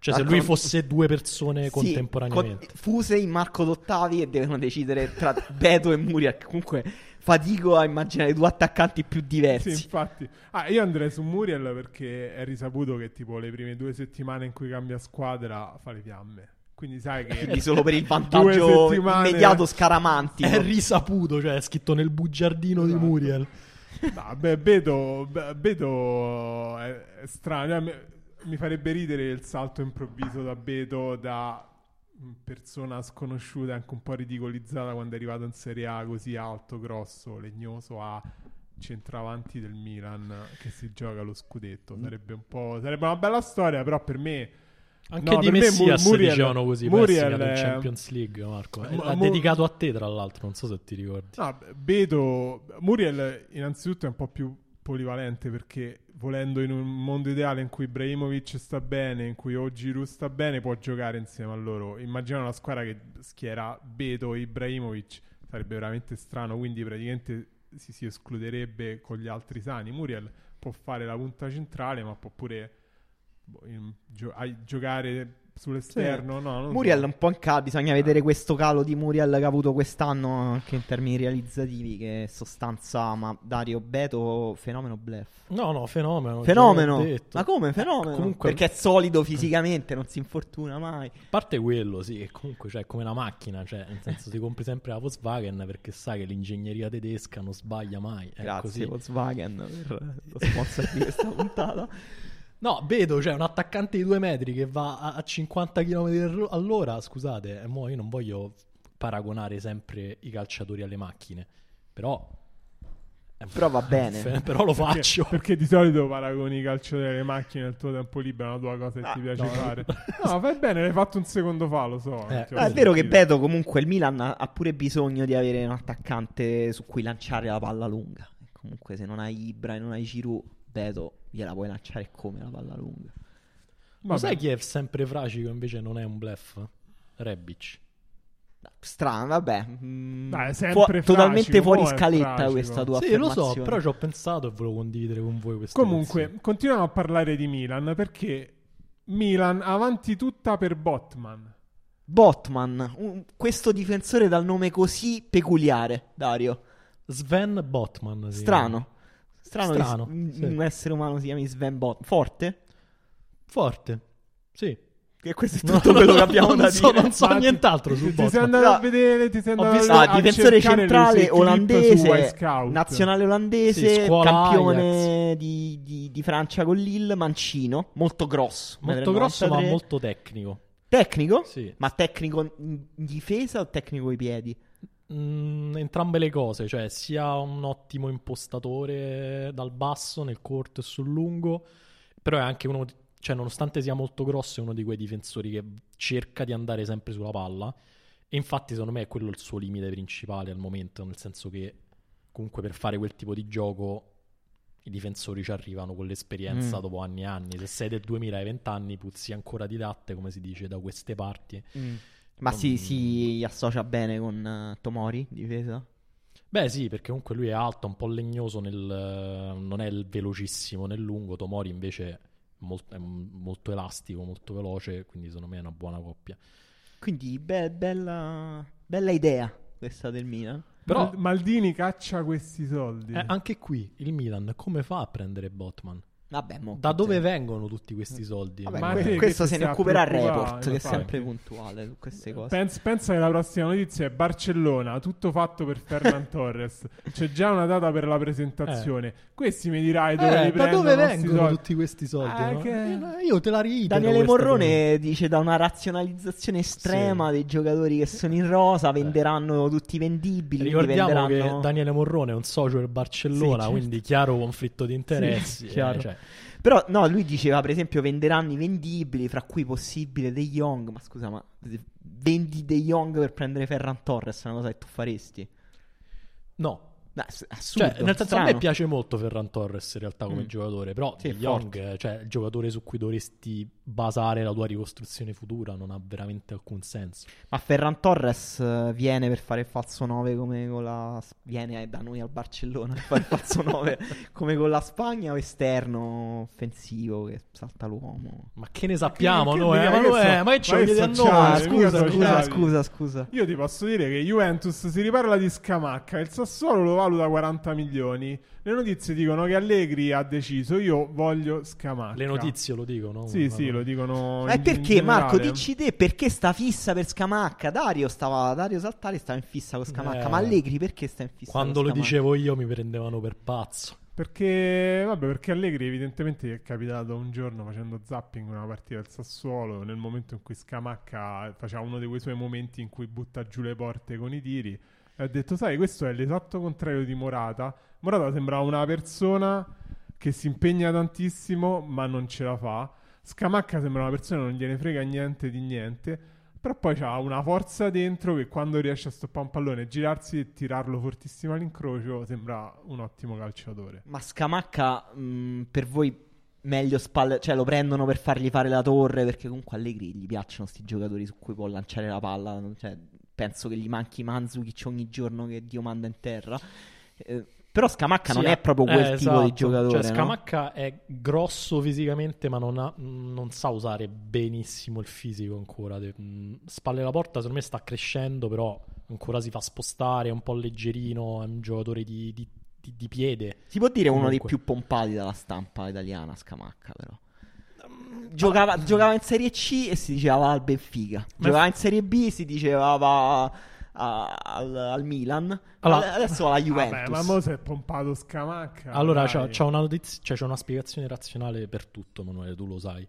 Cioè, se lui fosse due persone Sì, contemporaneamente. con- fuse in Marco Dottavi e devono decidere tra Beto e Muriel. che Comunque fatico a immaginare due attaccanti più diversi. Sì, infatti. Ah, io andrei su Muriel perché è risaputo che tipo le prime due settimane in cui cambia squadra fa le fiamme. Quindi sai che Quindi solo per il vantaggio settimane- immediato scaramantico. È risaputo, cioè è scritto nel bugiardino di Esatto. Muriel. No, beh, Beto, Be- Beto è, è strano. Cioè, mi, farebbe ridere il salto improvviso da Beto da persona sconosciuta e anche un po' ridicolizzata quando è arrivato in Serie A così alto, grosso, legnoso a centravanti del Milan che si gioca lo scudetto. Mm. Sarebbe un po'. Sarebbe una bella storia, però per me. Anche No, di Messias Mu- Muriel- dicevano così, Muriel è Champions League, Marco. L'ha Mu- dedicato a te, tra l'altro, non so se ti ricordi. No, Beto Muriel innanzitutto è un po' più polivalente perché volendo in un mondo ideale in cui Ibrahimovic sta bene, in cui Ogiru sta bene, può giocare insieme a loro. Immagina una squadra che schiera Beto e Ibrahimovic, sarebbe veramente strano, quindi praticamente si, si escluderebbe con gli altri sani. Muriel può fare la punta centrale, ma può pure boh, in- gio- giocare sull'esterno. No, non lo Muriel so. un po' in calo, bisogna vedere questo calo di Muriel che ha avuto quest'anno anche in termini realizzativi che sostanza, ma Dario Beto fenomeno bluff. No, no, fenomeno. Fenomeno. Ma come fenomeno? Comunque- Perché è solido fisicamente, non si infortuna mai. A parte quello, sì, che comunque cioè, è come una macchina, cioè, nel senso ti compri sempre la Volkswagen perché sai che l'ingegneria tedesca non sbaglia mai. È Grazie così. Volkswagen per lo sponsor di questa puntata. No, vedo, cioè, un attaccante di due metri che va a, a 50 km all'ora, scusate, eh, mo io non voglio paragonare sempre i calciatori alle macchine, però... eh, Però va bene. però lo Perché- faccio. Perché di solito paragoni i calciatori alle macchine nel tuo tempo libero, è una tua cosa che Ah, ti piace no. fare. No, fai bene, l'hai fatto un secondo fa, lo so. Eh, ho Ah, è vero che. Beto comunque il Milan ha ha pure bisogno di avere un attaccante su cui lanciare la palla lunga. Comunque se non hai Ibra e non hai Giroud, Beto gliela puoi lanciare come la palla lunga. Lo Vabbè. sai chi è sempre fracico invece non è un bluff? Rebic. Strano, vabbè. mm, Dai, è fu- sempre totalmente fuori scaletta questa tua Sì, lo so, però ci ho pensato e volevo condividere con voi questo Comunque, continuiamo a parlare di Milan perché Milan avanti tutta per Botman. Botman, un- questo difensore dal nome così peculiare, Dario. Sven Botman. si Strano. Strano, Strano, che sì. un essere umano si chiami Sven Botman. Forte? Forte. Sì. Che questo è No, tutto quello che abbiamo da so, dire. non so Ma ti- nient'altro su Ti sei Botman. andato No. a vedere, ti sei andato visto- a, Ah, difensore cercare le centrale olandese, nazionale olandese, Sì, campione di, di- di Francia con Lille, mancino, molto grosso. Molto 1,93 grosso ma m. molto tecnico. Tecnico? Sì. Ma tecnico in difesa o tecnico ai piedi? Mm, entrambe le cose, cioè sia un ottimo impostatore dal basso, nel corto e sul lungo, però è anche uno, cioè nonostante sia molto grosso, è uno di quei difensori che cerca di andare sempre sulla palla e infatti secondo me è quello il suo limite principale al momento, nel senso che comunque per fare quel tipo di gioco i difensori ci arrivano con l'esperienza Mm. dopo anni e anni. Se sei del 2000 ai 20 anni, puzzi ancora di latte, come si dice da queste parti. Ma si, si associa bene con eh, Tomori, difesa? Beh, sì, perché comunque lui è alto, un po' legnoso, nel, non è il velocissimo nel lungo. Tomori invece è molto, è molto elastico, molto veloce, quindi secondo me è una buona coppia. Quindi be- bella, bella idea questa del Milan. Però Mal- Maldini caccia questi soldi. eh, anche qui il Milan come fa a prendere Botman? Vabbè, mo, Da dove sì. vengono tutti questi soldi? Vabbè, Ma que- te che questo se ne occuperà il report, che è sempre puntuale su queste cose. Pens- pensa che la prossima notizia è Barcellona, tutto fatto per Ferran Torres. C'è già una data per la presentazione. Questi mi dirai dove Eh, li da dove vengono soldi? tutti questi soldi? Ah, no? che- Eh, no, Io te la riitero Daniele Morrone dice da una razionalizzazione estrema Sì. dei giocatori che sono in rosa, venderanno tutti i vendibili. Ricordiamo venderanno... che Daniele Morrone è un socio del Barcellona, Sì, certo. quindi chiaro conflitto di interessi. Sì, eh, chiaro. cioè, Però no, lui diceva per esempio venderanno i vendibili, fra cui possibile De Jong, ma scusa, ma vendi De Jong per prendere Ferran Torres, è una cosa che tu faresti? no, No, ass- assurdo, cioè, nel senso a me strano. piace molto Ferran Torres in realtà come Mm. giocatore, però Sì, De Jong, forte. cioè il giocatore su cui dovresti basare la tua ricostruzione futura, non ha veramente alcun senso. Ma Ferran Torres eh, viene per fare il falso 9 come con la... viene da noi al Barcellona per fare il falso 9 come con la Spagna o esterno offensivo che salta l'uomo? Ma che ne sappiamo che noi, eh? dire, Ma, che noi, so- eh, ma che ci che chiedi a noi? Ah, scusa, scusa, scusa, scusa. Io ti posso dire che Juventus si riparla di Scamacca, il Sassuolo lo valuta 40 milioni. Le notizie dicono che Allegri ha deciso, io voglio Scamacca. Le notizie lo dicono. Sì, ma sì, lo dicono. Ma in- perché in Marco, dici te perché sta fissa per Scamacca? Dario stava Dario Saltari stava in fissa con Scamacca, Eh. ma Allegri perché sta in fissa Quando con lo dicevo io mi prendevano per pazzo. Perché, vabbè, perché Allegri evidentemente gli è capitato un giorno facendo zapping una partita del Sassuolo, nel momento in cui Scamacca faceva uno di quei suoi momenti in cui butta giù le porte con i tiri, e ha detto, sai, questo è l'esatto contrario di Morata. Morata sembrava una persona che si impegna tantissimo ma non ce la fa. Scamacca sembra una persona che non gliene frega niente di niente. Però poi c'ha una forza dentro che quando riesce a stoppare un pallone, girarsi e tirarlo fortissimo all'incrocio, sembra un ottimo calciatore. Ma Scamacca mh, per voi meglio spalle, cioè lo prendono per fargli fare la torre perché comunque Allegri gli piacciono sti giocatori su cui può lanciare la palla, cioè, penso che gli manchi Manzukic ogni giorno che Dio manda in terra. Eh, però Scamacca non Sì, è proprio quel eh, tipo esatto. di giocatore, Cioè, no? Scamacca è grosso fisicamente, ma non, ha- non sa usare benissimo il fisico ancora. De- mh, spalle la porta, secondo me sta crescendo, però ancora si fa spostare, è un po' leggerino, è un giocatore di, di- di- di piede. Si può dire uno dei Comunque. più pompati dalla stampa italiana, Scamacca, però. Mm, Giocava, giocava in Serie C e si diceva va al Benfica. Giocava in Serie B e si diceva va a- al, al Milan. Allora- Adesso va alla Juventus. Vabbè, ma mo si è pompato Scamacca. Allora, c'ho, c'ho una notizia, cioè, c'è una spiegazione razionale per tutto, Emanuele, tu lo sai.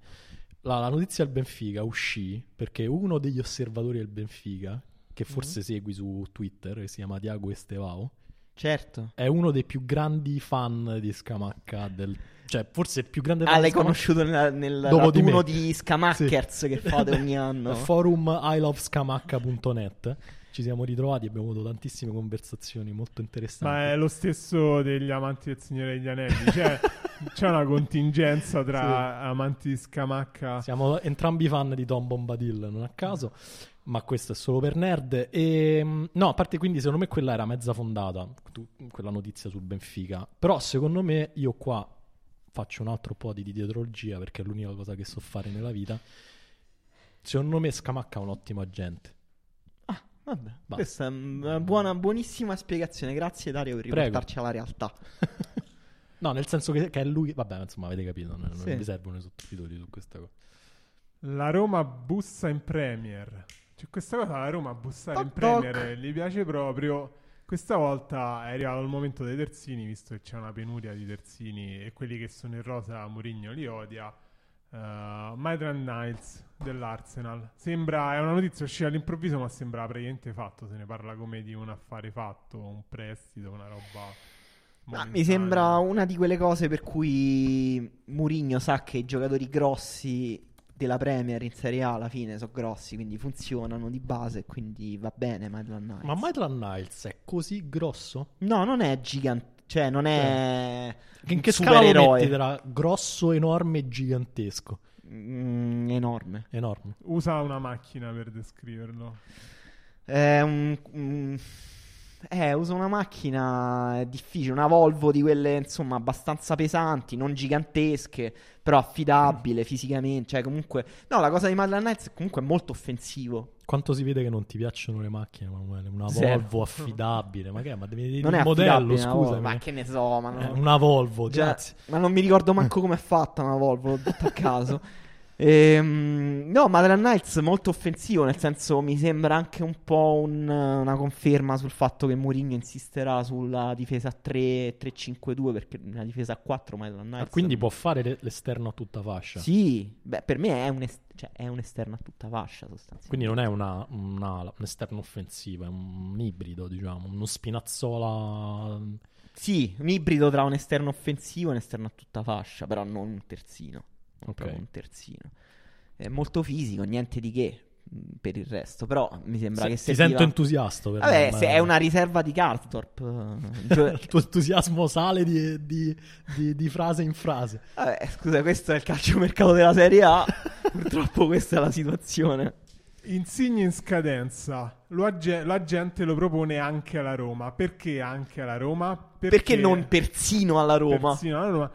La, la notizia del Benfica uscì perché uno degli osservatori del Benfica, che forse Mm. segui su Twitter, che si chiama Diago Estevao, Certo. è uno dei più grandi fan di Scamacca del... Cioè, forse il più grande fan Ah, di l'hai Scamacca- conosciuto nel, nel Dopo di me. di, Scamackers che fate ogni anno. Forum ilovescamacca.net ci siamo ritrovati e abbiamo avuto tantissime conversazioni molto interessanti. Ma è lo stesso degli amanti del Signore degli Anelli. Cioè, c'è una contingenza tra amanti di Scamacca. Siamo entrambi fan di Tom Bombadil, non a caso, ma questo è solo per nerd. E, mh, no, a parte quindi, secondo me quella era mezza fondata, tu- quella notizia sul Benfica. Però, secondo me, io qua faccio un altro po' di dietrologia perché è l'unica cosa che so fare nella vita. Secondo me, Scamacca è un ottimo agente. Vabbè. Basta. Questa è una buona, buonissima spiegazione. Grazie Dario per Prego. riportarci alla realtà. no, nel senso che, che è lui. Vabbè, insomma, avete capito, non, non Sì. vi servono i sottotitoli su questa cosa. La Roma bussa in Premier. Cioè, questa cosa la Roma bussare in Toc, toc. Premier eh, gli piace proprio. Questa volta è arrivato il momento dei terzini, visto che c'è una penuria di terzini e quelli che sono in rosa Mourinho li odia. Uh, Maitland Niles dell'Arsenal sembra, è una notizia uscita all'improvviso, ma sembra praticamente fatto. Se ne parla come di un affare fatto, un prestito, una roba. Ma mi sembra una di quelle cose per cui Mourinho sa che i giocatori grossi della Premier in Serie A alla fine sono grossi, quindi funzionano di base, quindi va bene Maitland Niles. Ma Maitland Niles è così grosso? No, non è gigante. Cioè, non è. In un che scala lo metti tra grosso, enorme e gigantesco? Mm, enorme. Enorme. Usa una macchina per descriverlo. È un. un- Eh, uso una macchina difficile, una Volvo di quelle insomma abbastanza pesanti, non gigantesche, però affidabile fisicamente. Cioè, comunque, no, la cosa di Madland Nights è comunque molto offensivo. Quanto si vede che non ti piacciono le macchine, Emanuele? Una Zero. Volvo affidabile, ma che? Ma devi dire Non il modello, scusa. ma che ne so, ma no. una Volvo, Già, grazie. ma non mi ricordo manco come è fatta una Volvo, l'ho detto a caso. Ehm, no, Madland Nights molto offensivo, nel senso mi sembra anche un po' un- una conferma sul fatto che Mourinho insisterà sulla difesa a 3 3-5-2 perché una difesa a 4 Madland Nights. Ah, quindi può fare le- l'esterno a tutta fascia. Sì, beh, per me è un, est- cioè, è un esterno a tutta fascia sostanzialmente. Quindi non è una, una- un esterno offensivo, è un ibrido, diciamo, uno spinazzola. Sì, un ibrido tra un esterno offensivo e un esterno a tutta fascia, però non un terzino. Non Ok. proprio un terzino. È molto fisico, niente di che mh, per il resto. Però mi sembra Se- che ti serviva- sento entusiasta. Vabbè, me, se ma- è una riserva di Karsdorp. eh, Il tuo entusiasmo sale di, di- di- di frase in frase. Vabbè, scusa, questo è il calciomercato della Serie A. Purtroppo questa è la situazione. Insigne in scadenza. Lo la gente lo propone anche alla Roma. Perché anche alla Roma? Perché, non persino alla Roma? persino alla Roma?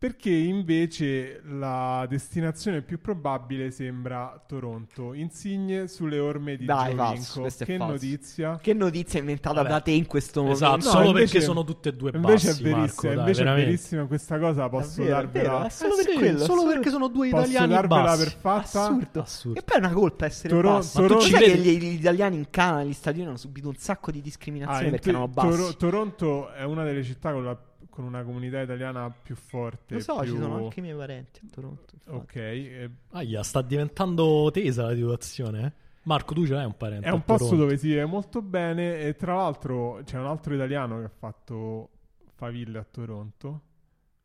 Perché invece la destinazione più probabile sembra Toronto. Insigne sulle orme di Dai, Giovinco. è Che falso. notizia? Che notizia inventata Vabbè. da te in questo momento? Esatto, No, solo invece- perché sono tutte e due Invece bassi, è verissima, Marco, dai, invece è veramente. verissima questa cosa. Posso Davvero, è darvela, vero, è solo Eh per sì, quello. solo perché sono due posso italiani darvela bassi. per fatta? Assurdo. Assurdo. E poi è una colpa essere Toro- bassi. Toro- Ma tu ci sai che vedi- gli, gli italiani in Canada, negli Stati Uniti, hanno subito un sacco di Ah, discriminazione in perché erano bassi? Toro- Toronto è una delle città con, la- con una comunità italiana più forte. Lo so, più- ci sono anche i miei parenti a Toronto. infatti. Ok, eh, Aia, sta diventando tesa la situazione. eh? Marco, tu ce l'hai un parente? è un a posto Toronto? dove si vive molto bene. E tra l'altro c'è un altro italiano che ha fatto faville a Toronto,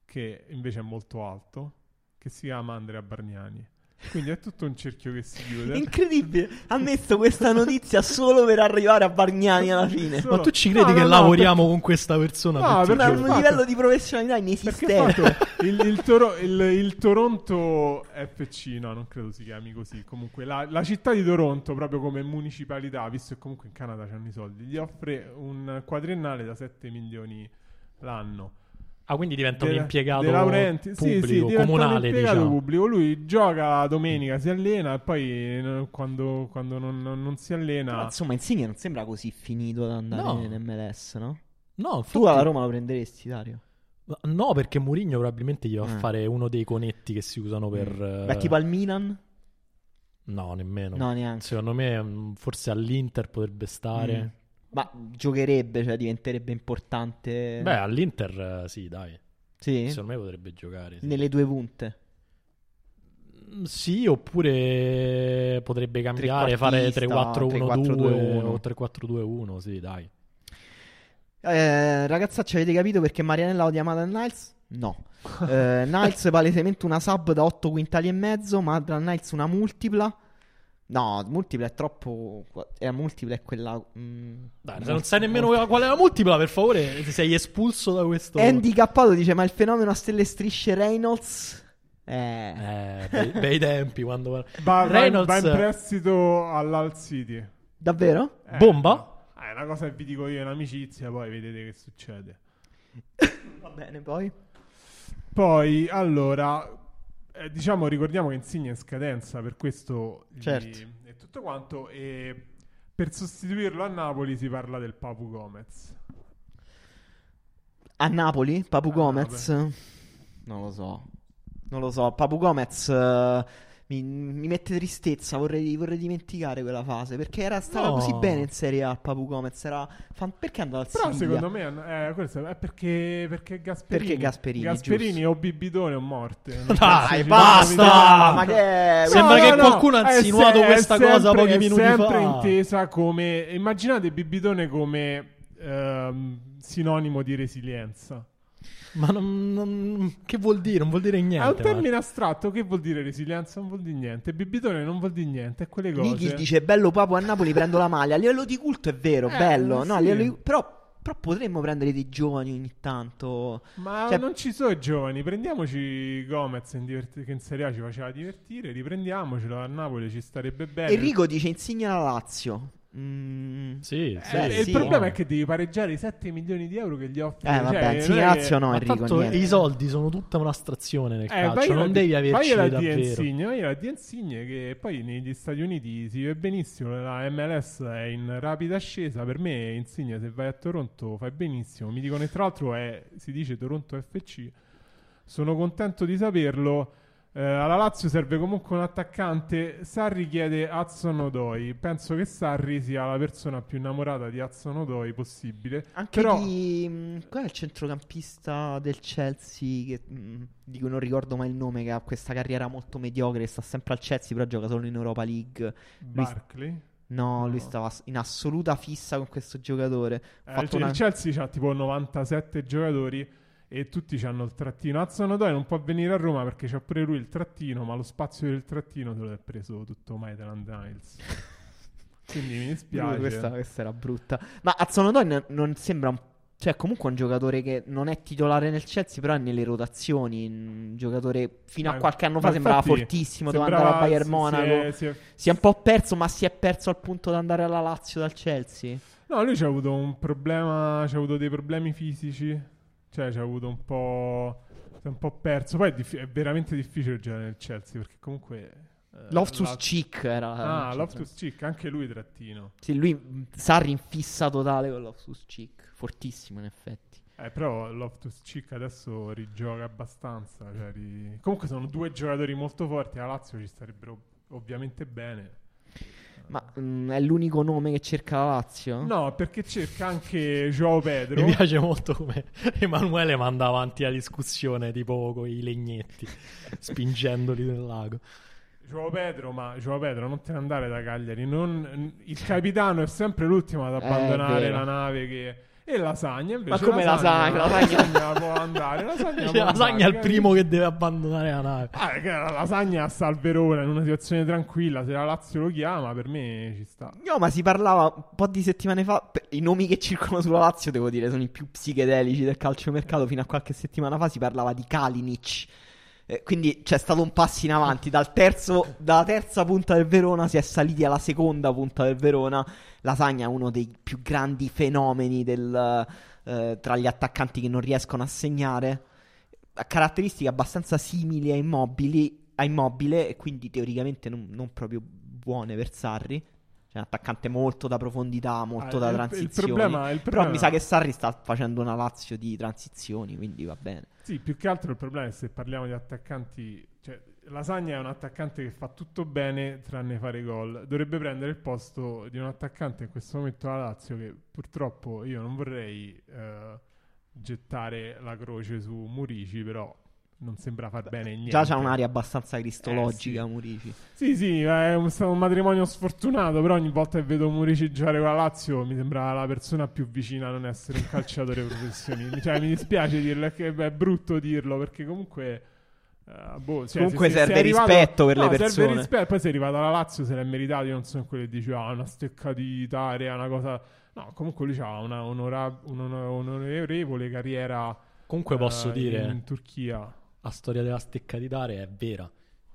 che invece è molto alto, che si chiama Andrea Bargnani. Quindi è tutto un cerchio che si chiude. Incredibile, ha messo questa notizia solo per arrivare a Bargnani alla fine. Solo- Ma tu ci credi No, che no, lavoriamo con questa persona? No, perché- Un, fatto- livello di professionalità Perché inesistente. fatto il, il, Toro- il- il Toronto FC, no, non credo si chiami così. Comunque, la, la città di Toronto, proprio come municipalità, visto che comunque in Canada c'hanno i soldi, gli offre un quadriennale da 7 milioni l'anno. Ah, quindi diventa un De- impiegato de laurenti- sì, sì, pubblico, diventa un comunale, impiegato diciamo. pubblico. Lui gioca la domenica, si allena e poi eh, quando, quando non, non- non si Però, allena... insomma, Insigne non sembra così finito ad andare No. in MLS, no? No, Tu infatti- alla Roma lo prenderesti, Dario? No, perché Mourinho probabilmente gli va a Eh. fare uno dei conetti che si usano per... eh, Beh, tipo al Milan? No, nemmeno. No, neanche. Secondo me mm, forse all'Inter potrebbe stare. Mm. Ma giocherebbe, cioè diventerebbe importante. Beh, all'Inter eh, sì, dai. sì? Secondo me potrebbe giocare. Sì, Nelle due punte. Mm, Sì, oppure potrebbe cambiare, fare 3-4-1-2 3-4-2-1. o 3-4-2-1, sì, dai. Eh, ragazzacci, avete capito perché Marianella odia Madden Niles? No. Eh, Niles palesemente una sub da 8 quintali e mezzo, Madden Niles una multipla. No, multipla è troppo. È multipla è quella. mm, Dai, se non sai nemmeno qual è la multipla, per favore, ti sei espulso da questo... Handicappato dice: Ma il fenomeno a stelle strisce Reynolds. Eh. Eh, bei, bei tempi quando... Va, Reynolds... va in prestito all'Al City. Davvero? Eh, Bomba? È una cosa che vi dico io in amicizia, poi vedete che succede. Va bene, poi. Poi, allora, eh, diciamo, ricordiamo che Insigne è in scadenza, per questo gli- Certo. è tutto quanto. E per sostituirlo a Napoli si parla del Papu Gomez. A Napoli? Papu A Gomez? Non lo so. Non lo so. Papu Gomez eh, mi, mi mette tristezza. Vorrei, vorrei dimenticare quella fase. Perché era stata No. così bene in Serie A. Papu Gomez era. fan- Perché è andato al Però Siviglia? secondo me eh, questo è perché, perché Gasperini. Perché Gasperini, Gasperini o Bibidone o morte. Dai, basta! Ma che è? Sembra che qualcuno ha è insinuato se- è questa cosa sempre- pochi è minuti sempre fa. intesa come immaginate Bibidone come ehm, sinonimo di resilienza. Ma non, non- Che vuol dire? Non vuol dire niente. è un ma- termine astratto che vuol dire resilienza non vuol dire niente Bibidone non vuol dire niente è quelle cose Niki dice bello Papu a Napoli prendo la maglia. A livello di culto è vero, Eh, bello. No, a sì. livello di- Però però potremmo prendere dei giovani ogni tanto. Ma Cioè- non ci sono i giovani, prendiamoci Gomez in diverti- che in Serie A ci faceva divertire, riprendiamocelo a Napoli, ci starebbe bene. Enrico dice insegna la Lazio. Mm, Sì, Eh, sì, il sì. problema è che devi pareggiare i 7 milioni di euro che gli offri. Eh, vabbè, cioè, la Lazio no, Enrico. i soldi sono tutta un'astrazione nel Eh, calcio, non devi averci alla davvero. Insigne, vai alla di Insigne che poi negli Stati Uniti si vede benissimo, la MLS è in rapida ascesa, per me Insigne se vai a Toronto fai benissimo, mi dicono che tra l'altro è, si dice Toronto FC, sono contento di saperlo. Eh, alla Lazio serve comunque un attaccante. Sarri chiede Hudson Odoi. Penso che Sarri sia la persona più innamorata di Hudson Odoi possibile. Anche Però- di. mm, Qual è il centrocampista del Chelsea? Che, mm, di cui non ricordo mai il nome. Che ha questa carriera molto mediocre. Sta sempre al Chelsea, però gioca solo in Europa League. Barkley. No, No. lui stava in assoluta fissa con questo giocatore. Eh, il, una- il Chelsea ha tipo 97 giocatori e tutti hanno il trattino. Hudson Odoi non può venire a Roma perché c'ha pure lui il trattino, ma lo spazio del trattino se lo è preso tutto Maitland Niles. Quindi mi dispiace. Questa, questa era brutta. Ma Azzonodoi non, non sembra un. Cioè, comunque un giocatore che non è titolare nel Chelsea, però è nelle rotazioni. Un giocatore fino a qualche anno fa sembrava fortissimo. Doveva sembrava- andare a Bayern Monaco. Si è, si è- Si è un po' perso, ma si è perso al punto da andare alla Lazio dal Chelsea. No, lui c'ha avuto un problema, c'ha avuto dei problemi fisici, cioè c'ha avuto un po', si è un po' perso. Poi è, diffi- è veramente difficile giocare nel Chelsea perché comunque... eh, Loftus la- Cheek era. Ah, Loftus Cheek, anche lui trattino. Sì, lui mh, Sarri in fissa totale con Loftus Cheek. Fortissimo, in effetti. Eh, però Loftus Cheek adesso rigioca abbastanza. cioè, ri- Comunque sono due giocatori molto forti. A Lazio ci starebbero ovviamente bene. Ma mh, è l'unico nome che cerca la Lazio? No, perché cerca anche Joao Pedro. Mi piace molto come Emanuele manda avanti la discussione tipo con i legnetti, spingendoli nel lago. Joao Pedro, ma Joao Pedro non te ne andare da Cagliari. non- il capitano è sempre l'ultimo ad abbandonare la nave che... E Lasagna invece Ma come Lasagna? Lasagna, Lasagna- può andare. Lasagna, Cioè, Lasagna è il primo che deve abbandonare la nave. Ah, la lasagna sta al Verona in una situazione tranquilla. Se la Lazio lo chiama, per me ci sta. No, ma si parlava un po' di settimane fa. I nomi che circolano sulla Lazio, devo dire, sono i più psichedelici del calciomercato. Fino a qualche settimana fa si parlava di Kalinic. Eh, quindi c'è stato un passo in avanti. Dal terzo, dalla terza punta del Verona si è saliti alla seconda punta del Verona. Lasagna è uno dei più grandi fenomeni del, eh, tra gli attaccanti che non riescono a segnare. Ha caratteristiche abbastanza simili a Immobili, a Immobile, e quindi teoricamente non, non proprio buone per Sarri. Cioè, un attaccante molto da profondità, molto Ah, da il- transizioni. Il problema, il Però problema- mi sa che Sarri sta facendo una Lazio di transizioni, quindi va bene. Sì, più che altro il problema è se parliamo di attaccanti. Cioè, Lasagna è un attaccante che fa tutto bene tranne fare gol. Dovrebbe prendere il posto di un attaccante in questo momento alla Lazio che purtroppo io non vorrei eh, gettare la croce su Murici, però non sembra far bene niente. Già c'ha un'aria abbastanza cristologica, Eh, sì. Murici. Sì, sì, è un, stato un matrimonio sfortunato, però ogni volta che vedo Murici giocare con la Lazio mi sembra la persona più vicina a non essere un calciatore professionista. Cioè, mi dispiace dirlo, è, che, beh, è brutto dirlo, perché comunque... eh, boh, cioè, Comunque se- se- se serve arrivato- rispetto per le no, persone. Serve rispetto, poi sei arrivato alla Lazio, se l'è meritato, io non sono quello che dice, ah, una steccatitaria, una cosa... No, comunque lui ha una onora- un'onorevole carriera Comunque posso eh, dire, in Turchia. La storia della stecca di dare è vera.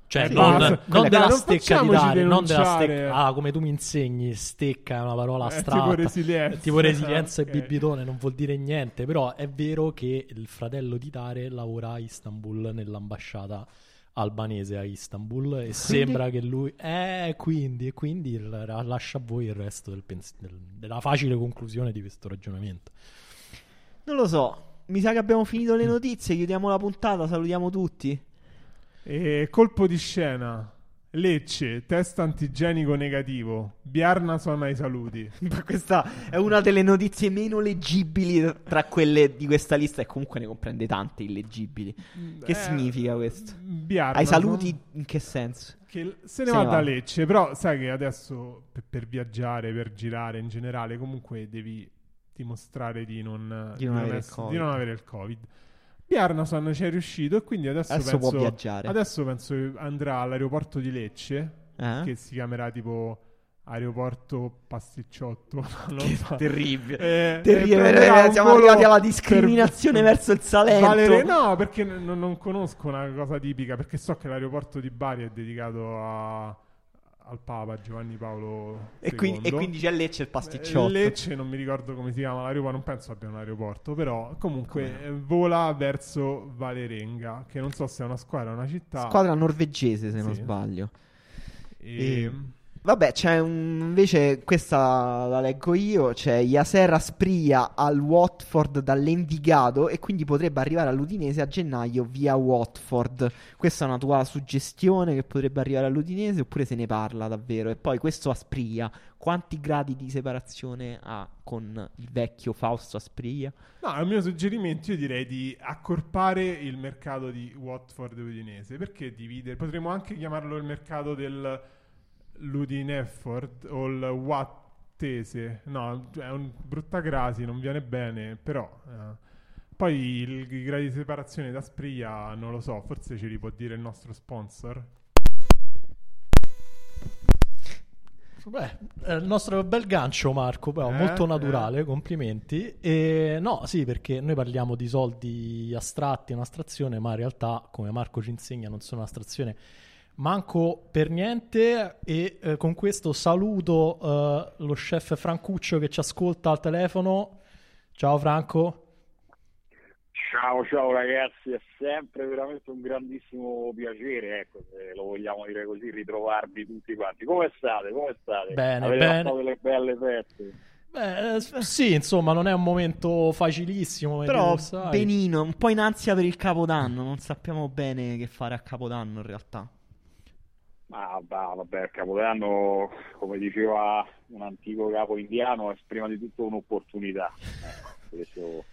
Cioè, Eh, non, non della non stecca di dare, non della stecca. Ah, come tu mi insegni, stecca è una parola È astratta. tipo resilienza. Tipo resilienza Ok. e bibitone non vuol dire niente, però è vero che il fratello di Dare lavora a Istanbul nell'ambasciata albanese a Istanbul e sembra che lui eh quindi e quindi lascia a voi il resto del pens- del- della facile conclusione di questo ragionamento. Non lo so. Mi sa che abbiamo finito Mm. le notizie. Chiudiamo la puntata. Salutiamo tutti. E colpo di scena. Lecce, test antigenico negativo. Biarna suona i saluti. Questa è una delle notizie meno leggibili tra quelle di questa lista. E comunque ne comprende tante illeggibili. Che Eh, significa questo? Biarna Ai saluti, suona- in che senso? Che se ne Se va ne da va. Lecce, però sai che adesso per, per viaggiare, per girare in generale, comunque devi dimostrare di non, Di non avere il ess- Covid. di non avere il Covid. Biarnason ci è riuscito e quindi adesso, Adesso penso, può viaggiare. adesso penso che andrà all'aeroporto di Lecce, Eh? che si chiamerà tipo aeroporto pasticciotto. Non Che so. terribile. Eh, Terribile, eh, eh, era un siamo arrivati alla per- discriminazione verso il Salento. Valere- no, perché n- non- non conosco una cosa tipica, perché so che l'aeroporto di Bari è dedicato a- al Papa Giovanni Paolo E, quindi, e II. quindi c'è Lecce il Eh, pasticciotto. Lecce non mi ricordo come si chiama l'aeroporto, non penso abbia un aeroporto, però comunque eh, vola verso Valerenga, che non so se è una squadra o una città. Squadra norvegese, se non Sì. sbaglio. E... E- Vabbè, c'è un... invece, questa la leggo io, c'è Yaser Aspria al Watford dall'Envigado e quindi potrebbe arrivare all'Udinese a gennaio via Watford. Questa è una tua suggestione che potrebbe arrivare all'Udinese oppure se ne parla davvero? E poi questo Aspria, quanti gradi di separazione ha con il vecchio Fausto Aspria? No, al mio suggerimento io direi di accorpare il mercato di Watford e Udinese, perché dividere? Potremmo anche chiamarlo il mercato del Ludinefford o il Wattese. No, è un brutta crasi, non viene bene, però... eh. Poi il- i gradi di separazione da Spria, non lo so, forse ce li può dire il nostro sponsor. Beh, il nostro bel gancio Marco, però Eh, molto eh. naturale, complimenti. E no, sì, perché noi parliamo di soldi astratti, un'astrazione, ma in realtà, come Marco ci insegna, non sono un'astrazione manco per niente. E eh, con questo saluto eh, lo chef Francuccio che ci ascolta al telefono. Ciao Franco. Ciao, ciao ragazzi, è sempre veramente un grandissimo piacere, ecco, se lo vogliamo dire così, ritrovarvi tutti quanti. Come state? Come state? Bene, Avete bene. fatto delle belle feste? Beh, eh, sì, insomma, non è un momento facilissimo. Però benino, un po' in ansia per il Capodanno, non sappiamo bene che fare a Capodanno in realtà. Ma va- vabbè, il Capodanno, come diceva un antico capo indiano, è prima di tutto un'opportunità. Ecco, questo,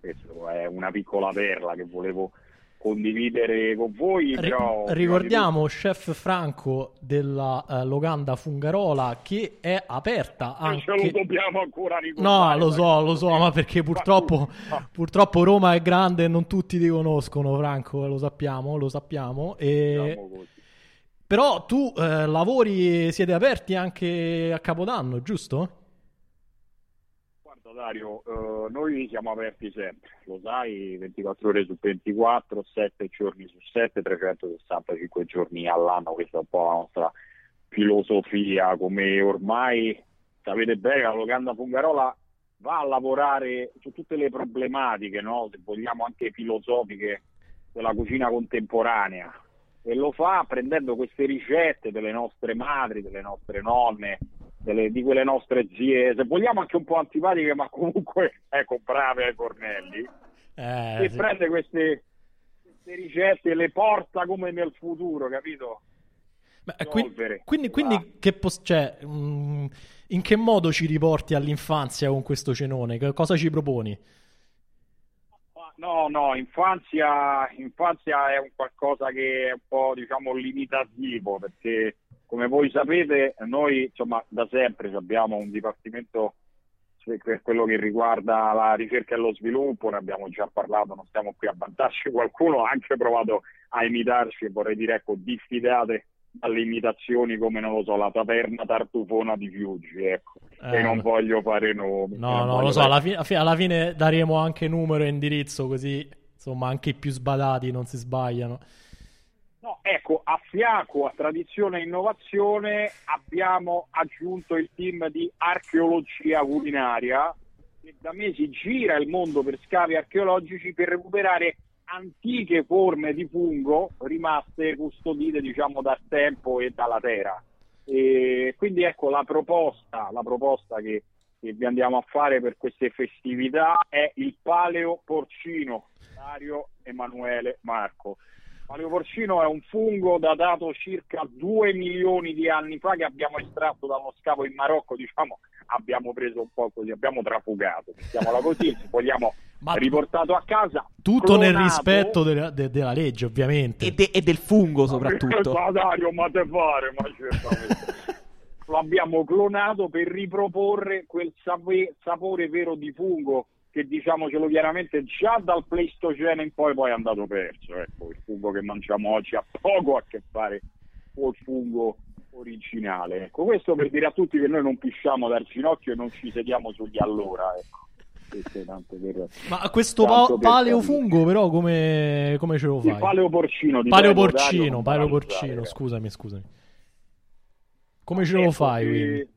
questo è una piccola perla che volevo condividere con voi. Però, ricordiamo chef Franco della eh, Locanda Fungarola che è aperta tutto- Ce lo anche dobbiamo ancora No, ricordare. lo so, lo so, ma perché purtroppo, Ma- purtroppo Roma è grande e non tutti ti conoscono, Franco, lo sappiamo, lo sappiamo. E... Diciamo. Però tu eh, lavori, siete aperti anche a Capodanno, giusto? Guarda Dario, eh, noi siamo aperti sempre, lo sai, 24 ore su 24, 7 giorni su 7, 365 giorni all'anno, questa è un po' la nostra filosofia, come ormai sapete bene la locanda Fungarola va a lavorare su tutte le problematiche, no? se vogliamo anche filosofiche, della cucina contemporanea e lo fa prendendo queste ricette delle nostre madri, delle nostre nonne, delle- di quelle nostre zie, se vogliamo anche un po' antipatiche, ma comunque ecco, brave ai fornelli, Eh, e sì. prende queste, queste ricette e le porta come nel futuro, capito? Beh, quindi, quindi Ah. che pos- cioè, mm, in che modo ci riporti all'infanzia con questo cenone? Cosa ci proponi? No, no, infanzia, infanzia è un qualcosa che è un po' diciamo limitativo perché come voi sapete noi insomma da sempre abbiamo un dipartimento per quello che riguarda la ricerca e lo sviluppo, ne abbiamo già parlato, non stiamo qui a vantarci, qualcuno ha anche provato a imitarci e vorrei dire ecco diffidate dalle imitazioni come non lo so la taverna tartufona di Fiuggi ecco Eh, e non voglio fare nomi No, no, lo so, alla, fi- alla fi- alla fine daremo anche numero e indirizzo così, insomma, anche i più sbadati non si sbagliano. No, ecco, a fianco a tradizione e innovazione abbiamo aggiunto il team di archeologia culinaria che da mesi gira il mondo per scavi archeologici per recuperare antiche forme di fungo rimaste custodite diciamo dal tempo e dalla terra. E quindi ecco la proposta, la proposta che, che vi andiamo a fare per queste festività è il paleo porcino, Dario Emanuele Marco. Paleo porcino è un fungo datato circa 2 milioni di anni fa che abbiamo estratto da uno scavo in Marocco, diciamo, abbiamo preso un po' così, abbiamo trafugato, mettiamola così, vogliamo Ma riportato a casa. tutto nel clonato. rispetto della, de- della legge, ovviamente. E, de- e del fungo soprattutto. Ma Dario, ma te fare, ma certamente. Lo abbiamo clonato per riproporre quel sape- sapore vero di fungo che diciamocelo chiaramente già dal Pleistocene in poi poi è andato perso. Ecco, il fungo che mangiamo oggi ha poco a che fare col fungo originale. Ecco, questo per dire a tutti che noi non pisciamo dal ginocchio e non ci sediamo sugli allora. Ecco. Per, Ma questo pa- paleofungo però come, come ce lo fai? Il paleoporcino. Paleoporcino, paleoporcino, scusami, scusami. Come ce lo fai quindi?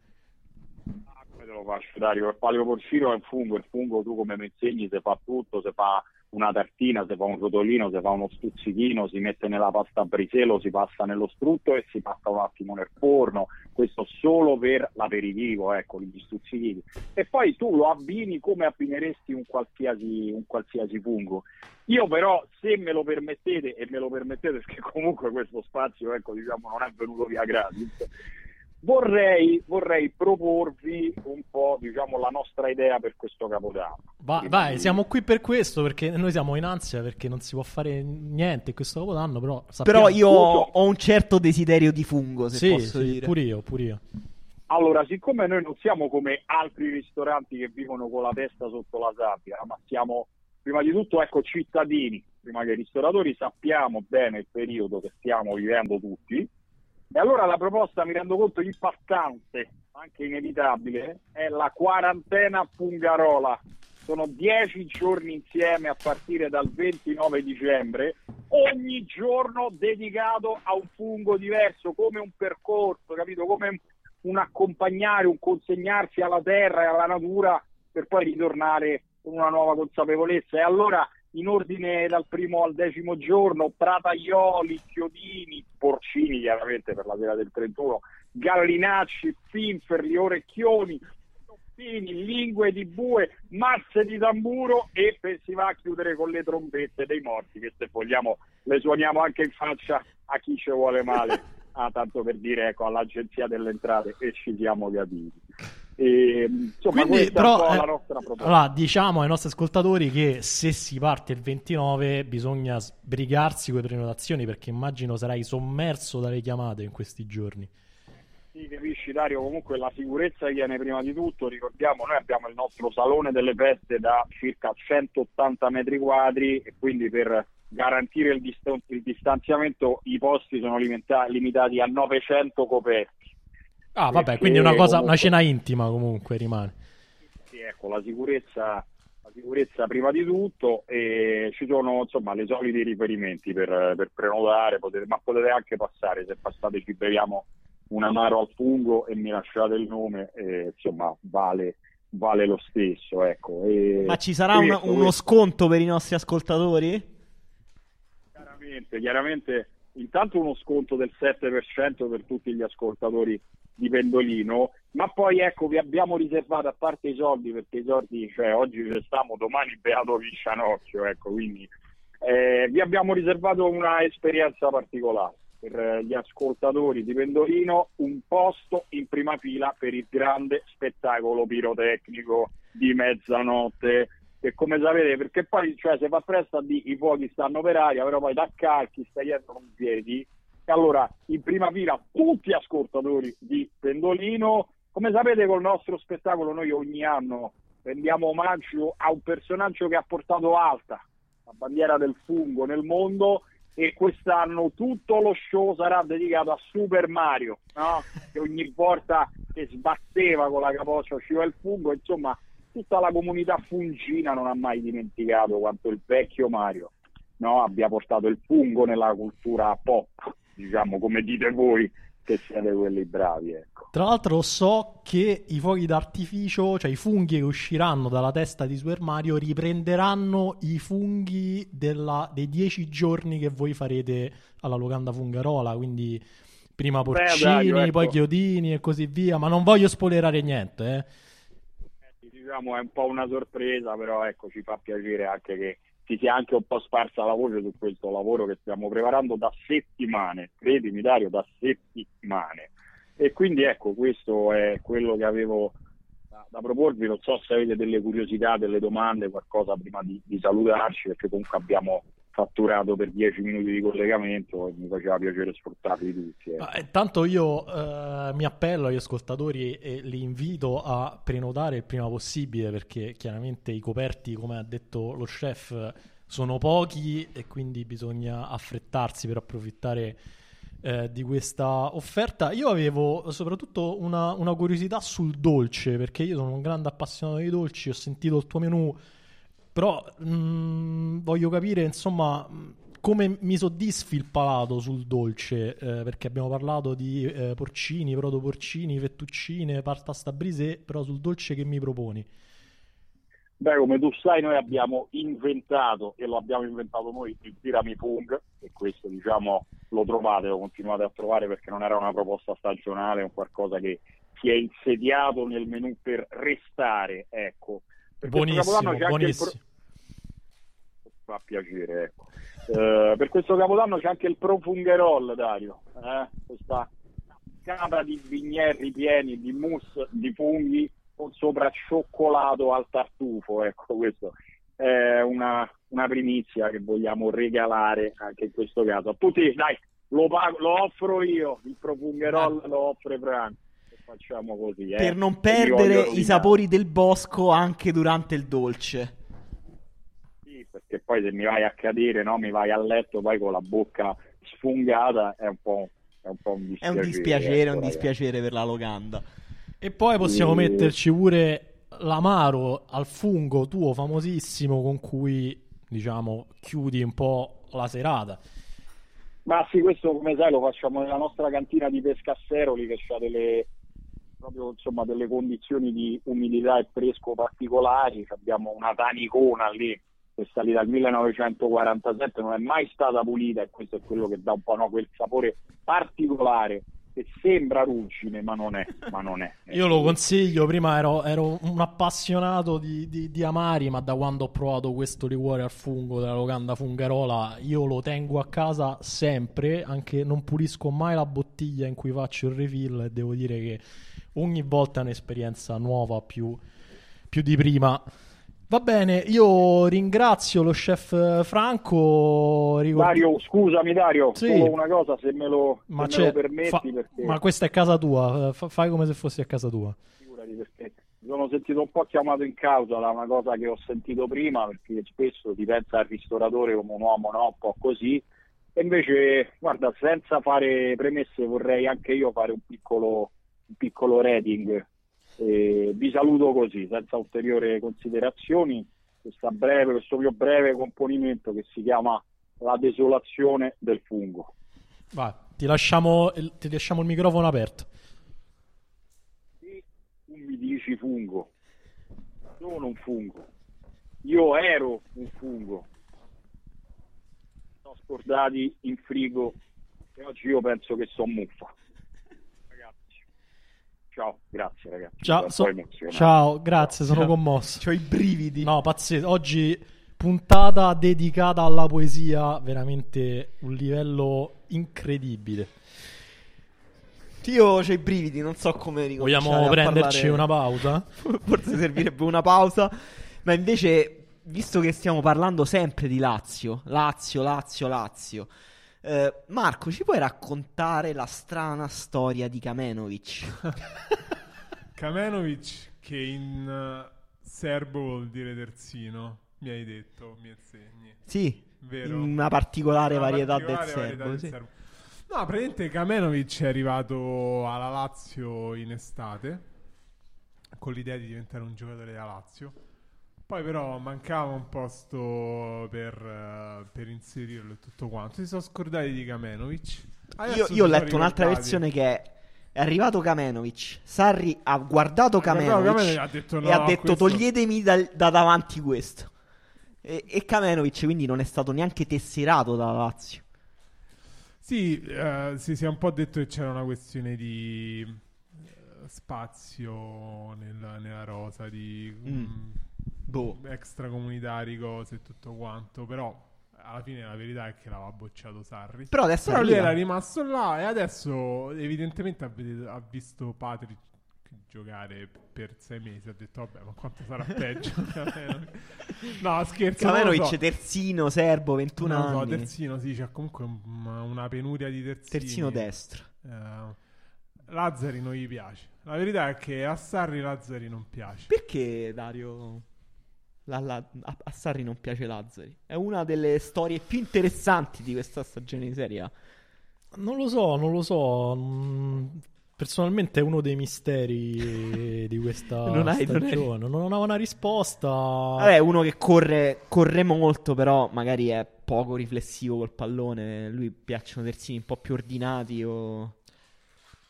Ah, come te lo faccio Dario? Il paleoporcino è un fungo, il fungo tu come mi insegni se fa tutto, se fa una tartina, si fa un rotolino, si fa uno stuzzichino, si mette nella pasta a briselo, si passa nello strutto e si passa un attimo nel forno. Questo solo per l'aperitivo, ecco, gli stuzzichini. E poi tu lo abbini come abbineresti un qualsiasi, un qualsiasi fungo. Io però, se me lo permettete, e me lo permettete perché comunque questo spazio, ecco, diciamo, non è venuto via gratis, Vorrei, vorrei, proporvi un po' diciamo, la nostra idea per questo capodanno. Va, Quindi... Vai, siamo qui per questo perché noi siamo in ansia perché non si può fare niente questo capodanno. Però, sappiamo... però io ho un certo desiderio di fungo, se sì, posso sì, dire. Pure io, pure io. Allora, siccome noi non siamo come altri ristoranti che vivono con la testa sotto la sabbia, ma siamo prima di tutto ecco, cittadini, prima che ristoratori, sappiamo bene il periodo che stiamo vivendo tutti e allora la proposta, mi rendo conto, impattante, anche inevitabile, è la quarantena Pungarola. Sono dieci giorni insieme a partire dal 29 dicembre, ogni giorno dedicato a un fungo diverso, come un percorso, capito? Come un accompagnare, un consegnarsi alla terra e alla natura per poi ritornare con una nuova consapevolezza. E allora in ordine dal primo al decimo giorno, prataioli, chiodini, porcini chiaramente per la sera del 31, gallinacci, finferli, orecchioni, toppini, lingue di bue, masse di tamburo e si va a chiudere con le trombette dei morti che se vogliamo le suoniamo anche in faccia a chi ci vuole male. Ah, tanto per dire ecco, all'agenzia delle entrate e ci siamo capiti. E, insomma, Quindi, però, è la eh, nostra proposta. Allora, diciamo ai nostri ascoltatori che se si parte il 29 bisogna sbrigarsi con le prenotazioni perché immagino sarai sommerso dalle chiamate in questi giorni. Sì, capisci Dario, comunque la sicurezza viene prima di tutto, ricordiamo noi abbiamo il nostro salone delle feste da circa 180 metri quadri e quindi per garantire il, dist- il distanziamento i posti sono limita- limitati a 900 coperti Ah, vabbè, quindi una cosa, comunque... una cena intima comunque rimane. Sì, ecco, la sicurezza, la sicurezza prima di tutto e ci sono insomma le soliti riferimenti per, per prenotare, potete, ma potete anche passare, se passate ci beviamo un amaro al fungo e mi lasciate il nome, e, insomma vale, vale lo stesso. Ecco. E, ma ci sarà un, uno sconto per i nostri ascoltatori? Chiaramente, chiaramente intanto uno sconto del 7% per tutti gli ascoltatori di Pendolino, ma poi ecco vi abbiamo riservato a parte i soldi perché i soldi, cioè oggi ci stiamo, domani beato Viscianocchio, ecco, quindi eh, vi abbiamo riservato una esperienza particolare per gli ascoltatori di Pendolino, un posto in prima fila per il grande spettacolo pirotecnico di mezzanotte che come sapete, perché poi cioè, se fa presto dire i fuochi stanno per aria, però poi da calchi stai dietro non piedi e allora, in prima fila, tutti ascoltatori di Pendolino. Come sapete, col nostro spettacolo noi ogni anno rendiamo omaggio a un personaggio che ha portato alta la bandiera del fungo nel mondo e quest'anno tutto lo show sarà dedicato a Super Mario, no? che ogni volta che sbatteva con la capoccia usciva il fungo, insomma tutta la comunità fungina non ha mai dimenticato quanto il vecchio Mario no? abbia portato il fungo nella cultura pop diciamo come dite voi che siete quelli bravi. Ecco. Tra l'altro so che i fuochi d'artificio, cioè i funghi che usciranno dalla testa di Super Mario, riprenderanno i funghi della, dei dieci giorni che voi farete alla locanda fungarola, quindi prima porcini, Beh, dai, ecco. poi chiodini e così via, ma non voglio spoilerare niente. Eh. Diciamo è un po' una sorpresa, però ecco ci fa piacere anche che si sia anche un po' sparsa la voce su questo lavoro che stiamo preparando da settimane, credimi Dario, da settimane. E quindi ecco, questo è quello che avevo da, da proporvi, non so se avete delle curiosità, delle domande, qualcosa prima di, di salutarci, perché comunque abbiamo fatturato per 10 minuti di collegamento e mi faceva piacere sfruttarli tutti. Eh. Ah, intanto io eh, mi appello agli ascoltatori e li invito a prenotare il prima possibile perché chiaramente i coperti, come ha detto lo chef, sono pochi e quindi bisogna affrettarsi per approfittare eh, di questa offerta. Io avevo soprattutto una, una curiosità sul dolce, perché io sono un grande appassionato di dolci, ho sentito il tuo menù, però mh, voglio capire, insomma, come mi soddisfi il palato sul dolce, eh, perché abbiamo parlato di eh, porcini, protoporcini, fettuccine, pasta brisée, però sul dolce che mi proponi? Beh, come tu sai, noi abbiamo inventato, e lo abbiamo inventato noi, il tiramifung, e questo diciamo lo trovate, lo continuate a trovare perché non era una proposta stagionale, è un qualcosa che si è insediato nel menù per restare, ecco. Buonissimo, buonissimo. Pro... Fa piacere, ecco. Uh, per questo capodanno c'è anche il profungherol, Dario, eh? questa capa di vigneri pieni di mousse di funghi con sopra cioccolato al tartufo, ecco questo è una, una primizia che vogliamo regalare anche in questo caso. A tutti, dai, lo, pago, lo offro io, il profungherol lo offre Franco. Facciamo così, eh. Per non perdere i sapori del bosco anche durante il dolce. Sì, perché poi se mi vai a cadere, no? mi vai a letto poi con la bocca sfungata, è un po', è un, po un dispiacere. È un dispiacere, ecco, un dispiacere per la locanda. E poi possiamo e... metterci pure l'amaro al fungo tuo famosissimo con cui, diciamo, chiudi un po' la serata. Ma sì, questo come sai lo facciamo nella nostra cantina di Pescasseroli che ha delle, proprio, insomma, delle condizioni di umidità e fresco particolari. Abbiamo una tanicona lì che sta lì dal 1947, non è mai stata pulita e questo è quello che dà un po' no, quel sapore particolare che sembra ruggine, ma non è. Ma non è. Io lo consiglio, prima ero, ero un appassionato di, di, di, amari, ma da quando ho provato questo liquore al fungo della locanda fungarola, io lo tengo a casa sempre, anche non pulisco mai la bottiglia in cui faccio il refill e devo dire che ogni volta è un'esperienza nuova più, più di prima. Va bene, io ringrazio lo chef Franco. Ricord... Dario, scusami Dario, sì. solo una cosa se me lo, ma se me lo permetti. Fa... Perché... Ma questa è casa tua, F- fai come se fossi a casa tua. Figurati perché mi sono sentito un po' chiamato in causa da una cosa che ho sentito prima, perché spesso si pensa al ristoratore come un uomo no? un po' così. E invece, guarda, senza fare premesse vorrei anche io fare un piccolo, piccolo rating e vi saluto così, senza ulteriori considerazioni, breve, questo mio breve componimento che si chiama La desolazione del fungo. Vai, ti lasciamo, ti lasciamo il microfono aperto. Sì, tu mi dici fungo. Sono un fungo. Io ero un fungo. Sono scordati in frigo e oggi io penso che sono muffa. Ciao, grazie ragazzi. Ciao, so- ciao grazie, sono ciao. commosso. Ho i brividi. No, pazzesco. Oggi puntata dedicata alla poesia, veramente un livello incredibile. Io ho i brividi, non so come ricominciare Vogliamo prenderci una pausa? Forse servirebbe una pausa. Ma invece, visto che stiamo parlando sempre di Lazio, Lazio, Lazio, Lazio eh, Marco, ci puoi raccontare la strana storia di Kamenovic? Kamenovic, che in uh, serbo vuol dire terzino, mi hai detto, mi insegni. Sì, Vero? una particolare una varietà, particolare del, varietà serbo, del sì. serbo. No, praticamente Kamenovic è arrivato alla Lazio in estate con l'idea di diventare un giocatore della Lazio poi però mancava un posto per, uh, per inserirlo e tutto quanto. Si sono scordati di Kamenovic. Io, io ho letto un'altra versione che è è arrivato Kamenovic. Sarri ha guardato Kamenovic, ha detto no, e ha detto questo... toglietemi da, da, davanti questo. E, e Kamenovic quindi non è stato neanche tesserato da Lazio. Sì, uh, sì, si è un po' detto che c'era una questione di uh, spazio nella, nella rosa, di... Mm. Um, boh. extracomunitari, cose e tutto quanto, però alla fine la verità è che l'aveva bocciato Sarri. Però adesso Però lui era rimasto là e adesso evidentemente ha, ha visto Patrick giocare per sei mesi ha detto vabbè ma quanto sarà peggio? No scherzo Kamenovic so. terzino serbo 21 non anni so, terzino sì c'è comunque una, una penuria di terzini. Terzino destro. Uh, Lazzari non gli piace. La verità è che a Sarri Lazzari non piace. Perché Dario la, la, a, a, Sarri non piace Lazzari. È una delle storie più interessanti di questa stagione di Serie A. Non lo so, non lo so. Mm, Personalmente è uno dei misteri di questa Non hai- non stagione. Non, ho una risposta. Vabbè, uno che corre, corre molto, però magari è poco riflessivo col pallone. Lui piacciono terzini un po' più ordinati o...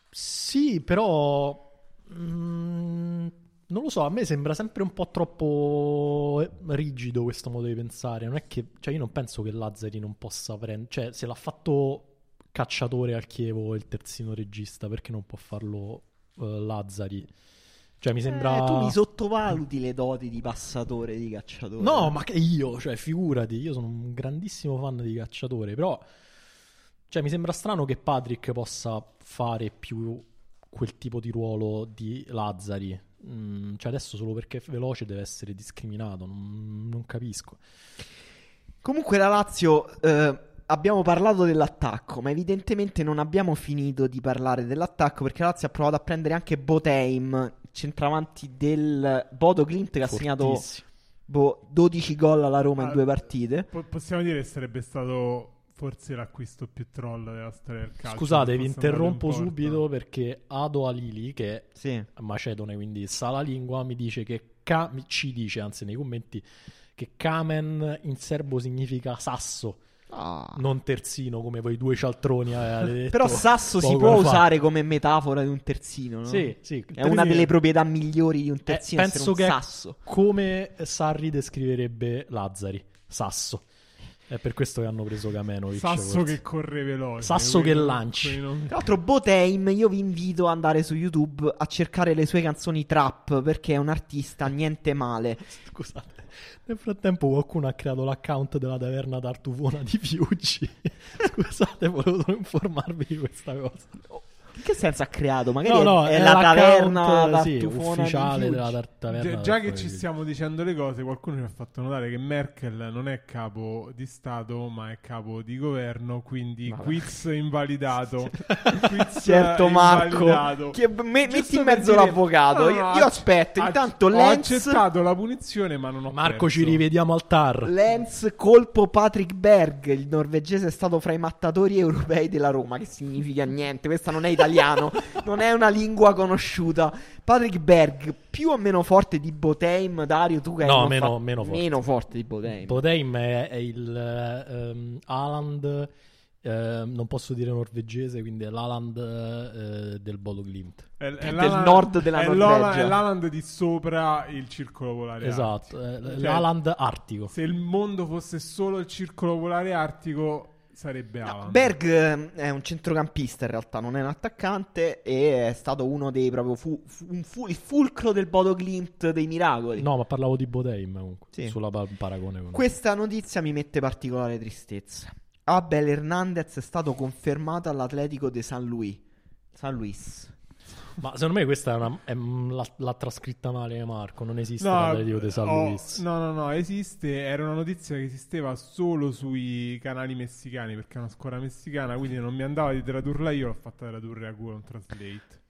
Sì, però. mm, non lo so, a me sembra sempre un po' troppo eh, rigido questo modo di pensare. Non è che. Cioè, io non penso che Lazzari non possa prendere. Cioè, se l'ha fatto cacciatore al Chievo il terzino regista, perché non può farlo eh, Lazzari? Cioè, mi sembra. Eh, tu mi sottovaluti le doti di passatore, di cacciatore. No, ma che io, cioè, figurati, io sono un grandissimo fan di cacciatore, però, cioè, mi sembra strano che Patrick possa fare più quel tipo di ruolo di Lazzari. Mm, cioè, adesso solo perché è veloce deve essere discriminato, non, non capisco. Comunque la Lazio, eh, abbiamo parlato dell'attacco, ma evidentemente non abbiamo finito di parlare dell'attacco perché la Lazio ha provato a prendere anche Botheim, centravanti del Bodo Clint che ha segnato Fortissimo. boh, 12 gol alla Roma in Ah, due partite. Po- possiamo dire che sarebbe stato forse l'acquisto più troll della storia del calcio. Scusate, vi interrompo subito perché Ado Alili, che è Sì. macedone, quindi sa la lingua, mi dice che mi- ci dice, anzi nei commenti, che Kamen in serbo significa sasso, Ah. non terzino come voi due cialtroni avevate detto Però Sasso si può fa. usare come metafora di un terzino, no? Sì, sì. È una delle proprietà migliori di un terzino Eh, penso un che- sasso. Come Sarri descriverebbe Lazzari, sasso. È per questo che hanno preso Kamenovic. Sasso forse. che corre veloce. Sasso che lanci. quelli non- Tra l'altro, Botheim, io vi invito ad andare su YouTube a cercare le sue canzoni trap perché è un artista niente male. Scusate, nel frattempo qualcuno ha creato l'account della taverna Tartufona di Fiuggi. Scusate, volevo informarvi di questa cosa. In che senso ha creato? Magari No, no, è, è la l'account, taverna sì, ufficiale della taverna Già, già che ci stiamo dicendo le cose, qualcuno ci ha fatto notare che Merkel non è capo di Stato, ma è capo di governo, quindi Vabbè. quiz invalidato. quiz Certo, Marco. invalidato. Che- me- metti in mezzo dire- l'avvocato. No, io, no, io acc- aspetto. acc- Intanto ho Lenz, accettato la punizione, ma non ho Marco, perso. ci rivediamo al TAR. Lenz colpo Patrick Berg. Il norvegese è stato fra i mattatori europei della Roma. Che significa niente. Questa non è italiano. non è una lingua conosciuta. Patrick Berg, più o meno forte di Botheim. Dario, tu che hai No, meno- fa- meno forte. meno forte di Botheim. Botheim è, è il ehm, Haaland, ehm, non posso dire norvegese, quindi è l'Haaland eh, del Bodo Glimt. È, è Del nord della è Norvegia. È l'Aland di sopra il circolo polare Esatto, artico. è Cioè, l'Haaland artico. Se il mondo fosse solo il circolo polare artico, sarebbe No. Berg eh, è un centrocampista in realtà, non è un attaccante e è stato uno dei proprio fu- fu- fu- il fulcro del Bodo Glimt dei miracoli. No, ma parlavo di Botheim comunque, Sì. sulla pa- paragone con... Questa notizia mi mette particolare tristezza. Abel Hernandez è stato confermato all'Atletico de San Luis. San Luis. Ma secondo me questa è una, è, mm, l'ha, l'ha trascritta male Marco, non esiste No, l'Atletico di San oh, Luis. no, no, no, esiste. Era una notizia che esisteva solo sui canali messicani perché è una scuola messicana. Quindi non mi andava di tradurla io, l'ho fatta tradurre a Google Translate.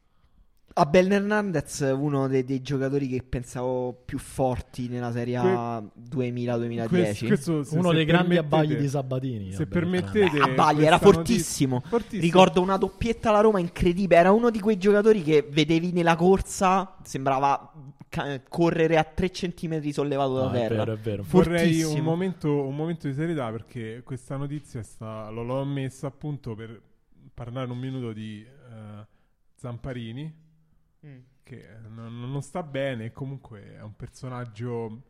Abel Hernandez, uno dei, dei giocatori che pensavo più forti nella Serie A 2000-2010. Questo- questo, se- Uno se dei grandi abbagli di Sabatini. Se vabbè, permettete, Beh, Abagli era fortissimo. notizia- fortissimo. Ricordo una doppietta alla Roma incredibile. Era uno di quei giocatori che vedevi nella corsa, sembrava ca- correre a 3 cm sollevato da No, è terra. vero, è vero. Vorrei un momento, un momento di serietà perché questa notizia sta, lo- l'ho messa appunto per parlare un minuto di eh, Zamparini Mm. che non, non sta bene comunque è un personaggio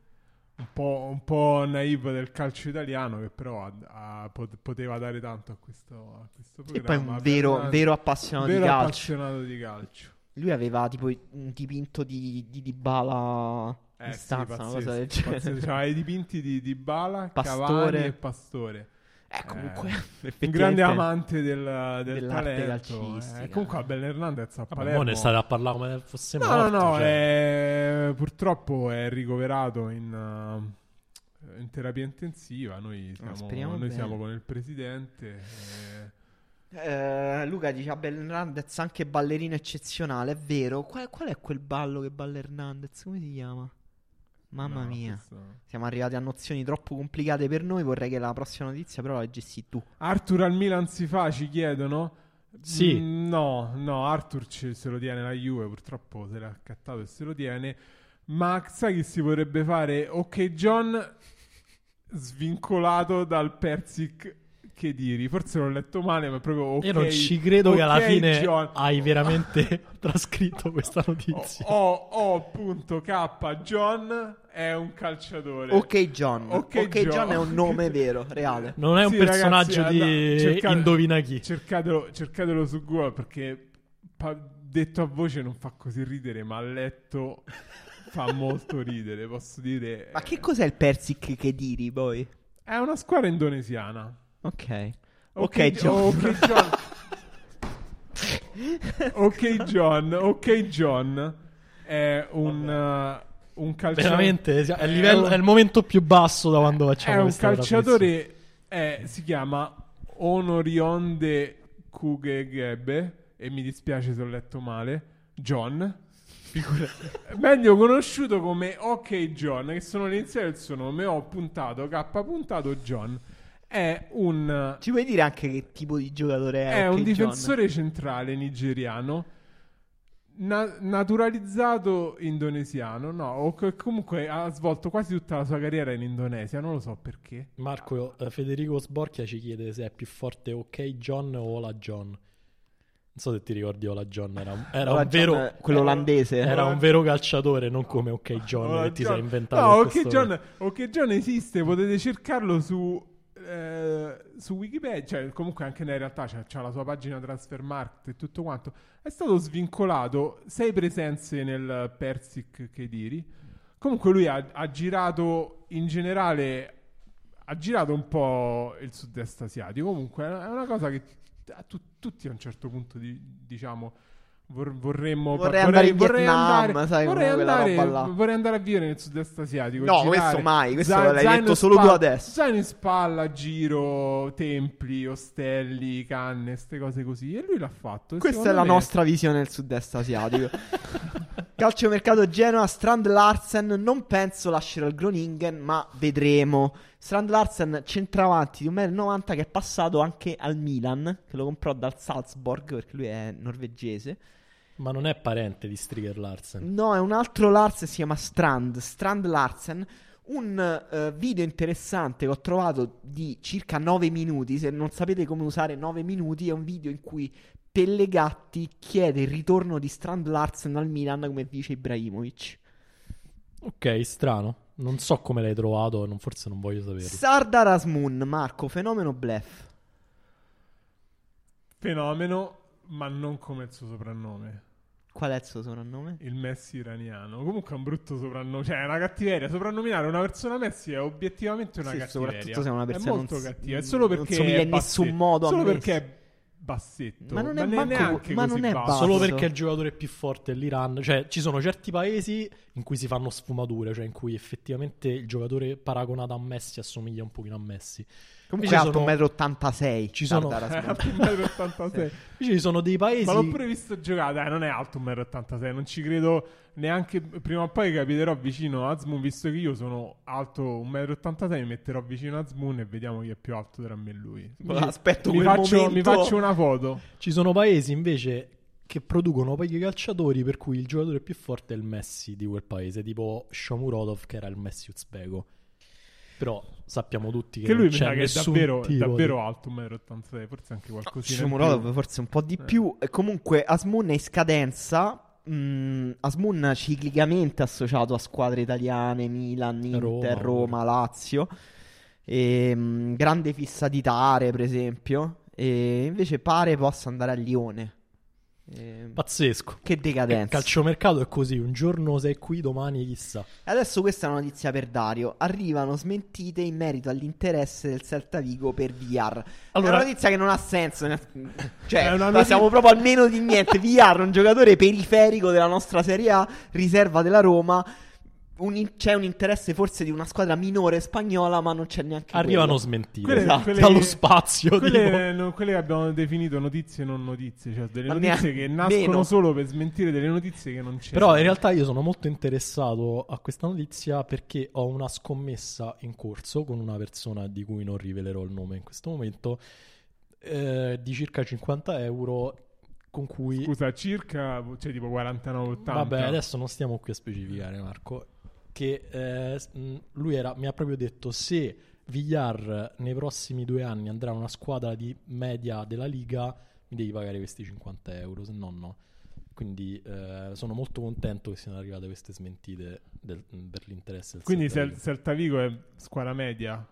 un po', un po' naive del calcio italiano che però ha- ha- pot- poteva dare tanto a questo, a questo E poi programma. un vero, Per- vero appassionato vero di calcio. appassionato di calcio. Lui aveva tipo un dipinto di, di Dybala Eh, in sì, stanza, una cosa pazzesco, del genere. pazzesco. C'aveva i dipinti di, di Bala, Pastore. Cavani e Pastore. Eh, comunque, un effettivamente- grande amante del, del Dell'arte talento. calcistica. Eh, comunque Abel Hernandez a Vabbè, Palermo. mo ne state a parlare come se fosse no, morto. no, no, cioè. è- purtroppo è ricoverato in, uh, in terapia intensiva. Noi siamo, speriamo noi siamo con il presidente. eh, Eh, Luca dice Abel Hernandez anche ballerino eccezionale, è vero. Qual, qual è quel ballo che balla Hernandez? Come si chiama? Mamma No, mia. questo- Siamo arrivati a nozioni troppo complicate per noi. Vorrei che la prossima notizia però la leggessi tu. Arthur al Milan si fa, ci chiedono. Sì. Mm, no, no, Arthur ce- se lo tiene la Juve, purtroppo se l'ha accattato e se lo tiene. Ma sai che si potrebbe fare? Ok, John svincolato dal Persic che diri. Forse l'ho letto male, ma proprio ok. Io non ci credo che alla fine John. hai veramente trascritto questa O, notizia. o, o, punto K. John è un calciatore. Ok, John. Ok, Ok, John. John. è un nome vero, reale. Non è un Sì, personaggio ragazzi, di andate- cercate- Indovina chi. Cercatelo, cercatelo su Google perché pa- detto a voce non fa così ridere, ma a letto fa molto ridere, posso dire. Ma che cos'è il Persic che diri poi? È una squadra indonesiana. Ok. Ok, Ok, John. ok, John. ok, John. Ok, John. È un, uh, un calciatore. Veramente, è, livello- un- è il momento più basso da quando facciamo è un calciatore. è- si chiama Onorionde Kugegebe. E mi dispiace se ho letto male. John. Meglio conosciuto come OK John, che sono le iniziali del suo nome. Ho puntato K puntato John. È un. Ci puoi dire anche che tipo di giocatore è? È un John? difensore centrale nigeriano. na- naturalizzato indonesiano, no, o co- comunque ha svolto quasi tutta la sua carriera in Indonesia, non lo so perché. Marco, eh, Federico Sborchia ci chiede se è più forte OK John o Ola John. Non so se ti ricordi Ola John, era, un- era Ola un John, vero... quello olandese. Era un vero calciatore, non come OK John Oh, che ti John- sei inventato. No, in ok questo- John, ok John esiste, potete cercarlo su, su Wikipedia, cioè comunque anche in realtà c'ha, c'ha la sua pagina Transfermarkt e tutto quanto. È stato svincolato, sei presenze nel Persic Kediri. Comunque lui ha, ha girato in generale, ha girato un po' il sud-est asiatico. Comunque è una cosa che a tu- tutti a un certo punto di- diciamo vor- vorremmo Vorrei andare in Vietnam, andare, sai, vorrei, andare, vorrei andare a vivere nel sud-est asiatico. No, girare. questo mai, questo Za- l'hai detto solo tu spalla- adesso. Zaino in spalla, giro, templi, ostelli, canne, queste cose così. E lui l'ha fatto. Questa è la me- nostra visione del sud-est asiatico. Calciomercato Genoa, Strand Larsen. Non penso lascerà il Groningen, ma vedremo. Strand Larsen, centravanti di 1,90 m che è passato anche al Milan, che lo comprò dal Salzburg perché lui è norvegese. Ma non è parente di Striger Larsen. No, è un altro Larsen, si chiama Strand, Strand Larsen. Un eh, video interessante che ho trovato di circa 9 minuti. Se non sapete come usare 9 minuti, è un video in cui Pellegatti chiede il ritorno di Strand Larsen al Milan come dice Ibrahimovic. Ok, strano. Non so come l'hai trovato, non- forse non voglio saperlo. Sardar Asmun, Marco, fenomeno blef. Fenomeno, ma non come il suo soprannome. Qual è il suo soprannome? Il Messi iraniano. Comunque è un brutto soprannome. Cioè, è una cattiveria. Soprannominare una persona Messi è obiettivamente una Sì, cattiveria. soprattutto se è una persona È molto non s- cattiva. È solo non perché. somiglia è in nessun modo a Solo Messi. perché bassetto. Ma non è ne- manco- neanche ma così non è basso. basso. Solo perché il giocatore più forte è l'Iran. Cioè, ci sono certi paesi in cui si fanno sfumature, cioè in cui effettivamente il giocatore paragonato a Messi assomiglia un pochino a Messi. Comunque Invece alto sono- 1,86 m. Ci sono- È alto 1,86 m. Invece ci sono dei paesi... Ma l'ho pure visto giocare. Dai, non è alto 1,86 m. Non ci credo neanche. Prima o poi capiterò vicino a Azmoon. Visto che io sono alto 1,86 m, mi metterò vicino a Azmoon e vediamo chi è più alto tra me e lui. Aspetto mi quel faccio, momento. mi faccio una foto. Ci sono paesi invece che producono pochi calciatori per cui il giocatore più forte è il Messi di quel paese, tipo Shomurodov che era il Messi uzbeko. Però sappiamo tutti che, Che lui c'è che è davvero, davvero di- alto 1,86 m. Forse anche qualcosina. in Shomurodov più. forse un po' di Eh. più. E comunque Asmun è in scadenza. Mm, Asmun ciclicamente associato a squadre italiane, Milan, Inter, Roma, Roma, Lazio. E, mm, grande fissa di Tare, per esempio. E invece pare possa andare a Lione. E- Pazzesco. che Il decadenza. calciomercato è così, un giorno sei qui, domani chissà. Adesso questa è una notizia per Dario. Arrivano smentite in merito all'interesse del Celta Vigo per VR. Allora- è una notizia che non ha senso. Cioè, notizia- proprio al meno di niente. VR, un giocatore periferico della nostra Serie A, riserva della Roma. Un in- c'è un interesse forse di una squadra minore spagnola, ma non c'è neanche Arrivano quello. smentite Quelle- Esatto. quelle- dallo spazio. Quelle, no, quelle che abbiamo definito notizie non notizie, cioè delle Ma notizie che nascono meno. solo per smentire delle notizie che non c'è. Però in realtà io sono molto interessato a questa notizia perché ho una scommessa in corso con una persona di cui non rivelerò il nome in questo momento eh, di circa 50 euro con cui... Scusa, circa, cioè tipo 49-80. Vabbè, adesso non stiamo qui a specificare Marco, che eh, lui era, mi ha proprio detto se Villar nei prossimi due anni andrà a una squadra di media della Liga mi devi pagare questi 50 euro, se no no. Quindi eh, sono molto contento che siano arrivate queste smentite del- per l'interesse del Quindi Celta se Vigo. Celta Vigo è squadra media.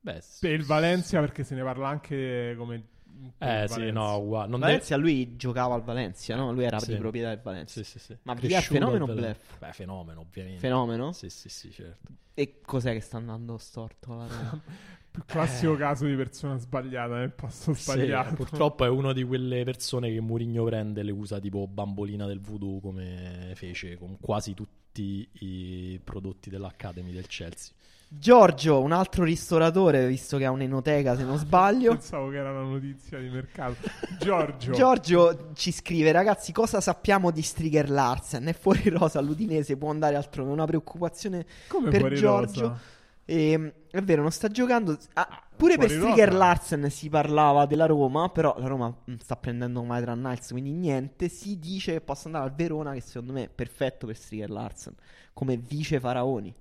Beh. Per il Valencia, perché se ne parla anche come. Eh sì, Valencia. no, uguale. Non deve- Valencia, lui giocava al Valencia, no? Lui era Sì. di proprietà del Valencia. Sì, sì, sì. Ma Cresciuto fenomeno o bluff? Beh, fenomeno, ovviamente. Fenomeno? Sì, sì, sì, certo. E cos'è che sta andando storto alla Roma? Più classico caso di persona sbagliata nel posto Sì, sbagliato. purtroppo è una di quelle persone che Mourinho prende e le usa tipo bambolina del voodoo come fece con quasi tutti i prodotti dell'Academy del Chelsea. Giorgio, un altro ristoratore, visto che ha un'enoteca se non sbaglio. Pensavo che era una notizia di mercato. Giorgio. Giorgio ci scrive, ragazzi, cosa sappiamo di Striger Larsen? È fuori rosa all'Udinese, può andare altrove. Una preoccupazione Come per Giorgio. rosa? E, è vero, non sta giocando. Ah, pure per Fuori Striger rosa. Larsen si parlava della Roma, però la Roma mm, sta prendendo Maitland Niles, quindi niente. Si dice che possa andare al Verona, che secondo me è perfetto per Striger Larsen, come vice faraoni.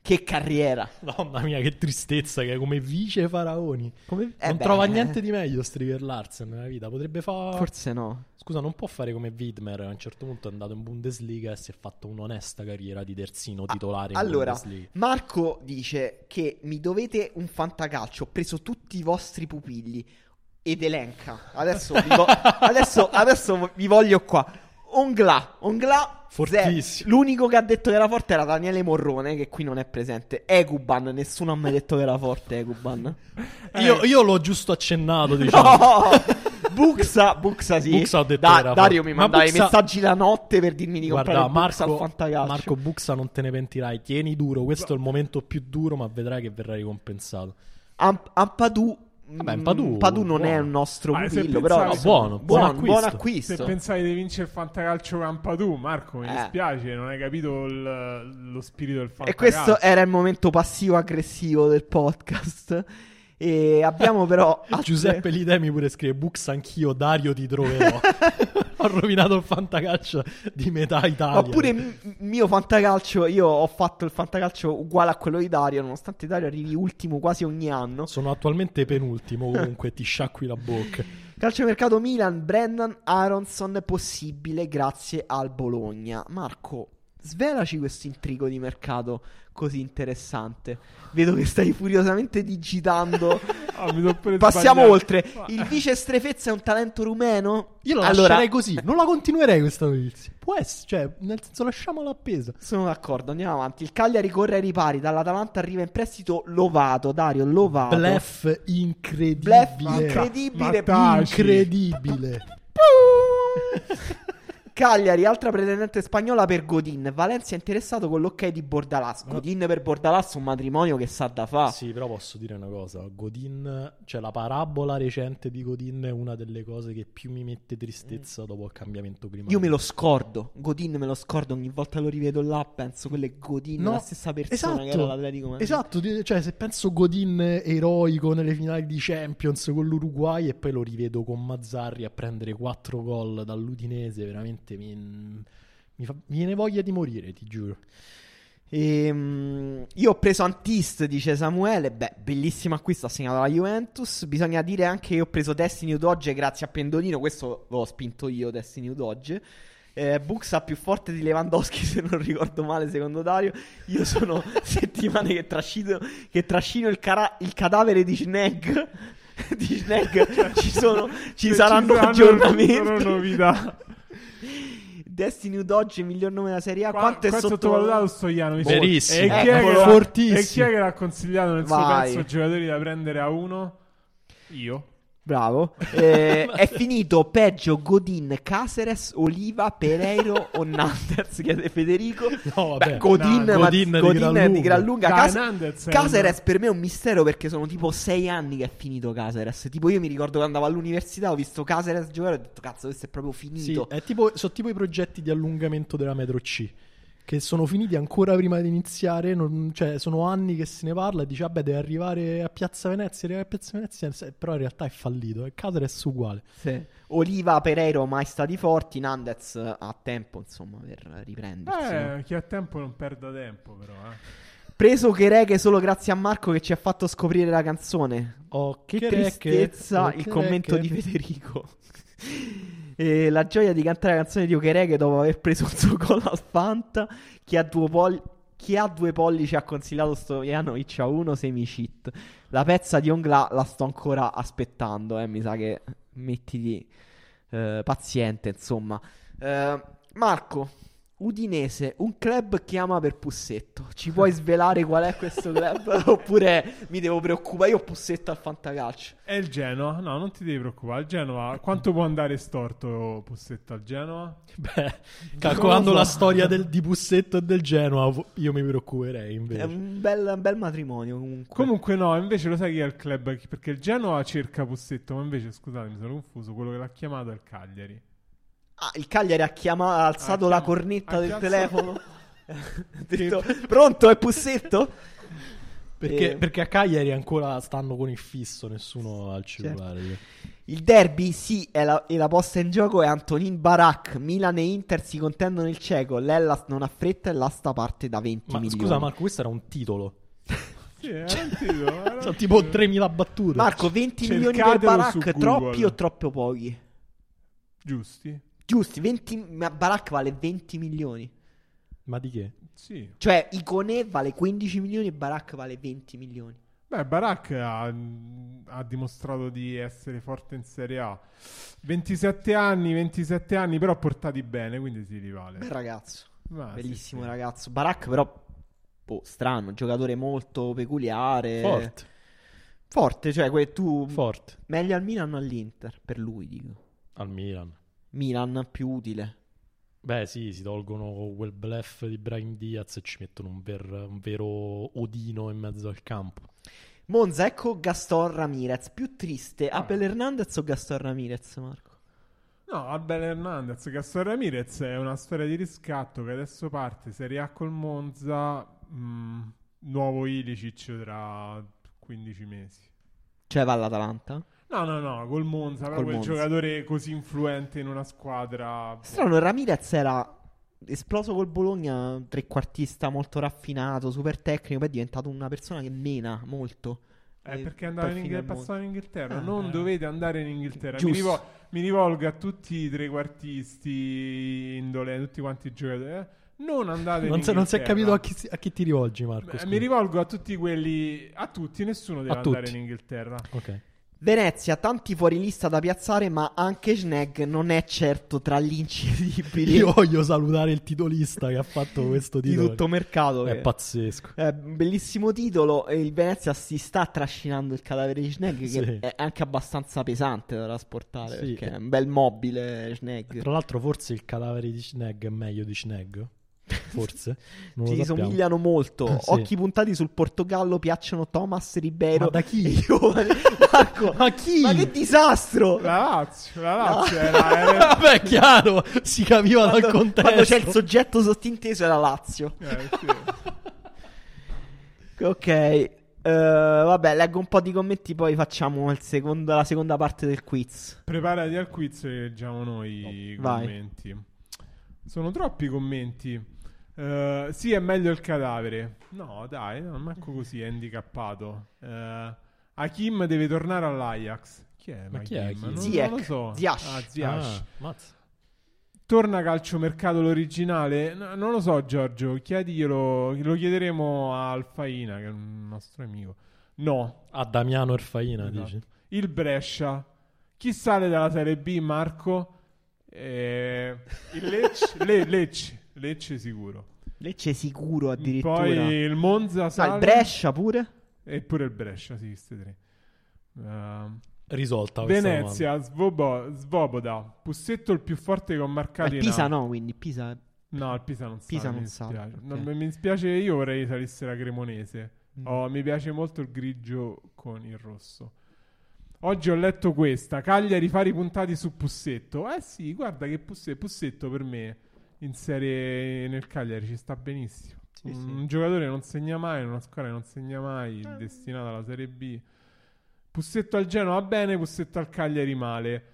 Che carriera! Mamma mia, che tristezza che è come vice faraoni. Come... eh non beh, trova niente di meglio Striver Larsen nella vita. Potrebbe fare. Forse no. Scusa, non può fare come Widmer. A un certo punto è andato in Bundesliga e si è fatto un'onesta carriera di terzino titolare in Allora, Bundesliga. Marco dice che mi dovete un fantacalcio. Ho preso tutti i vostri pupilli ed elenca. Adesso vi, vo- adesso, adesso vi voglio qua. Ongla, Ongla Fortissimo. L'unico che ha detto che era forte era Daniele Morrone, che qui non è presente. Eguban, nessuno ha mai detto che era forte Eguban. Io, io l'ho giusto accennato, diciamo. No! Buxa, Buxa sì. Buxa ho detto Da- che era Dario forte. mi Ma mandava i Buxa- messaggi la notte per dirmi di comprare Guarda, il Buxa al Marco, fantacalcio. Marco Buxa non te ne pentirai. Tieni duro, questo è il momento più duro, ma vedrai che verrà ricompensato. Am- Ampadu. Vabbè, mm, Ampadu, Padu non è buono. un nostro Ah, se pupillo, però No, buono, buon buon, acquisto. buon Se acquisto. pensavi di vincere il fantacalcio Campadù, Marco, mi Eh. dispiace, non hai capito il- lo spirito del E fantacalcio. questo era il momento passivo-aggressivo del podcast. E abbiamo però altre- Giuseppe Lidemi pure scrive Buxa anch'io, Dario ti troverò. ho rovinato il fantacalcio di metà Italia. Oppure m- mio fantacalcio, io ho fatto il fantacalcio uguale a quello di Dario, nonostante Dario arrivi ultimo quasi ogni anno. Sono attualmente penultimo, comunque ti sciacqui la bocca. Calciomercato Milan, Brendan Aronson possibile grazie al Bologna. Marco, svelaci questo intrigo di mercato così interessante. Vedo che stai furiosamente digitando. Pure Passiamo oltre. Il vice Strefezza è un talento rumeno? Io la allora, lascerei così, non la continuerei questa notizia. Può essere, cioè, nel senso lasciamola appesa. Sono d'accordo, andiamo avanti. Il Cagliari corre ai ripari. Dall'Atalanta arriva in prestito Lovato. Dario Lovato. Bluff incredibile. Ma- incredibile. ma taci. Incredibile. Cagliari, altra pretendente spagnola per Godin. Valencia è interessato con l'ok di Bordalas. Godin per Bordalas un matrimonio che sa da fa. Sì, però posso dire una cosa. Godin, cioè la parabola recente di Godin è una delle cose che più mi mette tristezza dopo il cambiamento climatico. Io me lo scordo. Godin me lo scordo. Ogni volta lo rivedo là. Penso quello è Godin, No, la stessa persona che era l'Atletico Madrid. Esatto, cioè se penso Godin eroico nelle finali di Champions con l'Uruguay e poi lo rivedo con Mazzarri a prendere 4 gol dall'Udinese, veramente mi, mi, fa, mi viene voglia di morire, ti giuro. Ehm, io ho preso Antist, dice Samuele. Beh, bellissimo acquisto assegnato alla Juventus. Bisogna dire anche che ho preso Destiny Udoge grazie a Pendolino. Questo l'ho spinto io, Destiny Udoge. Eh, Buxa più forte di Lewandowski, se non ricordo male, secondo Dario. Io sono settimane che trascino, che trascino il, cara- il cadavere di Snag. di Snag ci, sono, ci Se saranno saranno- aggiornamenti. saranno novità. Destiny Udoge, miglior nome della Serie A. Qua- Quanto è qua sottovalutato? sottovalutato Stoianovic. Verissimo. E chi, è che Eccolo. l'ha- Fortissimo. e chi è che l'ha consigliato nel suo Vai. pezzo giocatori da prendere a uno? Io. Bravo. Eh, è finito peggio Godin, Caceres, Oliva, Pereiro o Nanders, chiede Federico. No, Beh, vabbè. Godin, no, ma- Godin di Godin gran è di gran lunga. Cas- Caceres per me è un mistero perché sono tipo sei anni che è finito Caceres. Tipo io mi ricordo che andavo all'università, ho visto Caceres giocare e ho detto cazzo questo è proprio Sì, finito. è tipo, sono tipo i progetti di allungamento della metro C. Che sono finiti ancora prima di iniziare. non- cioè, sono anni che se ne parla e dice, vabbè, deve arrivare a Piazza Venezia. Arrivare a Piazza Venezia, però in realtà è fallito. E è uguale. Sì. Oliva, Pereiro mai stati forti, Nandez ha tempo insomma per riprendersi. no? Eh, chi ha tempo non perda tempo, però. Eh. Preso che reghe solo grazie a Marco che ci ha fatto scoprire la canzone. Oh, Che cherecche, tristezza oh, il cherecche. commento di Federico. E la gioia di cantare la canzone di Okereke dopo aver preso un suo gol al Fanta. Chi ha due, pol- chi ha due pollici ha consigliato Stojanovic a uno semi-cheat. La pezza di Ongla la sto ancora aspettando. Eh. Mi sa che mettiti eh, paziente, insomma. Eh, Marco, Udinese, un club chiama per Pussetto. Ci puoi svelare qual è questo club? Oppure mi devo preoccupare? Io ho Pussetto al fantacalcio. È il Genoa? No, non ti devi preoccupare. Il Genoa, quanto può andare storto Pussetto al Genoa? Beh, calcolando so. la storia del, di Pussetto e del Genoa, io mi preoccuperei È invece. un bel, un bel matrimonio comunque. Comunque no, invece lo sai chi è il club? Perché il Genoa cerca Pussetto, ma invece, scusate, mi sono confuso, quello che l'ha chiamato è il Cagliari. Ah, il Cagliari ha, chiama- ha alzato Ha la cornetta ha del alzato- telefono. ha detto, pronto, è Pussetto? Perché, Eh, perché a Cagliari ancora stanno con il fisso, nessuno ha il Certo. cellulare. Il derby, sì, è la, e la posta in gioco è Antonin Barak. Milan e Inter si contendono il cieco. L'Ellas non ha fretta e l'asta parte da 20 Ma milioni. scusa Marco, questo era un titolo. Sì, era un titolo, era Sono tipo 3000 battute. Marco, 20 milioni per Cercatelo Barak, troppi o troppo pochi? Giusti? Giusti, 20, ma Barak vale 20 milioni. Ma di che? Sì. Cioè, Iconè vale 15 milioni e Barak vale 20 milioni. Beh, Barak ha, ha dimostrato di essere forte in Serie A. 27 anni, 27 anni, però portati bene, quindi si rivale. Bel ragazzo. Ma sì, Bellissimo sì. ragazzo. Barak però, boh, strano, giocatore molto peculiare. Forte. Forte, cioè que- tu... Forte. Meglio al Milan o all'Inter, per lui dico. Al Milan. Milan più utile. Beh, sì, si tolgono quel bluff di Brian Diaz e ci mettono un, ver- un vero Odino in mezzo al campo. Monza, ecco Gaston Ramirez. Più triste, Ah. Abel Hernandez o Gaston Ramirez, Marco? No, Abel Hernandez, Gaston Ramirez è una storia di riscatto che adesso parte Serie A col Monza, mh, nuovo Ilicic tra 15 mesi. Cioè va all'Atalanta? No, no, no, col Monza, però Col quel Monza. giocatore così influente in una squadra. Strano, Ramirez era esploso col Bologna, trequartista molto raffinato, super tecnico, poi è diventato una persona che mena molto. Eh, E perché andava in al passava in Inghilterra. Ah, non eh. dovete andare in Inghilterra. Mi, rivol- mi rivolgo a tutti i trequartisti indole, tutti quanti i giocatori. eh. Non andate in Non, si- non si è capito a chi, a chi ti rivolgi, Marco. Beh, mi rivolgo a tutti quelli, a tutti, nessuno deve A andare tutti. in Inghilterra. Ok. Venezia, tanti fuorilista da piazzare, ma anche Schnegg non è certo tra gli incredibili Io voglio salutare il titolista che ha fatto questo di titolo. tutto mercato. È che- pazzesco. Eh, un bellissimo titolo. E il Venezia si sta trascinando il cadavere di Schnegg, che Sì. è anche abbastanza pesante da trasportare. Sì. Perché è un bel mobile Schnegg. Tra l'altro, forse il cadavere di Snag è meglio di Snag. Forse. Non sappiamo. somigliano molto. Sì. Occhi puntati sul Portogallo. Piacciono Thomas Ribeiro. Ma da chi? i. Marco, Ma chi? ma che disastro! La Lazio, la Lazio era, era- Vabbè, è chiaro, si capiva dal Quando, contesto. quando c'è il soggetto sottinteso è la Lazio. eh, sì. Ok, eh, vabbè, leggo un po' di commenti, poi facciamo il secondo- la seconda parte del quiz. Preparati al quiz e leggiamo noi i Vai. commenti. Sono troppi commenti. Eh, sì, è meglio il cadavere. No, dai, no, manco così, è handicappato. Eh, Hakim deve tornare all'Ajax. Chi è? Ma chi è Hakim? Non, Ziyech. non lo so. Ziyech. Ah, Ziyech. Ah. Torna calciomercato l'originale? No, non lo so, Giorgio. Chiediglielo. Lo chiederemo a Alfaina, che è un nostro amico. No. A Damiano Erfaina, Esatto. dici? Il Brescia. Chi sale dalla Serie B, Marco? Eh, il Lecce, Le- Lecce. Lecce sicuro. Lecce sicuro addirittura. Poi il Monza Ah, sale. il Brescia pure? E pure il Brescia, sì, queste tre. Ehm, risolta Venezia, Svobo- Svoboda, Pussetto il più forte che ho marcato Eh, in Pisa no, quindi Pisa... No, il Pisa non Pisa sa, non mi sa, dispiace. ok. Non- mi dispiace, io vorrei salisse la Cremonese. Mm. Oh, mi piace molto il grigio con il rosso. Oggi ho letto questa, Cagliari fari puntati su Pussetto. Eh sì, guarda che Pusse- Pussetto per me in serie nel Cagliari ci sta benissimo. Sì, un, sì. giocatore non segna mai, una squadra che non segna mai, Eh. destinato alla Serie B. Pussetto al Genoa bene, Pussetto al Cagliari male.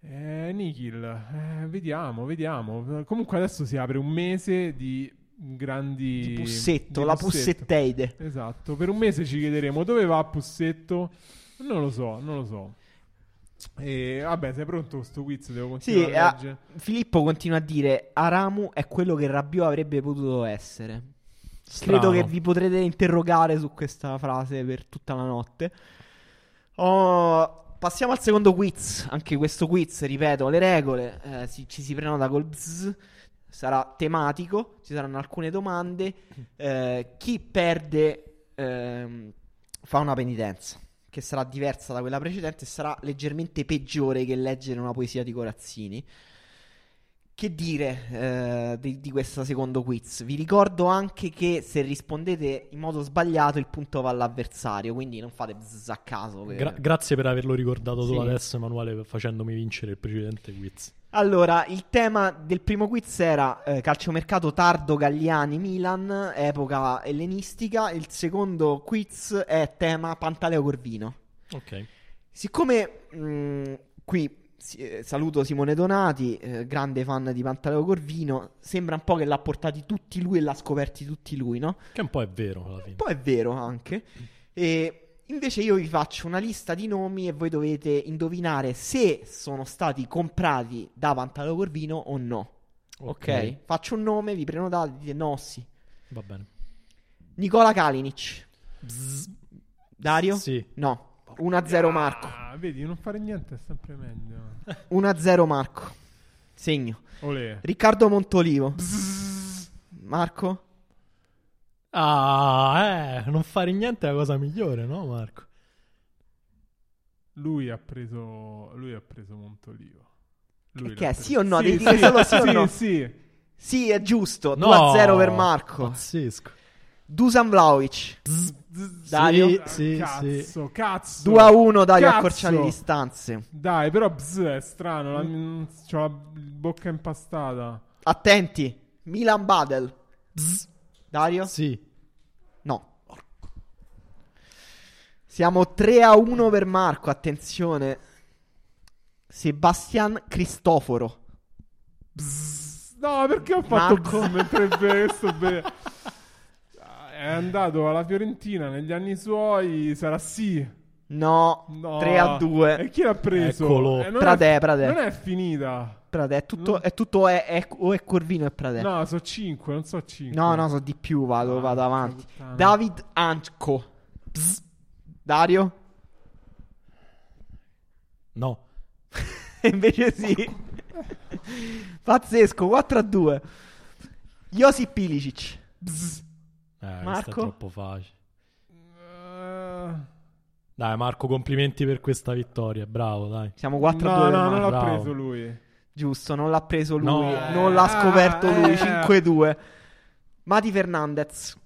Eh, Nikhil, eh, vediamo, vediamo. Comunque adesso si apre un mese di grandi... Di Pussetto, di la Pussetto. Pussetteide. Esatto, per un mese ci chiederemo dove va Pussetto. Non lo so, non lo so. E vabbè, sei pronto sto quiz? Devo Sì, continuare a eh, leggere. Filippo continua a dire Aramu è quello che Rabiot avrebbe potuto essere. Strano. Credo che vi potrete interrogare su questa frase per tutta la notte. Oh, passiamo al secondo quiz. Anche questo quiz, ripeto, le regole. eh, si- ci si prenota col bzz. Sarà tematico. Ci saranno alcune domande. eh, chi perde ehm, fa una penitenza. Che sarà diversa da quella precedente. e Sarà leggermente peggiore che leggere una poesia di Corazzini. Che dire eh, di, di questo secondo quiz? Vi ricordo anche che se rispondete in modo sbagliato il punto va all'avversario, quindi non fate bzz a caso. per- Gra- grazie per averlo ricordato tu Sì. adesso, Emanuele, facendomi vincere il precedente quiz. Allora, il tema del primo quiz era eh, calciomercato tardo Galliani Milan, epoca ellenistica. Il secondo quiz è tema Pantaleo Corvino. Ok. Siccome mh, qui si- eh, saluto Simone Donati, eh, grande fan di Pantaleo Corvino, sembra un po' che l'ha portati tutti lui e l'ha scoperti tutti lui, no? Che un po' è vero alla fine. Un po' è vero anche. E invece io vi faccio una lista di nomi e voi dovete indovinare se sono stati comprati da Pantaleo Corvino o no. Ok? Faccio un nome, vi prenotate, dite no, sì. Va bene. Nicola Kalinic. Dario? Sì. No. 1-0 Marco. Ah, vedi, non fare niente è sempre meglio. 1-0 Marco. Segno. Olè. Riccardo Montolivo. Marco? Ah, eh, non fare niente è la cosa migliore, no, Marco? Lui ha preso. Lui ha preso Montolivo. Lui che è, preso. sì o no? Devi dire solo sì o no? Sì, Sì, è giusto. No, 2-0 per Marco. Pazzesco. Dusan Vlaovic. Dario? Sì, sì, cazzo, sì. cazzo. 2-1 Dario Cazzo. accorcia le distanze. Dai, però bzz, è strano. La, mm, c'ho la bocca impastata. Attenti. Milan Badel. Dario? Sì. No. Siamo 3 a 1 per Marco, attenzione. Sebastian Cristoforo. No, perché ho fatto Marco? bzz mentre be- questo be- È andato alla Fiorentina negli anni suoi. Sarà sì. No, No. 3 a E 2. chi l'ha preso? Eccolo. Eh, non Pradè, è, Pradè. Non è finita. Prate, è tutto, è tutto è, è- o è Corvino e Prate. No, No, so 5, non so 5. no, so di più, vado, vado Ah, avanti. puttana. David Anco. Bzz. Dario? No. Invece sì. Pazzesco, 4 a 2. Josip Pilicic. Eh, questo è Marco? troppo facile. Eh, Dai, Marco, complimenti per questa vittoria. Bravo, dai. Siamo 4 a no, 2. no, per non l'ha. Bravo. preso lui. Giusto, non l'ha preso lui. No. Non l'ha scoperto Eh, lui. eh. 5-2. Mati Fernandez.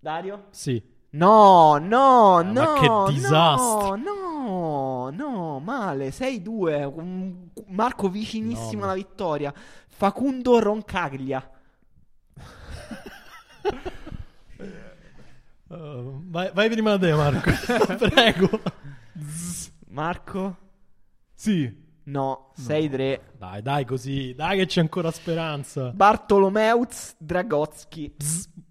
Dario? Sì. No, no, no. ma che disastro. No, no, no, male. 6-2. Un- Marco vicinissimo No, alla vittoria. Facundo Roncaglia. Uh, vai, vai prima da te, Marco. Prego. Marco? Sì. No, 6-3. Dai, dai, così. Dai, che c'è ancora speranza. Bartolomeuz Dragozzi.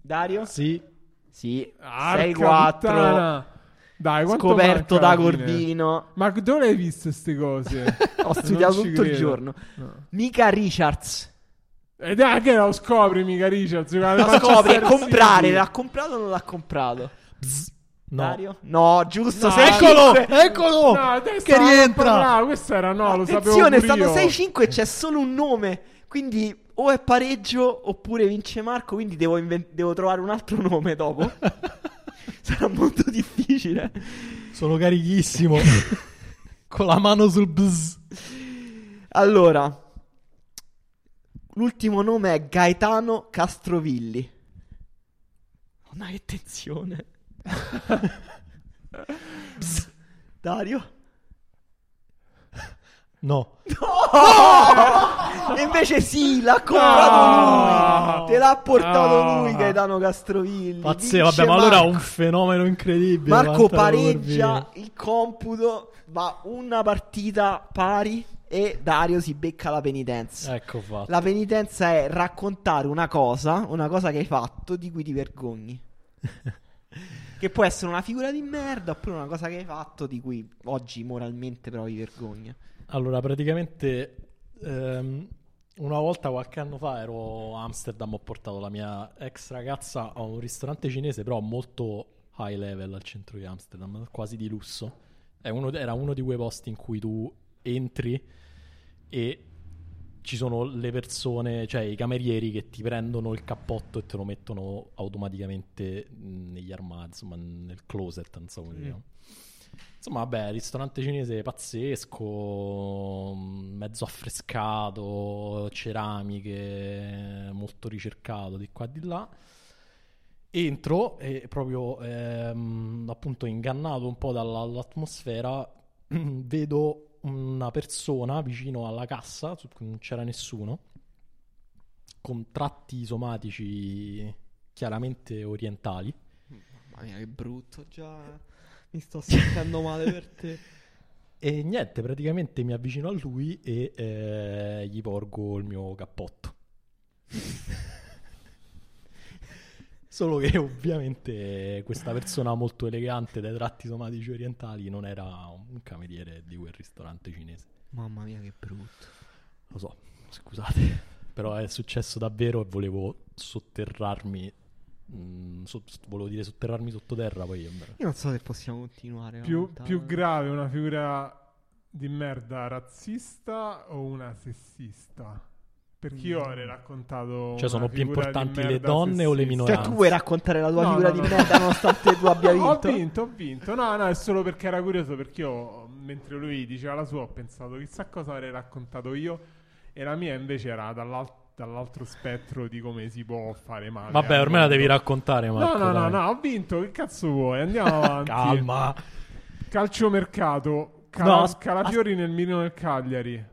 Dario? Sì. Sì. Arca 6-4. puttana. Dai, Scoperto da? Corvino. Ma dove le hai viste queste cose? Ho studiato tutto il credo. giorno. No. Mica Richards. E dai, che lo scopri, mica Richards? La scopri, è comprare. L'ha comprato o non l'ha comprato? No. Dario? No, giusto. No, 6-5. Eccolo! Eccolo! No, che rientra! questo era no, lo sapevo Attenzione, stanno io. 6-5 e c'è solo un nome. Quindi o è pareggio oppure vince Marco. Quindi devo, inven- devo trovare un altro nome dopo. Sarà molto difficile. Sono carichissimo. Con la mano sul bzz. Allora, l'ultimo nome è Gaetano Castrovilli. Madonna, che tensione. Bzz. Dario? No. E invece sì, l'ha comprato Ah! lui. Te l'ha portato Ah! lui Gaetano Castrovilli. Pazzesco, Vince vabbè, ma allora è Marco. un fenomeno incredibile. Marco quanta pareggia il computo, va una partita pari e Dario si becca la penitenza. Ecco fatto. La penitenza è raccontare una cosa, una cosa che hai fatto di cui ti vergogni. che può essere una figura di merda oppure una cosa che hai fatto di cui oggi moralmente provi vergogna. Allora, praticamente ehm, una volta qualche anno fa ero a Amsterdam, ho portato la mia ex ragazza a un ristorante cinese, però molto high level al centro di Amsterdam, quasi di lusso. Uno- era uno di quei posti in cui tu entri e ci sono le persone, cioè i camerieri che ti prendono il cappotto e te lo mettono automaticamente negli armadi, insomma, nel closet, non so come si Mm. chiama. Insomma, vabbè, ristorante cinese pazzesco, mezzo affrescato, ceramiche, molto ricercato di qua e di là. Entro e proprio ehm, appunto ingannato un po' dalla- dall'atmosfera, vedo una persona vicino alla cassa, su cui non c'era nessuno, con tratti somatici chiaramente orientali. Mamma mia, che brutto, già mi sto sentendo male per te. E niente, praticamente mi avvicino a lui e eh, gli porgo il mio cappotto. Solo che ovviamente questa persona molto elegante dai tratti somatici orientali non era un cameriere di quel ristorante cinese. Mamma mia, che brutto. Lo so, scusate, però è successo davvero e volevo sotterrarmi. mm, sot- volevo dire sotterrarmi sottoterra, poi. Io non so se possiamo continuare. Più, più grave una figura di merda razzista o una sessista? Perché io avrei raccontato. Cioè, sono più di importanti le donne o le minoranze? Cioè, tu vuoi raccontare la tua No, figura no, di no. merda nonostante tu abbia vinto? Ho vinto, ho vinto. No, no, è solo perché era curioso. Perché io, mentre lui diceva la sua, ho pensato chissà cosa avrei raccontato io. E la mia invece era dall'al- dall'altro spettro di come si può fare male. Vabbè, ormai la devi raccontare, Marco. No, no, no, dai. no, ho vinto. Che cazzo vuoi? Andiamo avanti. Calma. Calciomercato. Cala- No, as- Calafiori nel mirino del Cagliari.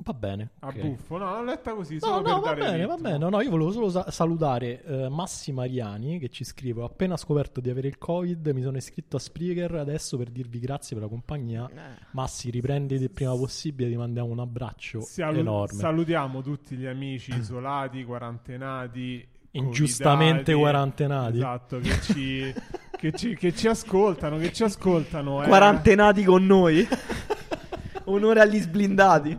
Va bene. A ok. buffo. No, l'ho letta così. No, Solo no, per va dare bene, va ritmo. bene. No, no, io volevo solo sa- salutare eh, Massi Mariani che ci scrive: Ho appena scoperto di avere il Covid, mi sono iscritto a Spreaker adesso per dirvi grazie per la compagnia. Eh. Massi, riprenditi il prima possibile, ti mandiamo un abbraccio Salu- enorme. Salutiamo tutti gli amici isolati, quarantenati. Ingiustamente quarantenati. Esatto, che ci, che, ci, che ci ascoltano, che ci ascoltano. eh. Quarantenati con noi. Onore agli sblindati.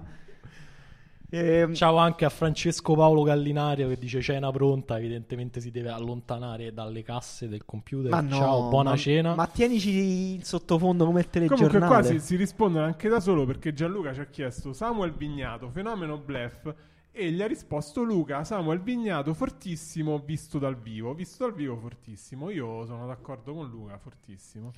Ehm, Ciao anche a Francesco Paolo Gallinario che dice cena pronta, evidentemente si deve allontanare dalle casse del computer. ma no, Ciao, buona ma- cena. Ma tienici in sottofondo come il Comunque telegiornale. qua si, si rispondono anche da solo perché Gianluca ci ha chiesto Samuel Vignato, fenomeno blef e gli ha risposto Luca, Samuel Vignato fortissimo visto dal vivo, visto dal vivo fortissimo, io sono d'accordo con Luca, fortissimo.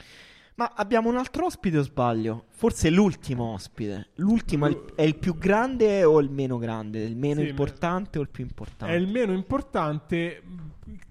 Ma abbiamo un altro ospite o sbaglio? Forse l'ultimo ospite. L'ultimo è il, è il più grande o il meno grande? Il meno Sì, importante o il più importante? È il meno importante,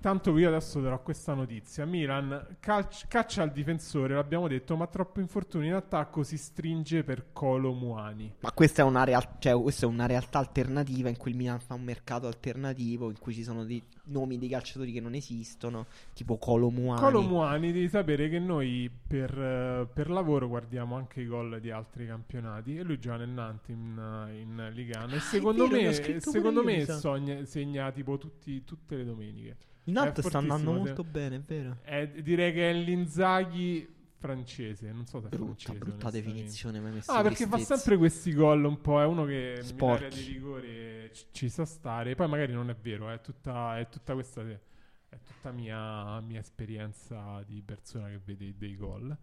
tanto io adesso darò questa notizia. Milan calci- caccia al difensore, l'abbiamo detto, ma troppo infortuni in attacco si stringe per Colo Muani. Ma questa è, una real- cioè, questa è una realtà alternativa in cui il Milan fa un mercato alternativo in cui ci sono dei nomi di calciatori che non esistono, tipo Colo Muani. Colo Muani, devi sapere che noi per, per lavoro guardiamo anche i gol di altri campionati e lui gioca nel Nantes in, in Liga 1 e secondo Ah, vero, me, secondo me sogna- segna tipo tutti- tutte le domeniche. Il Nantes È sta andando molto bene, è vero. È- direi che è l'Inzaghi francese, non so se è Brutta, francese. brutta definizione. mi hai messo Ah, perché fa tristezza. sempre questi gol un po'. È uno che in Sporchi. area di rigore ci, ci sa stare. Poi magari non è vero, è tutta, è tutta questa. È tutta mia, mia esperienza di persona che vede dei gol.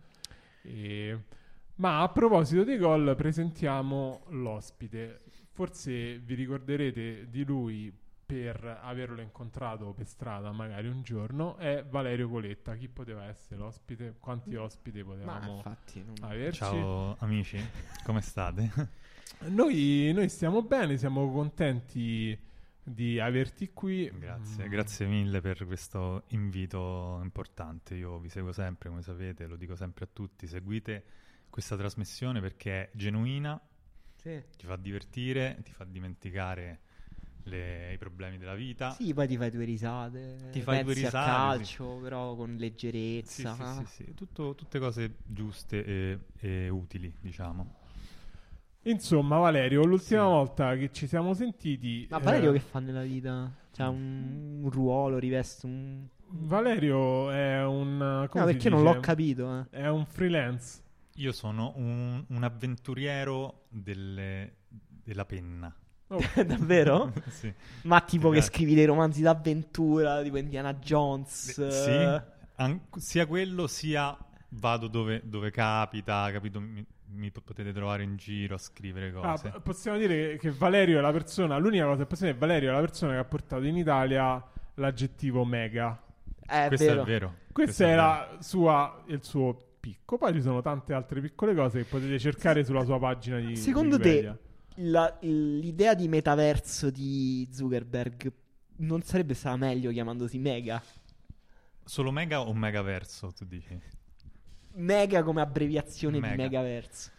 E- ma a proposito dei gol, presentiamo l'ospite. Forse vi ricorderete di lui per averlo incontrato per strada magari un giorno è Valerio Coletta. Chi poteva essere l'ospite? Quanti ospiti Ma potevamo infatti, non- averci? Ciao amici, come state? Noi, noi stiamo bene, siamo contenti di averti qui. grazie, Mm, grazie mille per questo invito importante. Io vi seguo sempre, come sapete, lo dico sempre a tutti. Seguite questa trasmissione perché è genuina, Sì. ti fa divertire, ti fa dimenticare le- i problemi della vita. Sì, poi ti fai due risate. Ti fai due pensi risate, a calcio, però con Sì, leggerezza. sì, sì, sì. Tutto- tutte cose giuste e, e utili, diciamo. Insomma, Valerio, l'ultima Sì. volta che ci siamo sentiti. Ma eh, Valerio che fa nella vita? C'ha un, un ruolo, riveste un... Valerio è un. No, perché non l'ho capito, eh. È un freelance. Io sono un, un avventuriero delle- della penna. Oh, Davvero? sì. Ma tipo che Esatto. scrivi dei romanzi d'avventura, tipo Indiana Jones. Eh, eh, Sì, an- sia quello sia vado dove, dove capita, capito? Mi, mi potete trovare in giro a scrivere ah, cose. p- possiamo dire che Valerio è la persona. L'unica cosa che possiamo dire è Valerio è la persona che ha portato in Italia l'aggettivo mega. È Questo vero. è vero. Questa questo è vero. la sua, il suo picco. Poi ci sono tante altre piccole cose che potete cercare sulla sua pagina di Secondo Wikipedia. te la- l'idea di metaverso di Zuckerberg non sarebbe stata meglio chiamandosi Mega? Solo mega o megaverso, tu dici? Mega come abbreviazione Mega. di megaverso.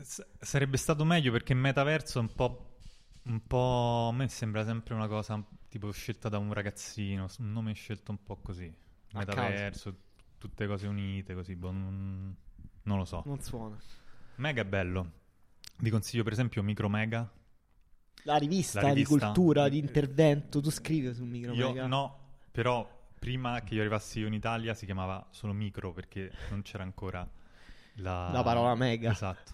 S- sarebbe stato meglio perché metaverso è un po', un po'... A me sembra sempre una cosa tipo scelta da un ragazzino, un nome scelto un po' così. Metaverso, tutte cose unite, così, boh, non, non lo so. Non suona. Mega è bello. Vi consiglio per esempio Micromega. La rivista, La rivista. di cultura, di intervento, tu scrivi su Micro Io Mega. no, però prima che io arrivassi io in Italia si chiamava solo Micro perché non c'era ancora la, La parola mega. Esatto.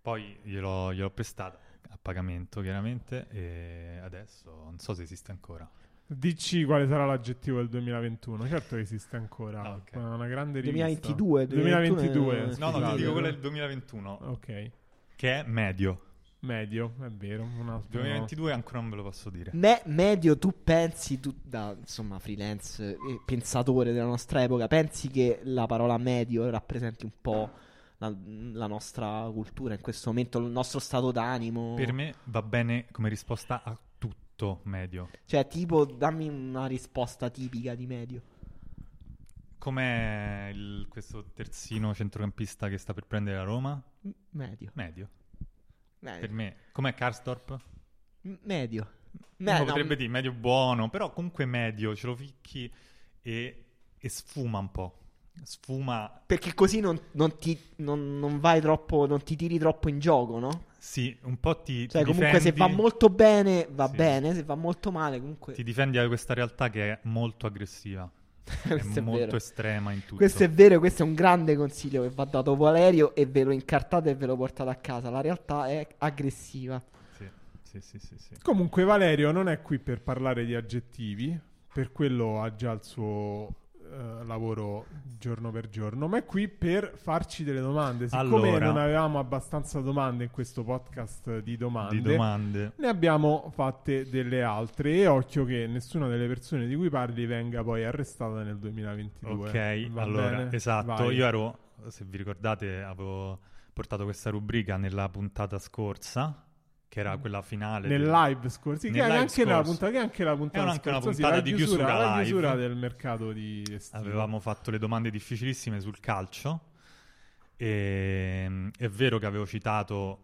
Poi gliel'ho, gliel'ho prestata a pagamento chiaramente e adesso non so se esiste ancora. Dici quale sarà l'aggettivo del 2021. Certo che esiste ancora. Ah, ok. È una grande rivista. 2022, 2022. 2022, No, no, ti dico quello del 2021 Ok. Che è medio. Medio, è vero. Un altro 2022 ancora non ve lo posso dire. Me- medio, tu pensi, tu da insomma freelance e pensatore della nostra epoca, pensi che la parola medio rappresenti un po' la, la nostra cultura in questo momento, il nostro stato d'animo? Per me va bene come risposta a tutto medio. Cioè, tipo, dammi una risposta tipica di medio. Com'è il- questo terzino centrocampista che sta per prendere la Roma? M- Medio. Medio. Medio. Per me. Com'è Karsdorp? M- Medio. Uno Me- no, potrebbe dire medio buono, però comunque medio, ce lo ficchi e, e sfuma un po'. Sfuma, Perché così non, non ti, non, non vai troppo, non ti tiri troppo in gioco, no? sì, un po' ti, Cioè, ti comunque, se difendi, va molto bene, va Sì. bene. Se va molto male, comunque. ti difendi da questa realtà che è molto aggressiva, è Questo è molto vero. estrema in tutto. Questo è vero, questo è un grande consiglio che va dato Valerio e ve lo incartate e ve lo portate a casa. La realtà è aggressiva. Sì, sì, sì, sì, sì. Comunque Valerio non è qui per parlare di aggettivi, per quello ha già il suo eh, lavoro giorno per giorno, ma è qui per farci delle domande. Siccome Allora. non avevamo abbastanza domande in questo podcast di domande, Di domande. ne abbiamo fatte delle altre e occhio che nessuna delle persone di cui parli venga poi arrestata nel 2022. Ok, Va allora, bene? esatto. Vai. Io ero, se vi ricordate, avevo portato questa rubrica nella puntata scorsa, che era quella finale. nel del- live scorso, sì, Nel che è live anche la scorso. puntata, che anche la puntata anche una scorsa, sì, puntata la di chiusura, chiusura la live. chiusura del mercato di estivo. Avevamo fatto le domande difficilissime sul calcio. E, è vero che avevo citato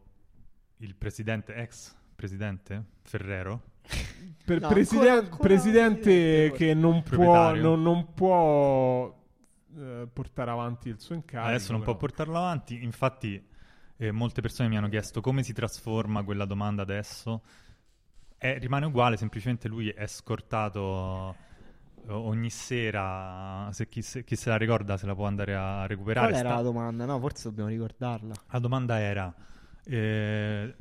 il presidente, ex presidente Ferrero. per No, presiden- ancora- ancora presidente che non può, non, non può eh, portare avanti il suo incarico. Adesso non però. può portarlo avanti. Infatti, eh, molte persone mi hanno chiesto come si trasforma quella domanda adesso. Eh, rimane uguale, semplicemente lui è scortato eh, ogni sera. Se chi, se chi se la ricorda se la può andare a recuperare. Qual era Sta- la domanda? No, forse dobbiamo ricordarla. La domanda era, eh,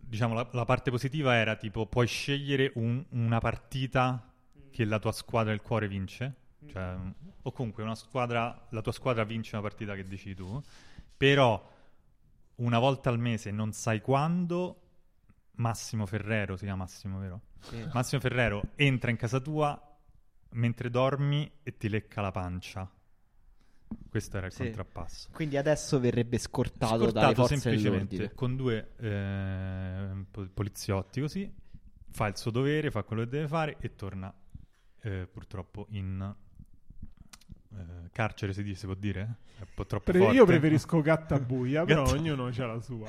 diciamo, la, la parte positiva era tipo, puoi scegliere un- una partita che la tua squadra del cuore vince, cioè, o comunque una squadra, la tua squadra vince una partita che decidi tu, però una volta al mese non sai quando, Massimo Ferrero, si chiama Massimo, vero? Sì. Massimo Ferrero entra in casa tua mentre dormi e ti lecca la pancia. Questo era il Sì. contrappasso. Quindi adesso verrebbe scortato, Scortato forze semplicemente dell'ordine. con due eh, po- poliziotti così, fa il suo dovere, fa quello che deve fare e torna eh, purtroppo in eh, carcere, si, dice, si può dire? È un po' troppo Pre- forte. io preferisco gattabuia, però Gatta- ognuno ha la sua.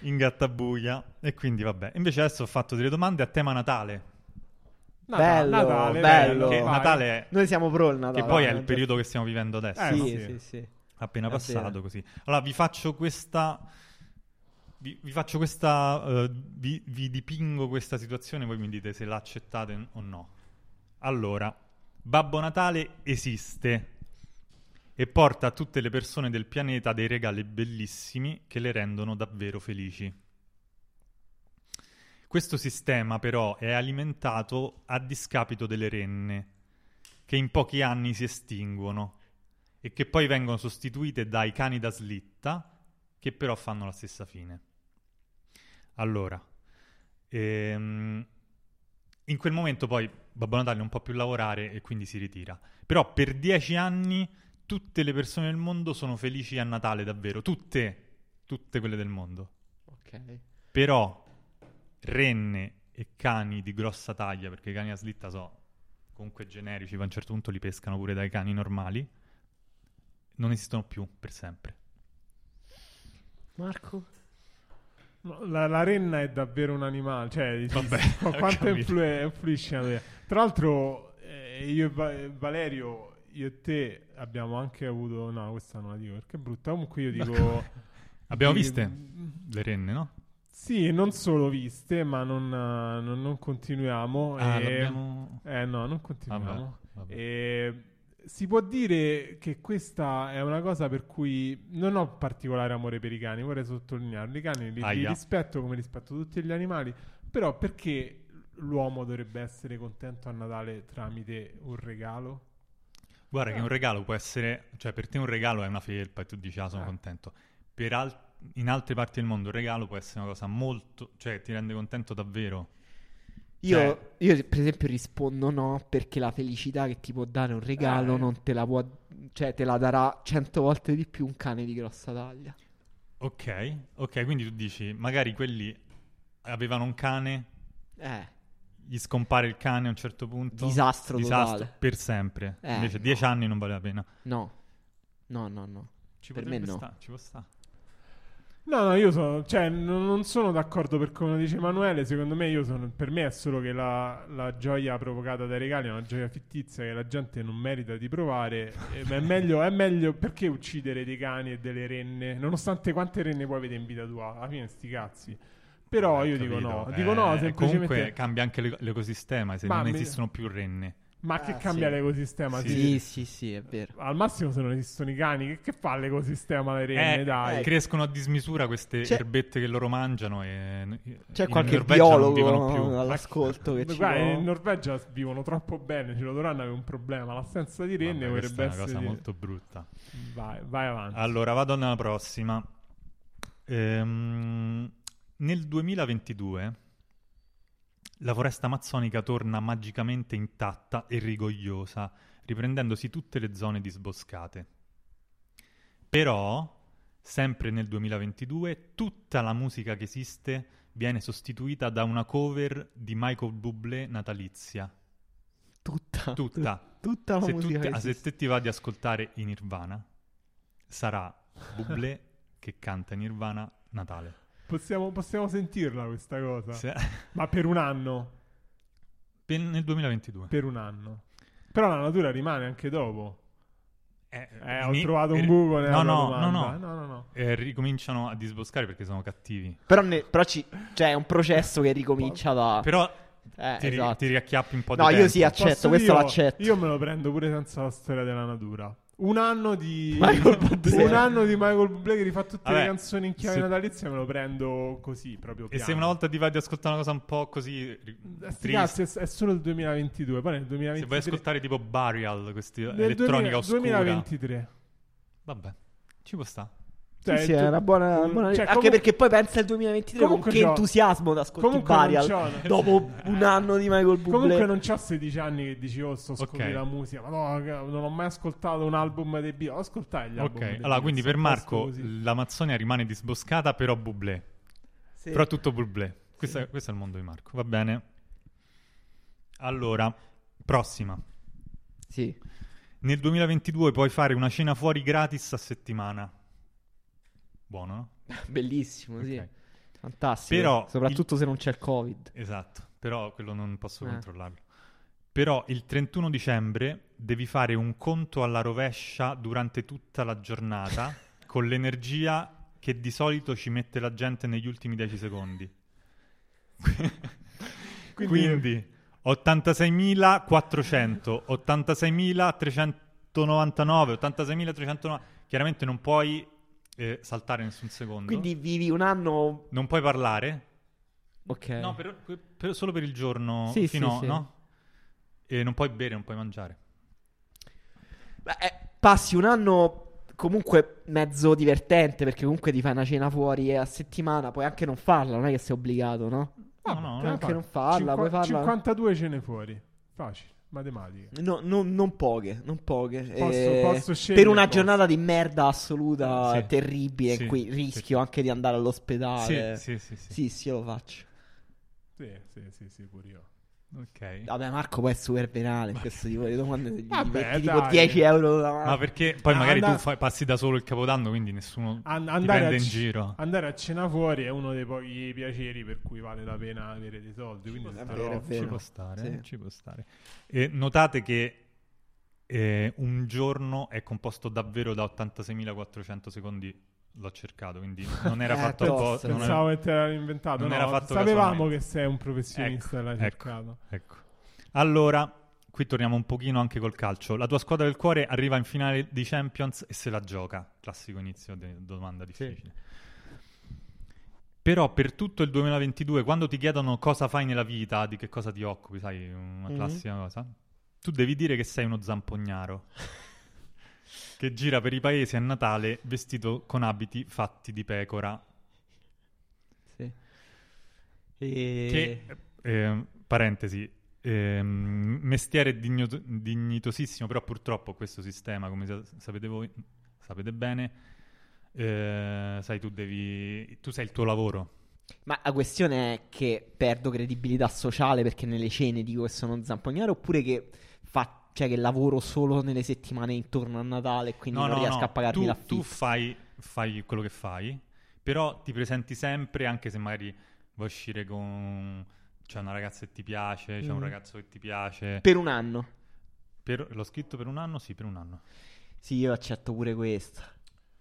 In gattabuia e quindi vabbè. Invece adesso ho fatto delle domande a tema Natale. Bello, Natale, bello. Che. Natale è... Noi siamo pro il Natale. Che poi è il eh, periodo che stiamo vivendo adesso. Eh, Sì, no? sì, sì. sì. appena È passato vero. così. Allora vi faccio questa vi, vi faccio questa eh, vi, vi dipingo questa situazione voi mi dite se l'accettate o no. Allora, Babbo Natale esiste e porta a tutte le persone del pianeta dei regali bellissimi che le rendono davvero felici. Questo sistema però è alimentato a discapito delle renne, che in pochi anni si estinguono e che poi vengono sostituite dai cani da slitta, che però fanno la stessa fine. Allora, ehm, in quel momento poi Babbo Natale non può più lavorare e quindi si ritira. Però per dieci anni tutte le persone del mondo sono felici a Natale davvero, tutte, tutte quelle del mondo. Ok. Però renne e cani di grossa taglia, perché i cani a slitta sono comunque generici, ma a un certo punto li pescano pure dai cani normali, non esistono più per sempre. Marco? No, La, la renna è davvero un animale, cioè Vabbè, quanto influ- influisce tua vita. Tra l'altro, eh, io e Va- Valerio, io e te abbiamo anche avuto. No, questa non la dico perché è brutta. Comunque, io dico. Abbiamo di- viste le renne, no? Sì, non solo viste, ma non, non- non continuiamo. Ah, e- l'abbiamo- Eh no, non continuiamo. Vabbè, vabbè. E si può dire che questa è una cosa per cui non ho particolare amore per i cani, vorrei sottolinearlo. I cani li, li rispetto come rispetto tutti gli animali, però perché l'uomo dovrebbe essere contento a Natale tramite un regalo? Guarda che Ah. un regalo può essere, cioè per te un regalo è una felpa e tu dici ah sono Eh. contento. Per al- in altre parti del mondo un regalo può essere una cosa molto, cioè ti rende contento davvero. Io, Cioè- io, per esempio rispondo no perché la felicità che ti può dare un regalo Eh. non te la può, cioè te la darà cento volte di più un cane di grossa taglia. Ok, ok, quindi tu dici magari quelli avevano un cane, Eh, gli scompare il cane a un certo punto. Disastro totale. per sempre. Eh, Invece dieci anni non vale la pena. no, no, no, no. Ci Per me no. sta, ci può sta. No, no, io sono, cioè, non, non sono d'accordo per come dice Emanuele. Secondo me, io sono, per me è solo che la, la gioia provocata dai regali è una gioia fittizia che la gente non merita di provare. Eh, ma è meglio, è meglio perché uccidere dei cani e delle renne, nonostante quante renne puoi avere in vita tua. Alla fine, sti cazzi. Però Eh, io ho dico capito. no, dico no, Eh, semplicemente. Comunque cambia anche l'e- l'ecosistema se Ma non mi- esistono più renne. Ma che Ah, cambia sì. l'ecosistema? Sì. Sì. Sì, sì, è vero. Al massimo, se non esistono i cani, che, che fa l'ecosistema le renne? Eh, dai. Crescono a dismisura queste C'è- erbette che loro mangiano e C'è in qualche Norvegia non vivono più. biologo all'ascolto che ci Guarda, può- in Norvegia vivono troppo bene, ce lo dovranno avere un problema. L'assenza di renne Vabbè, dovrebbe è una essere. cosa molto brutta. Vai, vai avanti. Allora, vado nella prossima. Ehm, nel 2022 la foresta amazzonica torna magicamente intatta e rigogliosa, riprendendosi tutte le zone disboscate. Però, sempre nel 2022, tutta la musica che esiste viene sostituita da una cover di Michael Bublé natalizia. tutta, Tutta. tutta la se, musica tu, che ah, se te ti va di ascoltare i Nirvana, sarà Bublé che canta Nirvana Natale. Possiamo, possiamo sentirla questa cosa? Se- Ma per un anno. per- nel 2022. Per un anno. Però la natura rimane anche dopo. Eh, Eh, ho ni- trovato un eh, buco nella no, no, no, no, no, no, no. Eh, ricominciano a disboscare perché sono cattivi. Però, ne- però ci, cioè è un processo che ricomincia da... Però Eh, ti, ri- esatto. ti riacchiappi un po' di No, io tempo. sì, accetto, Posso questo dire, l'accetto. Io me lo prendo pure senza la storia della natura. Un anno di Michael Bublé. un anno di Michael Bublé che rifà tutte Vabbè, le canzoni in chiave se- natalizia me lo prendo così proprio E piano. se una volta ti va di ascoltare una cosa un po' così Eh, sti triste, cazzi, è, è solo il 2022, poi nel se 2023 vuoi ascoltare tipo Burial, questi elettronica 2000 oscura, 2023. vabbè, ci può sta. Cioè, Sì, sì, tu- è una buona, Mm, buona- cioè, Anche comunque- perché poi pensa al 2023 con Comunque che c'ho- entusiasmo da c'ho- dopo un anno di Michael Bublé. Comunque non c'ho 16 anni che dici oh sto scoprendo la musica Ma no, non ho mai ascoltato un album dei Beatles Ho ascoltato gli album Ok, allora quindi per Marco così. l'Amazzonia rimane disboscata, però Bublé. Sì. Però tutto Bublé. Questo, è, questo è il mondo di Marco, va bene? Allora, prossima. Sì. Nel 2022 puoi fare una cena fuori gratis a settimana. Buono, no? Bellissimo, sì. Ok. Fantastico. Però Soprattutto se non c'è il Covid. Esatto, però quello non posso Eh. controllarlo. Però il 31 dicembre devi fare un conto alla rovescia durante tutta la giornata con l'energia che di solito ci mette la gente negli ultimi 10 secondi. Quindi, 86.400, 86.399, 86.390. Chiaramente non puoi eh, saltare nessun secondo. Quindi vivi un anno. non puoi parlare. Ok. No, per- per- solo per il giorno Sì, fino sì, sì. no? E non puoi bere, non puoi mangiare. Beh, eh, passi un anno comunque mezzo divertente perché comunque ti fai una cena fuori a settimana, puoi anche non farla, non è che sei obbligato, no? No, no, puoi no. anche non farla, Cinqua- puoi farla. 52 cene fuori Facile, matematica No, no- non poche, non poche. Posso- Eh, posso scegliere, per una posso. giornata di merda assoluta, Sì. terribile, Sì, in cui sì. rischio anche di andare all'ospedale. Sì, sì, sì, sì. Sì, sì, io lo faccio. Sì, sì, sì, sì, pure io Ok. Vabbè, Marco poi è super venale in questo tipo di domande. Gli Vabbè, metti tipo dai. 10 euro da Ma perché poi Ah, magari and- tu fai- passi da solo il capodanno, quindi nessuno An- ti andare, prende in c- giro. andare a cena fuori è uno dei pochi piaceri per cui vale la pena avere dei soldi. Quindi È starò- vero, è vero. Ci può stare, Sì. ci può stare. E notate che eh, un giorno è composto davvero da 86.400 secondi. L'ho cercato, quindi non era Eh, fatto apposta. non era- Pensavo che te l'aveva inventato. non no, era fatto sapevamo che sei un professionista Ecco, l'hai ecco. cercato. Ecco. Allora, qui torniamo un pochino anche col calcio. La tua squadra del cuore arriva in finale di Champions e se la gioca. Classico inizio di domanda difficile. Però per tutto il 2022, quando ti chiedono cosa fai nella vita, di che cosa ti occupi, sai, una Mhm. classica cosa, tu devi dire che sei uno zampognaro. Che gira per i paesi a Natale vestito con abiti fatti di pecora. Sì. E... Che, eh, parentesi, ehm, mestiere digno- dignitosissimo, però purtroppo questo sistema, come sa- sapete voi, sapete bene, eh, sai, tu devi, tu sei il tuo lavoro. Ma la questione è che perdo credibilità sociale perché nelle cene dico che sono un zampognaro oppure che, fa... cioè che lavoro solo nelle settimane intorno a Natale e quindi No, non no, riesco no, a pagarmi tu, l'affitto. tu fai, fai quello che fai, però ti presenti sempre, anche se magari vuoi uscire con... C'è una ragazza che ti piace, c'è un Mm. ragazzo che ti piace. Per un anno. Per- l'ho scritto per un anno? Sì, per un anno. Sì, io accetto pure questa.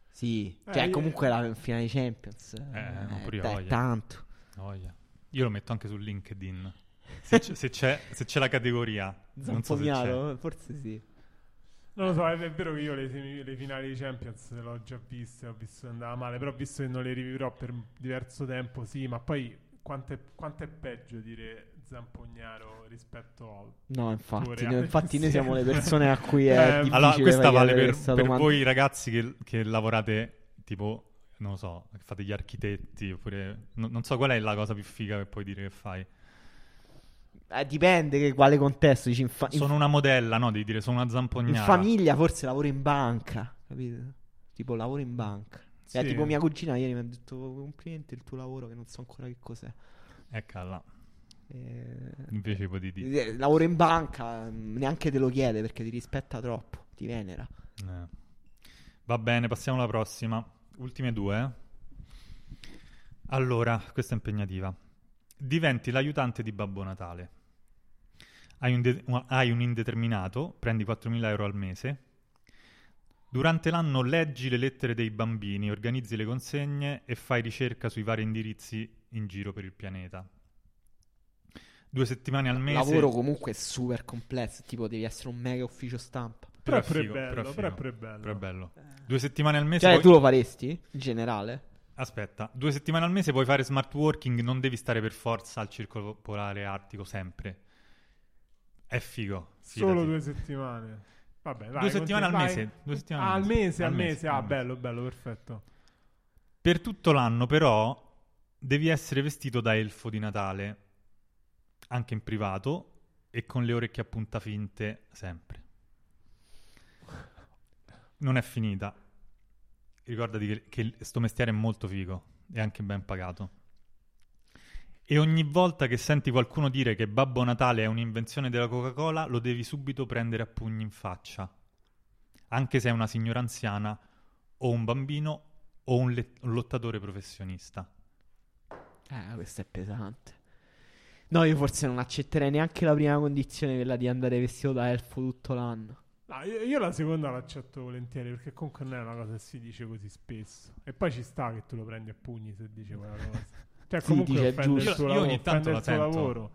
Sì, Eh, cioè io- comunque la finale di Champions. io dai, voglio. tanto. Voglia. Io lo metto anche su LinkedIn. Se c'è, se c'è, se c'è la categoria. Non so se c'è. Zampognaro, forse sì. Non lo so, è, è vero che io le, semi- le finali di Champions le ho già viste, ho visto che andava male, però visto che non le rivivrò per diverso tempo, sì, ma poi quanto è, quanto è peggio dire Zampognaro rispetto a... No, infatti, reale infatti noi siamo le persone a cui è Eh, difficile Allora, questa vale per, questa per voi ragazzi che, che lavorate tipo, non lo so, fate gli architetti oppure... no- non so qual è la cosa più figa che puoi dire che fai. Eh, dipende che quale contesto. Dici, in, fa- in- Sono una modella, no? Devi dire sono una in zampognara. famiglia forse lavoro in banca, capito? Tipo lavoro in banca. Sì. Eh, tipo mia cugina ieri mi ha detto complimenti il tuo lavoro che non so ancora che cos'è. Ecco là. Eh, Invece di dire... eh, lavoro in banca, mm, neanche te lo chiede perché ti rispetta troppo, ti venera. Eh. Va bene, passiamo alla prossima. Ultime due. eh. Allora, questa è impegnativa. Diventi l'aiutante di Babbo Natale. Hai un, de- hai un indeterminato, prendi 4.000 euro al mese. Durante l'anno leggi le lettere dei bambini, organizzi le consegne e fai ricerca sui vari indirizzi in giro per il pianeta. Due settimane al mese. Lavoro comunque super complesso, tipo devi essere un mega ufficio stampa. Però, Però è figo, bello, però è però è bello. Però è bello. Due settimane al mese. Cioè, poi- tu lo faresti in generale? Aspetta, due settimane al mese puoi fare smart working, non devi stare per forza al circolo polare artico sempre. È figo. Solo fidati. due settimane. Vabbè, vai, Due settimane al mese, due settimane Ah, al mese. al mese. mese, Ah, bello, bello, perfetto. Per tutto l'anno, però, devi essere vestito da elfo di Natale, anche in privato e con le orecchie a punta finte sempre. Non è finita. Ricordati che, che sto mestiere è molto figo e anche ben pagato. E ogni volta che senti qualcuno dire che Babbo Natale è un'invenzione della Coca-Cola, lo devi subito prendere a pugni in faccia. Anche se è una signora anziana, o un bambino, o un, le- un lottatore professionista. Eh, questo è pesante. No, io forse non accetterei neanche la prima condizione, quella di andare vestito da elfo tutto l'anno. No, io, io la seconda l'accetto volentieri perché comunque non è una cosa che si dice così spesso. E poi ci sta che tu lo prendi a pugni se dice quella cosa. Cioè, Sì, comunque dice, è offende il tuo Io- io lavoro. ogni tanto offende il la tuo sento. lavoro.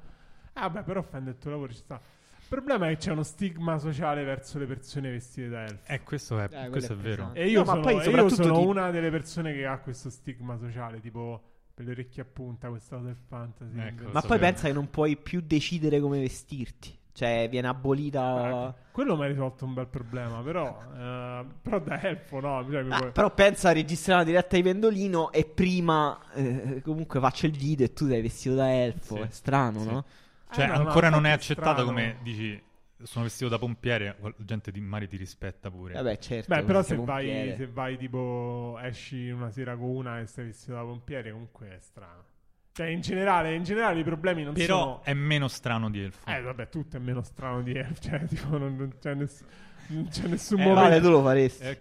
Ah, beh, però offende il tuo lavoro, ci sta. Il problema è che c'è uno stigma sociale verso le persone vestite da elfo. Eh, questo è, quello questo è è vero. E io No, ma sono, poi e io soprattutto sono ti- una delle persone che ha questo stigma sociale, tipo per le orecchie a punta, questa cosa del fantasy. Ecco. Ma poi bene. pensa che non puoi più decidere come vestirti. Cioè, viene abolita. Ah, quello mi ha risolto un bel problema, però, eh, però da elfo no. Cioè, Ah, puoi- però pensa a registrare una diretta di Pendolino e prima eh, comunque faccio il video e tu sei vestito da elfo. Sì. È strano, Sì. no? Cioè, Eh, no, no, ancora non è infatti accettato strano. come dici sono vestito da pompiere, la gente di mare ti rispetta pure. Vabbè, certo. Beh, però se vai, se vai tipo esci una sera con una e sei vestito da pompiere, comunque è strano. Cioè, in generale, in generale i problemi non Però sono. è meno strano di elfo. Eh, vabbè, tutto è meno strano di Elf. Cioè, tipo, non, non c'è, ness- non c'è nessun Eh, Vale, momento. tu lo faresti. Eh,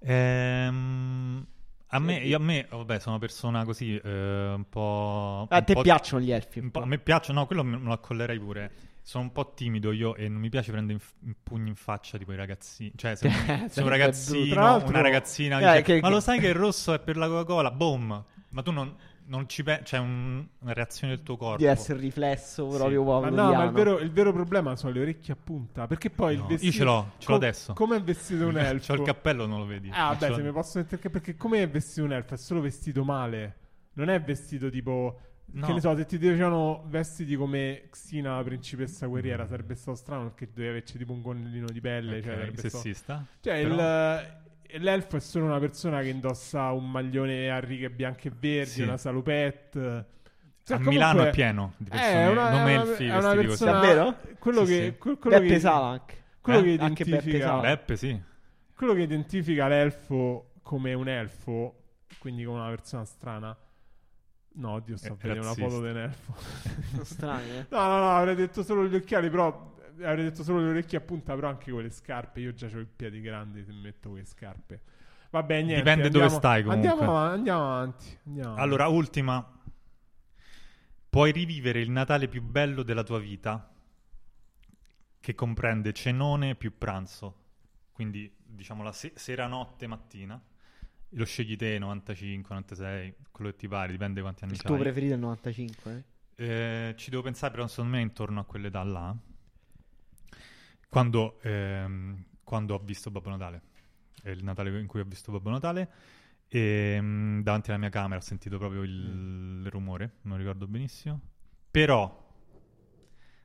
ehm, a me, io, a me, vabbè, sono una persona così, eh, un po'... a un te po'- piacciono gli elfi? un po'- a me piacciono, no, quello me me lo accollerei pure. Sono un po' timido io e non mi piace prendere in, f- in pugni in faccia tipo i ragazzini. Cioè, se, se un Sarebbe ragazzino, una ragazzina Eh, dice, che- ma lo sai che il rosso è per la Coca-Cola? Boom! Ma tu non, non ci pensi, c'è un- una reazione del tuo corpo. Di essere riflesso Sì. proprio Ma no, ma il vero, il vero problema sono le orecchie a punta. Perché poi il No, vestito. io ce l'ho, ce l'ho adesso. Come è vestito un elfo? C'ho il cappello, non lo vedi. Ah, l'ho- se mi posso mettere il Perché come è vestito un elfo? È solo vestito male. Non è vestito tipo. No. Che ne so, se ti dicevano vestiti come Xina, la principessa guerriera, sarebbe stato strano perché dovevi averci tipo un gonnellino di pelle. Ok, cioè, sarebbe stato- sessista. Cioè, Però- il- l'elfo è solo una persona che indossa un maglione a righe bianche e verdi, Sì. una salupette. Cioè, a comunque- Milano è pieno di Eh, persone, è una, non è elfi è una persona, Davvero? Quello Sì, che, sì. que- quello Beppe che, Sala anche. quello Eh? che Anche Beppe identifica Sala. Beppe, sì. quello che identifica l'elfo come un elfo, quindi come una persona strana. No, oddio, sto vedere una foto di un elfo. Sono strani, eh. no, no, no, avrei detto solo gli occhiali, però avrei detto solo le orecchie a punta, però anche con le scarpe. Io già ho i piedi grandi se metto quelle scarpe. Vabbè, niente. Dipende dove andiamo- stai, comunque. Andiamo, andiamo avanti. andiamo avanti. Allora, ultima. Puoi rivivere il Natale più bello della tua vita, che comprende cenone più pranzo. Quindi, diciamo, la se- sera, notte, mattina. Lo scegli te, 95, 96, quello che ti pare, dipende quanti anni Il tuo hai. preferito è il 95, eh? Eh, ci devo pensare, però secondo me intorno a quell'età là. Quando, ehm, quando ho visto Babbo Natale. È il Natale in cui ho visto Babbo Natale. E mm, davanti alla mia camera ho sentito proprio il, il rumore, non ricordo benissimo. Però,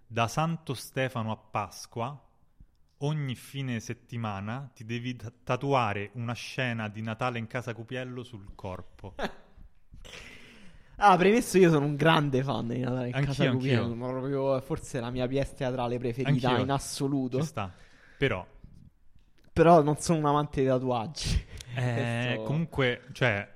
da Santo Stefano a Pasqua, ogni fine settimana ti devi ta- tatuare una scena di Natale in casa Cupiello sul corpo. Ah, premesso io sono un grande fan di Natale in Anch'io, casa Cupiello, anch'io. proprio forse la mia pièce teatrale preferita Anch'io. in assoluto. Ci sta. Però, Però non sono un amante dei tatuaggi. Eh, Questo- comunque, cioè,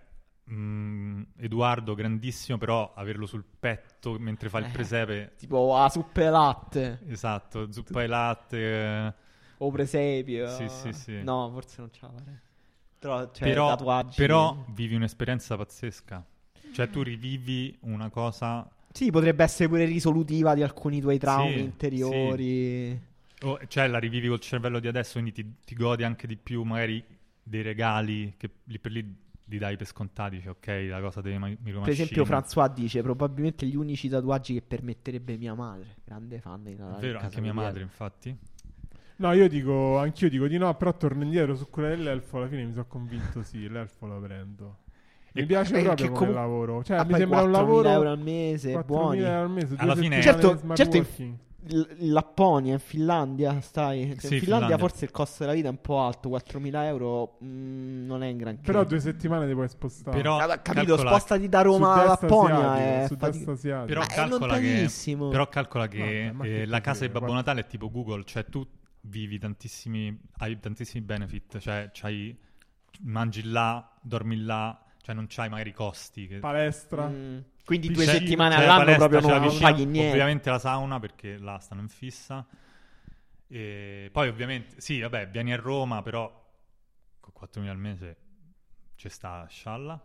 mh, Edoardo grandissimo, però averlo sul petto mentre fa il Eh. presepe, Tipo a zuppe e latte esatto, zuppa e latte. eh, o presepio. Sì, sì, sì. No, forse non ce la farei. Però, cioè, però, tatuaggi. però vivi un'esperienza pazzesca. Cioè, tu rivivi una cosa. Sì, potrebbe essere pure risolutiva di alcuni tuoi traumi Sì, interiori. o- cioè, la rivivi col cervello di adesso, quindi ti, ti godi anche di più, magari dei regali che lì per lì li dai per scontati. Dici, ok, la cosa deve mi Per esempio, François dice probabilmente gli unici tatuaggi che permetterebbe mia madre. Grande fan di Natale. È vero, anche mia madre, infatti. No, io dico, anch'io dico di no, però torno indietro su quella dell'elfo. Alla fine mi sono convinto, sì, l'elfo lo prendo. Mi piace eh, proprio che come comu- lavoro. Cioè, Ah, mi poi sembra un 4.000 lavoro. euro al mese, 4.000 buoni. euro al mese, Alla fine- Certo- certo in-. L- Lapponia, in Finlandia stai? Cioè, Sì, in Finlandia, Finlandia. forse il costo della vita è un po' alto, 4.000 euro mm, non è in granché. Però due settimane ti puoi spostare. Però Vabbè, capito, calcola- spostati da Roma a Lapponia asiatico, è asiatico. Però calcola, che, lontanissimo. però calcola che eh, che la casa di? Babbo Natale è tipo Google, cioè tu vivi tantissimi, hai tantissimi benefit, cioè c'hai, mangi là, dormi là, cioè non c'hai magari i costi. Che, Palestra. Mm. Quindi Piscina. due settimane C'è la all'anno palestra, proprio c'è la non, non paghi niente. Ovviamente la sauna perché là stanno in fissa. E poi ovviamente, sì, vabbè, vieni a Roma, però con 4.000 al mese ci sta scialla.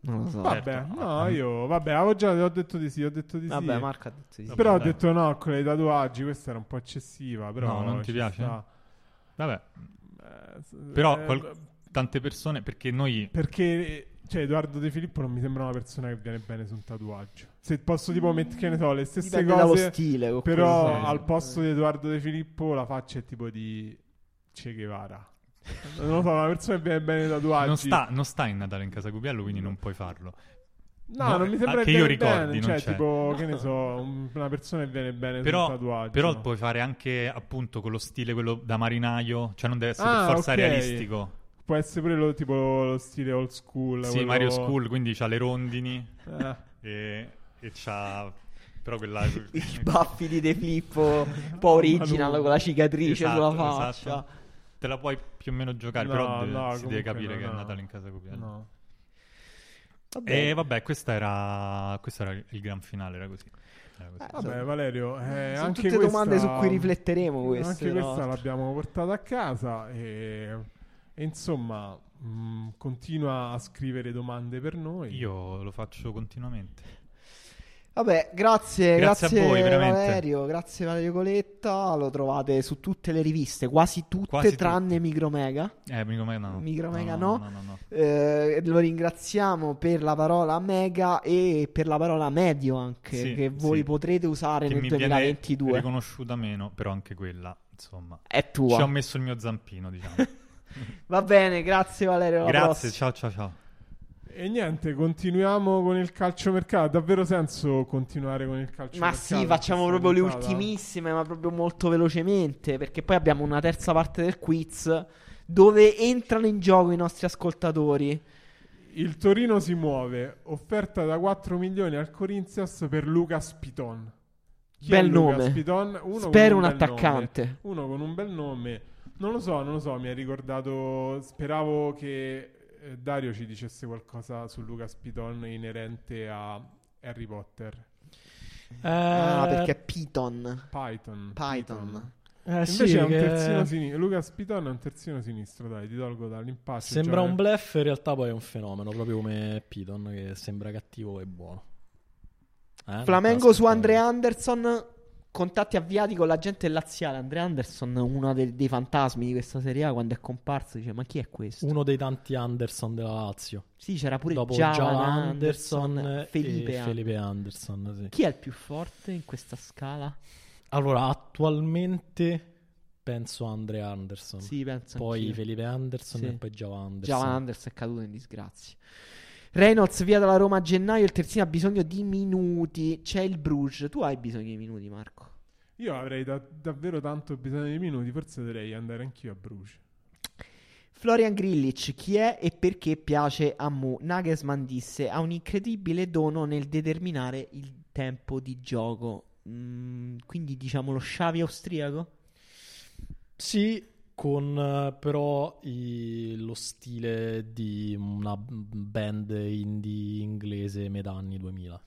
Non lo so. Vabbè. Vabbè, certo. no, Ah, io, vabbè, avevo già ho detto di sì, ho detto di Vabbè, sì. Marco ha detto di sì. Però ho Dai. detto no, con i tatuaggi, questa era un po' eccessiva, però No, non ti piace? sta. Vabbè, Eh, però eh, qual- tante persone, perché noi... Perché cioè, Edoardo De Filippo non mi sembra una persona che viene bene su un tatuaggio. Se posso tipo mettere, che ne so, le stesse Dipende dallo cose, stile. però sei. al posto di Edoardo De Filippo la faccia è tipo di Che Guevara. Non lo so, una persona che viene bene nei tatuaggi. Non sta, non sta in Natale in casa Cupiello, quindi non puoi farlo. No, No, non mi ah, sembra che viene io ricordi, bene, non cioè c'è. tipo, che ne so, un- una persona che viene bene Però, sul tatuaggio. però puoi fare anche appunto con lo stile quello da marinaio, cioè non deve essere Ah, per forza ok. realistico. Può essere pure lo, tipo lo stile old school. Sì, quello- Mario School, quindi c'ha le rondini Eh. e, e c'ha però quella I baffi di De Filippo, un po' original con la cicatrice Esatto, sulla faccia. esatto. Te la puoi più o meno giocare, No, però no, si deve capire no, che è no. Natale in casa Cupiello. No. Vabbè. E vabbè, questa era, questo era il gran finale, era così. Era così. Eh, Vabbè, Valerio, eh, sono anche tutte questa, domande su cui rifletteremo queste, Anche no? questa l'abbiamo portata a casa e, e insomma mh, continua a scrivere domande per noi. Io lo faccio continuamente. Vabbè, grazie, Grazie a grazie, voi, veramente. Valerio, grazie Valerio Coletta, lo trovate su tutte le riviste, quasi tutte Quasi tranne tutte. Micromega. Eh, Micromega no. Micromega no. no. no, no, no. Eh, lo ringraziamo per la parola mega e per la parola medio anche, Sì, che voi sì. potrete usare Che nel mi viene 2022. riconosciuta meno, però anche quella, insomma. È tua. Ci ho messo il mio zampino, diciamo. Va bene, grazie Valerio. Grazie, prossima. ciao ciao ciao. E niente, continuiamo con il calciomercato. Ha davvero senso continuare con il calciomercato? Ma sì, facciamo proprio le ultimissime, ma proprio molto velocemente, perché poi abbiamo una terza parte del quiz dove entrano in gioco i nostri ascoltatori. Il Torino si muove, offerta da 4 milioni al Corinthians per Lucas Piton. Chi Bel è Lucas nome. Piton? Uno Spero con un bel nome. attaccante. Uno con un bel nome. Non lo so, non lo so, mi ha ricordato... Speravo che eh, Dario ci dicesse qualcosa su Lucas Piton inerente a Harry Potter. Ah, Eh, perché è Python. Python. Python. eh, Invece sì, è un che terzino sinistro. Lucas Piton è un terzino sinistro, dai, ti tolgo dall'impaccio. Sembra Già- un bluff, in realtà poi è un fenomeno, proprio come Piton, che sembra cattivo e buono. Eh, Flamengo su. Andre Anderson. Contatti avviati con la gente laziale. Andre Anderson, uno dei, dei fantasmi di questa serie A, quando è comparso, dice: Ma chi è questo? Uno dei tanti Anderson della Lazio. Sì, c'era pure Dopo Javan Java Anderson, Anderson Felipe Anderson. Felipe Anderson. sì. Chi è il più forte in questa scala? Allora, attualmente penso a Andre Anderson. Sì, penso poi anch'io. Felipe Anderson Sì. e poi Java Anderson. Javan Anderson è caduto in disgrazia. Reynolds via dalla Roma a gennaio. Il terzino ha bisogno di minuti. C'è il Bruges. Tu hai bisogno di minuti, Marco. Io avrei da- davvero tanto bisogno di minuti, forse dovrei andare anch'io a Bruce. Florian Grillic, chi è e perché piace a Mu? Nagelsmann disse: Ha un incredibile dono nel determinare il tempo di gioco. Mm, quindi diciamo lo Xavi austriaco? Sì, con eh, però i- lo stile di una band indie inglese metà anni 2000.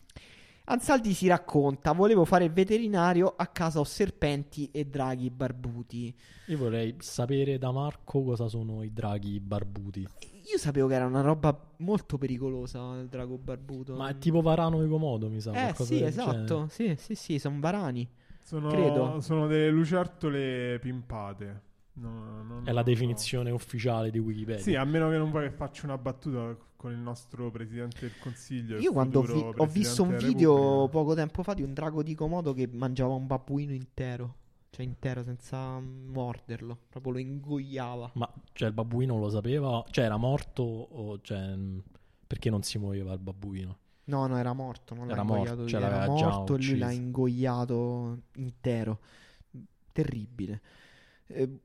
Ansaldi si racconta: Volevo fare il veterinario, a casa ho serpenti e draghi barbuti. Io vorrei sapere da Marco cosa sono i draghi barbuti. Io sapevo che era una roba molto pericolosa il drago barbuto. Ma è tipo Varano di Comodo, mi sa. Eh sì, esatto. Sì, sì, sì, sono varani. Sono, Credo. sono delle lucertole pimpate. No, no, È la definizione ufficiale di Wikipedia. Sì, a meno che non vuoi che faccia una battuta con il nostro presidente del consiglio. Io quando ho, vi- ho visto un video poco tempo fa di un drago di Komodo che mangiava un babbuino intero. Cioè intero senza morderlo. Proprio lo ingoiava. Ma cioè, il babbuino lo sapeva? Cioè, era morto o cioè, perché non si muoveva il babbuino? No, no, era morto. Non Era morto, ingoiato cioè lui, era morto e lui l'ha ingoiato intero. Terribile. Eh,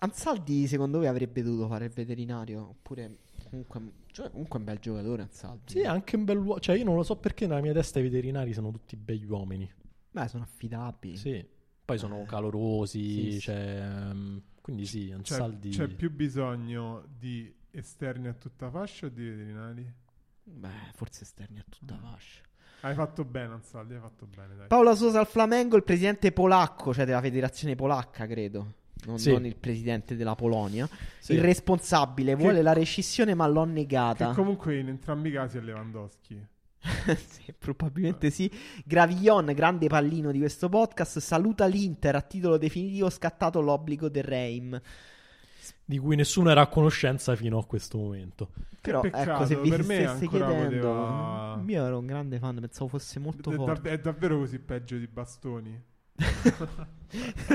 Ansaldi, secondo voi, avrebbe dovuto fare il veterinario? Oppure, comunque, cioè, comunque è un bel giocatore. Ansaldi. Sì, è anche un bel uomo. Cioè, io non lo so perché nella mia testa i veterinari sono tutti begli uomini. Beh, sono affidabili. Sì. Poi sono Eh, calorosi, sì, sì. cioè, ehm, quindi sì, Ansaldi... c'è più bisogno di esterni a tutta fascia o di veterinari? Beh, forse esterni a tutta fascia. Hai fatto bene, Ansaldi, hai fatto bene, dai. Paolo Sosa al Flamengo, il presidente polacco, cioè della federazione polacca, credo. Non, Sì. non il presidente della Polonia. Sì. Il responsabile Che- vuole la rescissione, ma l'ho Che negata. comunque in entrambi i casi è Lewandowski. sì, probabilmente sì. Gravillon, grande pallino di questo podcast, saluta l'Inter a titolo definitivo scattato l'obbligo del Reim. Di cui nessuno era a conoscenza fino a questo momento. Però peccato, ecco, se vi per me stesse chiedendo, poteva- io ero un grande fan, pensavo fosse molto È, forte. è davvero così peggio di Bastoni?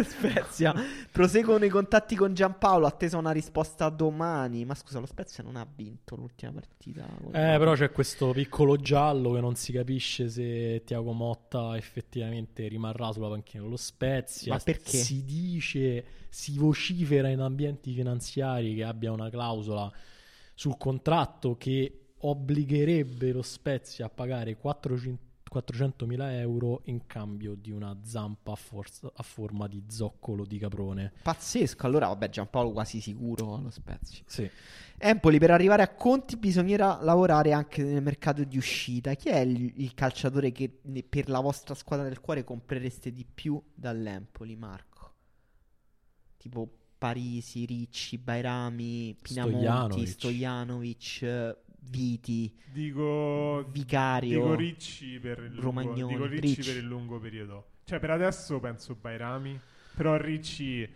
Spezia proseguono i contatti con Giampaolo. Attesa una risposta domani. Ma scusa, lo Spezia non ha vinto l'ultima partita. Eh, però c'è questo piccolo giallo che non si capisce se Tiago Motta effettivamente rimarrà sulla panchina dello Spezia. Ma perché? Si dice, si vocifera in ambienti finanziari che abbia una clausola sul contratto che obbligherebbe lo Spezia a pagare 400 400.000 euro in cambio di una zampa a, forza- a forma di zoccolo di caprone. Pazzesco. Allora, vabbè, Giampaolo quasi sicuro allo Spezia. Sì. Empoli, per arrivare a Conti bisognerà lavorare anche nel mercato di uscita. Chi è il, il calciatore che per la vostra squadra del cuore comprereste di più dall'Empoli, Marco? Tipo Parisi, Ricci, Bairami, Pinamonti, Stojanovic. Stojanovic, eh, Viti, Dico, Vicario. dico Ricci per il lungo, Romagnoli, dico Ricci Ricci. per il lungo periodo. Cioè, per adesso penso Bairami, però Ricci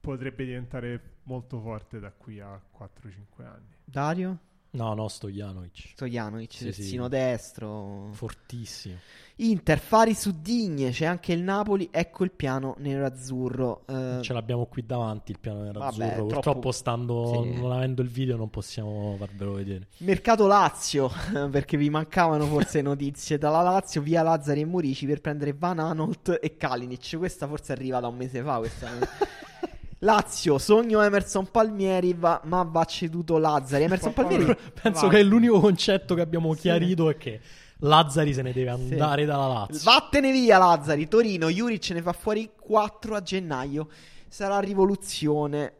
potrebbe diventare molto forte da qui a 4-5 anni. Dario? No, no, Stojanovic. Stojanovic, Sì, terzino sì. destro. Fortissimo. Inter, Fari su Digne, c'è anche il Napoli, ecco il piano nero-azzurro. Eh, Ce l'abbiamo qui davanti il piano nerazzurro. Vabbè, troppo- Purtroppo, stando Sì. non avendo il video, non possiamo farvelo vedere. Mercato Lazio, perché vi mancavano forse notizie dalla Lazio, via Lazzari e Murici per prendere Van Anolt e Kalinic. Questa forse arriva da un mese fa. Questa... Lazio, sogno Emerson Palmieri, va- ma va ceduto Lazzari. Emerson Palmieri, Penso Va. che l'unico concetto che abbiamo Sì. chiarito è che Lazzari se ne deve Sì. andare dalla Lazio. vattene via Lazzari. Torino, Juric ne fa fuori 4 a gennaio. Sarà rivoluzione.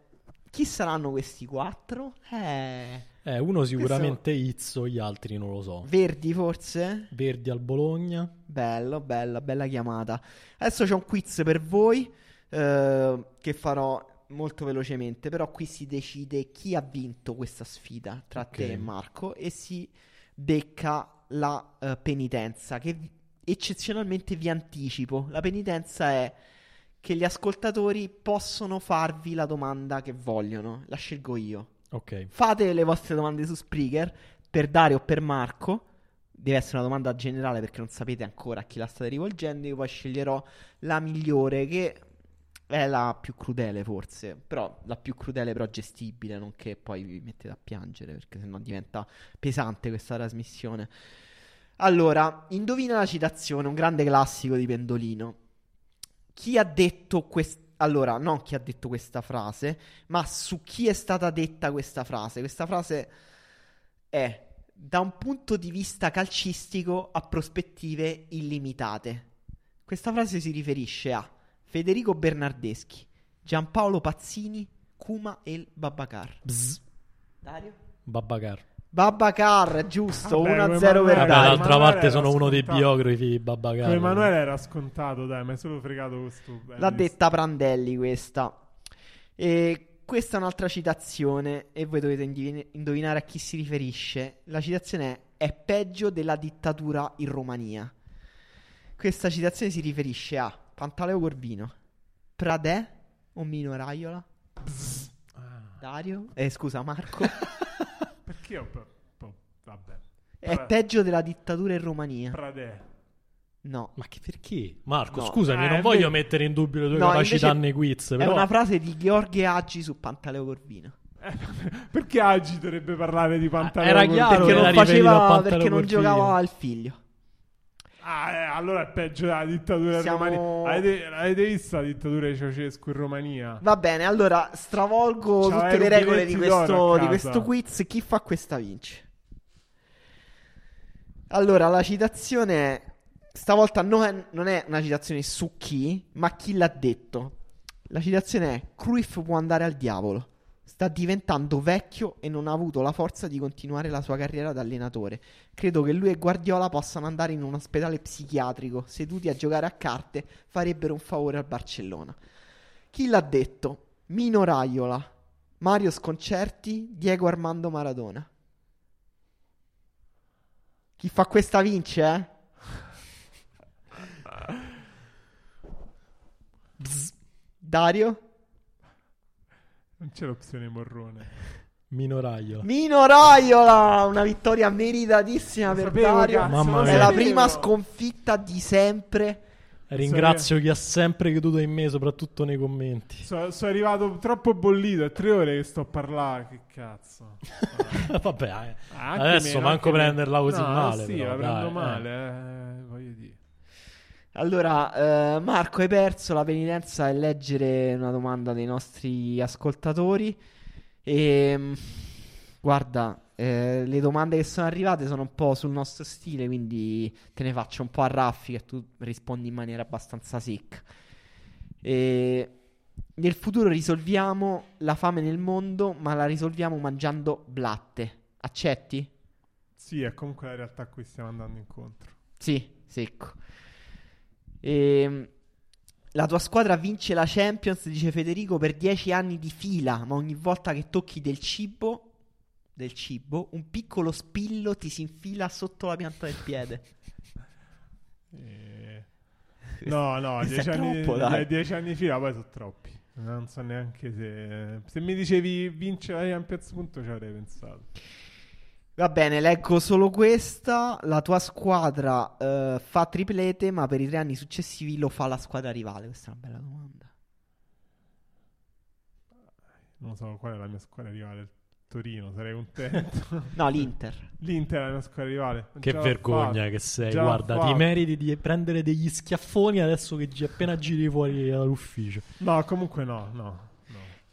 Chi saranno questi 4? Eh, Eh, uno sicuramente Izzo, gli altri non lo so. Verdi forse? Verdi al Bologna. Bello, bella, bella chiamata. Adesso c'è un quiz per voi eh, che farò molto velocemente, però qui si decide chi ha vinto questa sfida tra Ok. te e Marco e si becca la eh, penitenza che eccezionalmente vi anticipo. La penitenza è che gli ascoltatori possono farvi la domanda che vogliono, la scelgo io. Ok. Fate le vostre domande su Spreaker per Dario o per Marco. Deve essere una domanda generale perché non sapete ancora a chi la state rivolgendo. Io poi sceglierò la migliore, che è la più crudele, forse. Però la più crudele, però gestibile, non che poi vi mettete a piangere perché sennò diventa pesante questa trasmissione. Allora, indovina la citazione, un grande classico di Pendolino. Chi ha detto questa. Allora, non chi ha detto questa frase, ma su chi è stata detta questa frase. Questa frase è da un punto di vista calcistico a prospettive illimitate. Questa frase si riferisce a Federico Bernardeschi, Giampaolo Pazzini, Kuma e il Babacar. Bzz. Dario? Babbacar. Babacar, giusto, Vabbè, 1-0 come per Dario. d'altra parte sono uno dei biografi di Babbacar. Emanuele era scontato, dai, ma è solo fregato questo. L'ha detta Prandelli questa. E questa è un'altra citazione e voi dovete indovinare a chi si riferisce. La citazione è è peggio della dittatura in Romania. Questa citazione si riferisce a Pantaleo Corvino, Pradè o Mino Raiola? Dario? Eh, scusa, Marco. Perché ho... po- po- Vabbè. è peggio della dittatura in Romania. Pradè. No. Ma che perché? Marco, No. scusami, Eh, non è voglio vero. mettere in dubbio le tue No, capacità invece nei quiz, È però una frase di Gheorghe Aggi su Pantaleo Corvino. Perché Agi dovrebbe parlare di pantaloni? Era chiaro perché che non, era riferito a faceva, perché non giocava al figlio. Ah, eh, allora è peggio della dittatura Siamo- Romania. Avete, avete visto la dittatura di Ceausescu in Romania? Va bene, allora stravolgo C'aveva tutte le regole di questo, di questo quiz. Chi fa questa vince. Allora, la citazione è. Stavolta non è, non è una citazione su chi, ma chi l'ha detto. La citazione è: Cruyff può andare al diavolo. Sta diventando vecchio e non ha avuto la forza di continuare la sua carriera da allenatore. Credo che lui e Guardiola possano andare in un ospedale psichiatrico, seduti a giocare a carte, farebbero un favore al Barcellona. Chi l'ha detto? Mino Raiola, Mario Sconcerti, Diego Armando Maradona. Chi fa questa vince, eh? Dario? Non c'è l'opzione Morrone. Minoraio. Mino Raiola, una vittoria meritatissima Lo per sapevo, Dario. Mamma mia. È la prima sconfitta di sempre. Ringrazio chi ha sempre creduto in me, soprattutto nei commenti. So- sono arrivato troppo bollito, è tre ore che sto a parlare, che cazzo. Vabbè, eh. Ah, adesso meno, manco prenderla così No, male. Sì, però, la prendo dai, eh. male, eh, voglio dire. Allora, eh, Marco, hai perso la penitenza è leggere una domanda dei nostri ascoltatori. E guarda, eh, le domande che sono arrivate sono un po' sul nostro stile, quindi te ne faccio un po' a raffica e tu rispondi in maniera abbastanza secca. E nel futuro risolviamo la fame nel mondo, ma la risolviamo mangiando blatte. Accetti? Sì, è comunque la realtà a cui stiamo andando incontro. Sì, secco. Ehm, la tua squadra vince la Champions, dice Federico, per dieci anni di fila, ma ogni volta che tocchi del cibo, del cibo, un piccolo spillo ti si infila sotto la pianta del piede. Eh, No, no, Questo dieci è anni, anni fila poi sono troppi. Non so neanche se... Se mi dicevi vince la Champions, punto ci avrei pensato. Va bene, leggo solo questa. La tua squadra eh, fa triplete, ma per i tre anni successivi lo fa la squadra rivale. Questa è una bella domanda. Non so qual è la mia squadra rivale. Torino, sarei contento. No, l'Inter. L'Inter è la mia squadra rivale. Che Già l'ho vergogna fatto. che sei. Già Guarda, ti meriti di prendere degli schiaffoni adesso che gi- appena giri fuori dall'ufficio. No, comunque no, no.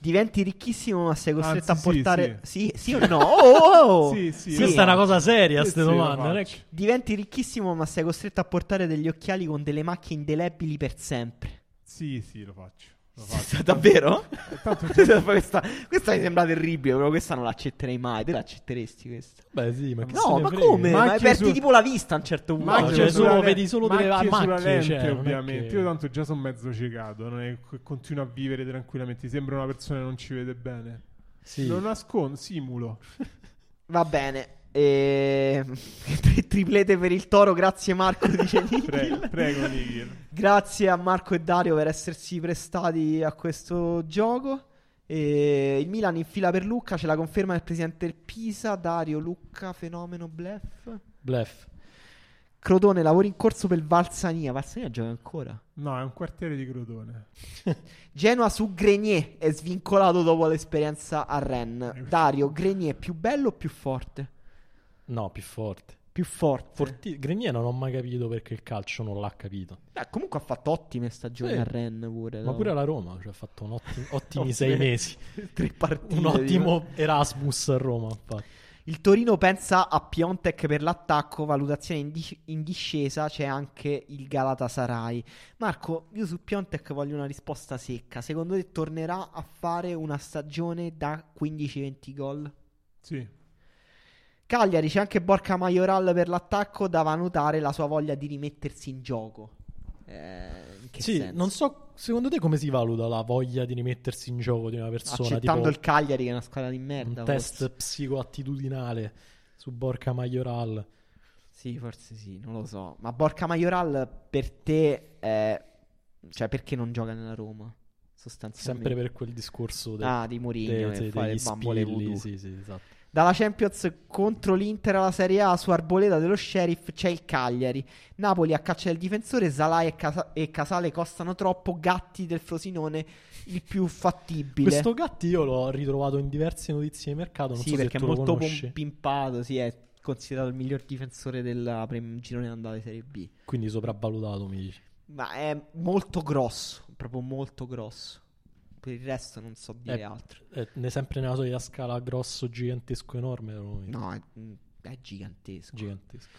Diventi ricchissimo, ma sei costretto Anzi, a sì, portare. Sì, sì, o no? Oh, oh, oh. Sì, sì, Questa è una cosa seria, Sì, ste sì, lo domande. Diventi ricchissimo, ma sei costretto a portare degli occhiali con delle macchie indelebili per sempre. Sì, sì, lo faccio. Davvero? Tanto questa, questa mi sembra terribile, però questa non l'accetterei mai. Te l'accetteresti questa? Beh, sì, ma che se No, ne ma frega? come? Ma perdi su- tipo la vista a un certo punto. Macchie Macchie cioè, sulla solo- le- vedi solo delle macchie sulla macchie, lente, cioè, ovviamente. che- Io tanto già sono mezzo ciecato, non è continuo a vivere tranquillamente. Sembra una persona che non ci vede bene. Sì. Lo nascondo, simulo. Va bene. E... Triplete per il toro, grazie Marco, dice. Prego, prego Nikhil. Grazie a Marco e Dario per essersi prestati a questo gioco. E il Milan in fila per Lucca, c'è la conferma del presidente del Pisa, Dario Lucca, fenomeno bluff. Bluff. Crotone, lavori in corso per Valsania. Valsania gioca ancora. No, è un quartiere di Crotone. Genoa su Grenier è svincolato dopo l'esperienza a Rennes. Dario, Grenier più bello o più forte? No, più forte. Più forte. Forti- Grenier non ho mai capito perché il calcio non l'ha capito. Beh, comunque ha fatto ottime stagioni Sì. a Rennes pure. Ma no? pure alla Roma, cioè ha fatto un ottimi, ottimi Ottime- sei mesi. Tre partite. Un ottimo Erasmus a Roma, infatti. Il Torino pensa a Piontek per l'attacco, valutazione in, dis- in discesa, c'è anche il Galatasaray. Marco, io su Piontek voglio una risposta secca. Secondo te tornerà a fare una stagione da 15-20 gol? Sì. Cagliari c'è anche Borca Majoral per l'attacco da valutare la sua voglia di rimettersi in gioco. Eh, in Sì, senso? non so, secondo te come si valuta la voglia di rimettersi in gioco di una persona? Accettando tipo il Cagliari che è una squadra di un merda. test forse. psicoattitudinale su Borca Majoral. Sì, forse sì, non lo so. Ma Borca Majoral per te è... Cioè, perché non gioca nella Roma? Sostanzialmente. Sempre per quel discorso del- Ah, di Mourinho de- de- fa le degli bambole voodoo. Sì, sì, esatto. Dalla Champions contro l'Inter alla Serie A su Arboleda dello Sheriff c'è il Cagliari. Napoli a caccia del difensore, Salai e, Casa- e Casale costano troppo, Gatti del Frosinone il più fattibile. Questo Gatti io l'ho ritrovato in diverse notizie di mercato. Non sì, so perché è molto pimpato, sì, è considerato il miglior difensore del prim- girone d'andata di Serie B. Quindi sopravvalutato, mi dici. Ma è molto grosso, proprio molto grosso. Per il resto non so dire Eh, altro. È ne- sempre nella solita scala grosso, gigantesco, enorme. No, è, è gigantesco. Gigantesco.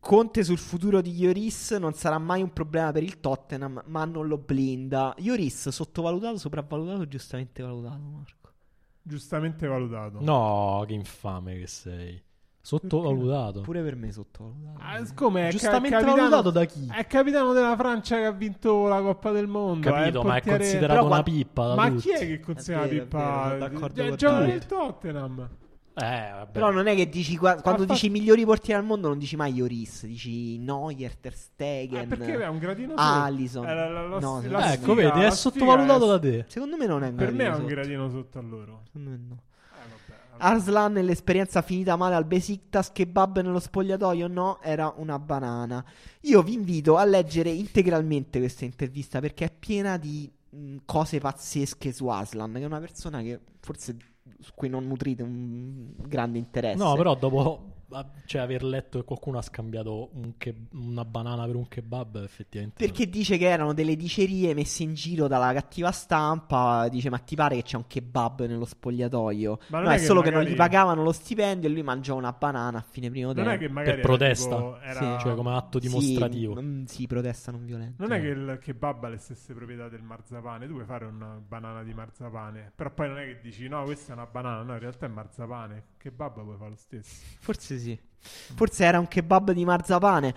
Conte sul futuro di Ioris non sarà mai un problema per il Tottenham, ma non lo blinda. Ioris sottovalutato, sopravvalutato, giustamente valutato, Marco. Giustamente valutato. No, che infame che sei. Sottovalutato. Pure per me sottovalutato. Ah, come è Giustamente ca- capitano- valutato da chi? È capitano della Francia che ha vinto la Coppa del Mondo. Capito, è il ma è portiere- considerato Però una pippa da Ma tutti. chi è che considera È è pippa? È te. il Tottenham. Eh, vabbè. Però non è che dici qua- quando dici i migliori portieri al mondo non dici mai Ioris, dici Neuer, Ter Stegen, Eh, perché è un gradino sotto. Eh, la- la- la- No, la la- ecco, sfiga- vedi, la è sottovalutato è- da te. Secondo me non è un Per me è gradino un sotto. gradino sotto a loro. Secondo me no. Arslan l'esperienza finita male al Besiktas kebab nello spogliatoio no, era una banana. Io vi invito a leggere integralmente questa intervista perché è piena di mh, cose pazzesche su Arslan, che è una persona che forse su cui non nutrite un grande interesse. No, però dopo cioè, aver letto che qualcuno ha scambiato un ke- una banana per un kebab, effettivamente. Perché dice che erano delle dicerie messe in giro dalla cattiva stampa. Dice: Ma ti pare che c'è un kebab nello spogliatoio? Ma non no, è è che solo che non magari- gli pagavano lo stipendio e lui mangiò una banana a fine primo Non tempo. è che magari per protesta, era tipo- era- cioè come atto Sì, dimostrativo. mm, Sì, protesta non violenta. Non è che il kebab ha le stesse proprietà del marzapane, tu puoi fare una banana di marzapane, però poi non è che dici no, questa è una banana, no, in realtà è marzapane. Kebab puoi fare lo stesso. Forse sì. Forse era un kebab di marzapane.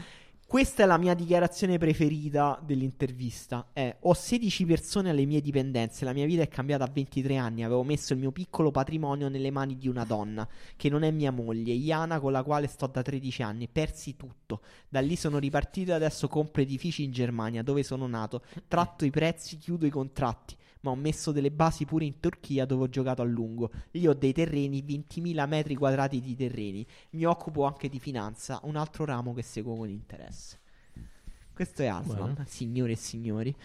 Questa è la mia dichiarazione preferita dell'intervista. È, ho 16 persone alle mie dipendenze, la mia vita è cambiata a 23 anni, avevo messo il mio piccolo patrimonio nelle mani di una donna, che non è mia moglie, Iana, con la quale sto da 13 anni, persi tutto. Da lì sono ripartito e adesso compro edifici in Germania, dove sono nato, tratto i prezzi, chiudo i contratti. Ma ho messo delle basi pure in Turchia dove ho giocato a lungo. Lì ho dei terreni, 20.000 metri quadrati di terreni. Mi occupo anche di finanza, un altro ramo che seguo con interesse. Questo è Aslan, Bene. signore e signori.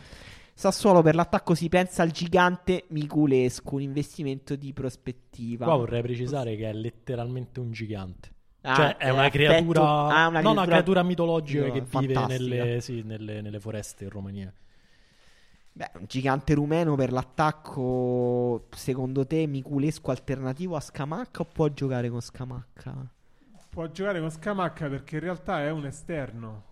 Sassuolo per l'attacco si pensa al gigante Miculescu, un investimento di prospettiva. Qua vorrei precisare che è letteralmente un gigante. Ah, cioè, è una creatura, ah, una non una creatura mitologica che vive nelle, sì, nelle, nelle foreste in Romania. Beh, un gigante rumeno per l'attacco, secondo te Miculescu alternativo a Scamacca o può giocare con Scamacca? Può giocare con Scamacca perché in realtà è un esterno.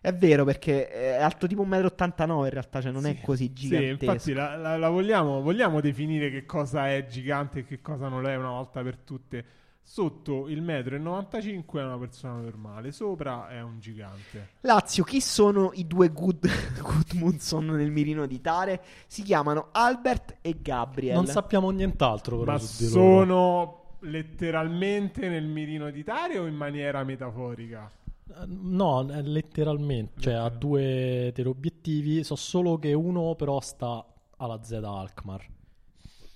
È vero perché è alto tipo 1,89 m in realtà, cioè non è così Sì, gigantesco. infatti la, la- la vogliamo, vogliamo definire che cosa è gigante e che cosa non lo è una volta per tutte. Sotto il metro e 95 è una persona normale, sopra è un gigante. Lazio, chi sono i due Good, Gudmundsson nel mirino di Tare? Si chiamano Albert e Gabriel. Non sappiamo nient'altro però Ma su di loro. sono letteralmente nel mirino di Tare o in maniera metaforica? Eh, No, è letteralmente, cioè ha due teleobiettivi, so solo che uno però sta alla Z Alkmaar.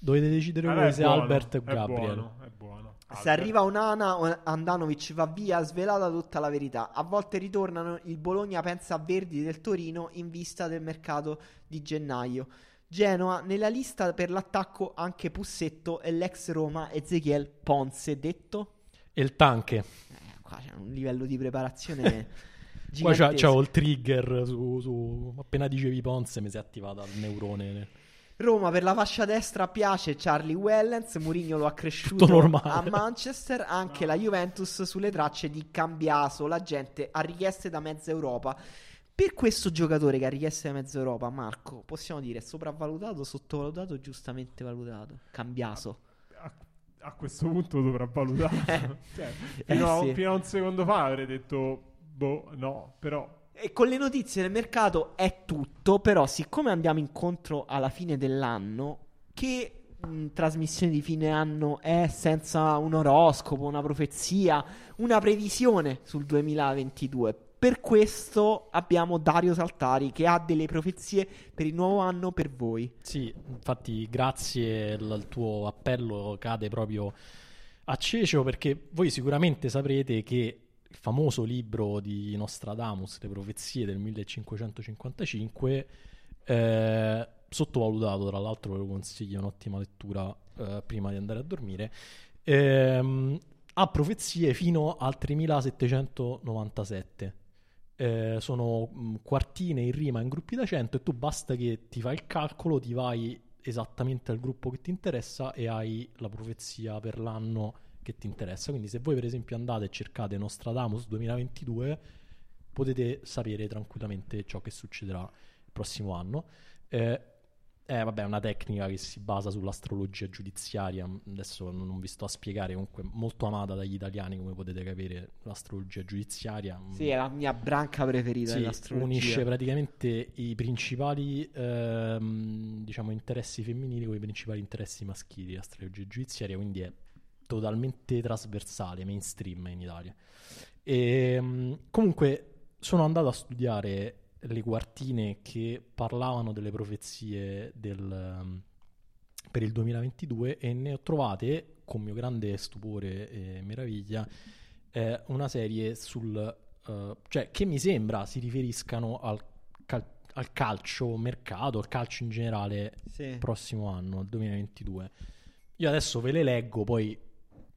Dovete decidere Allora voi è se buono, Albert o è Gabriel. buono, è buono. Se arriva Onana, Andanovic va via, svelata tutta la verità. A volte ritornano, il Bologna pensa a Verdi del Torino in vista del mercato di gennaio. Genoa, nella lista per l'attacco anche Pussetto e l'ex Roma Ezechiel Ponce, detto? E il tanche. Eh, qua c'è un livello di preparazione Qua c'ho il trigger su, su- Appena dicevi Ponce mi si è attivata il neurone. Roma per la fascia destra piace Charlie Wellens, Mourinho lo ha cresciuto a Manchester, anche la Juventus sulle tracce di Cambiaso, la gente ha richieste da mezza Europa. Per questo giocatore che ha richieste da mezza Europa, Marco, possiamo dire sopravvalutato, sottovalutato, giustamente valutato? Cambiaso. a, a questo punto dovrà valutare. cioè, Eh, fino, a, sì. fino a un secondo fa avrei detto, boh, no, però E con le notizie del mercato è tutto, però siccome andiamo incontro alla fine dell'anno, che mh, trasmissione di fine anno è senza un oroscopo, una profezia, una previsione sul 2022? Per questo abbiamo Dario Saltari che ha delle profezie per il nuovo anno per voi. Sì, infatti grazie al tuo appello cade proprio a Ceceo perché voi sicuramente saprete che il famoso libro di Nostradamus, Le profezie del 1555, eh, sottovalutato, tra l'altro ve lo consiglio, un'ottima lettura eh, prima di andare a dormire, ehm, ha profezie fino al 3797. Eh, sono mh, quartine in rima in gruppi da 100 e tu basta che ti fai il calcolo, ti vai esattamente al gruppo che ti interessa e hai la profezia per l'anno che ti interessa. Quindi se voi per esempio andate e cercate Nostradamus 2022 potete sapere tranquillamente ciò che succederà il prossimo anno. Eh, eh, vabbè, è una tecnica che si basa sull'astrologia giudiziaria. Adesso non vi sto a spiegare, comunque molto amata dagli italiani, come potete capire, l'astrologia giudiziaria. Sì, è la mia branca preferita Sì, unisce praticamente i principali ehm, diciamo interessi femminili con i principali interessi maschili l'astrologia giudiziaria quindi è totalmente trasversale mainstream in Italia e, mm, comunque sono andato a studiare le quartine che parlavano delle profezie del, mm, per il 2022 e ne ho trovate con mio grande stupore e meraviglia eh, una serie sul eh, cioè che mi sembra si riferiscano al, cal- al calcio mercato, al calcio in generale Sì. prossimo anno, il 2022. Io adesso ve le leggo, poi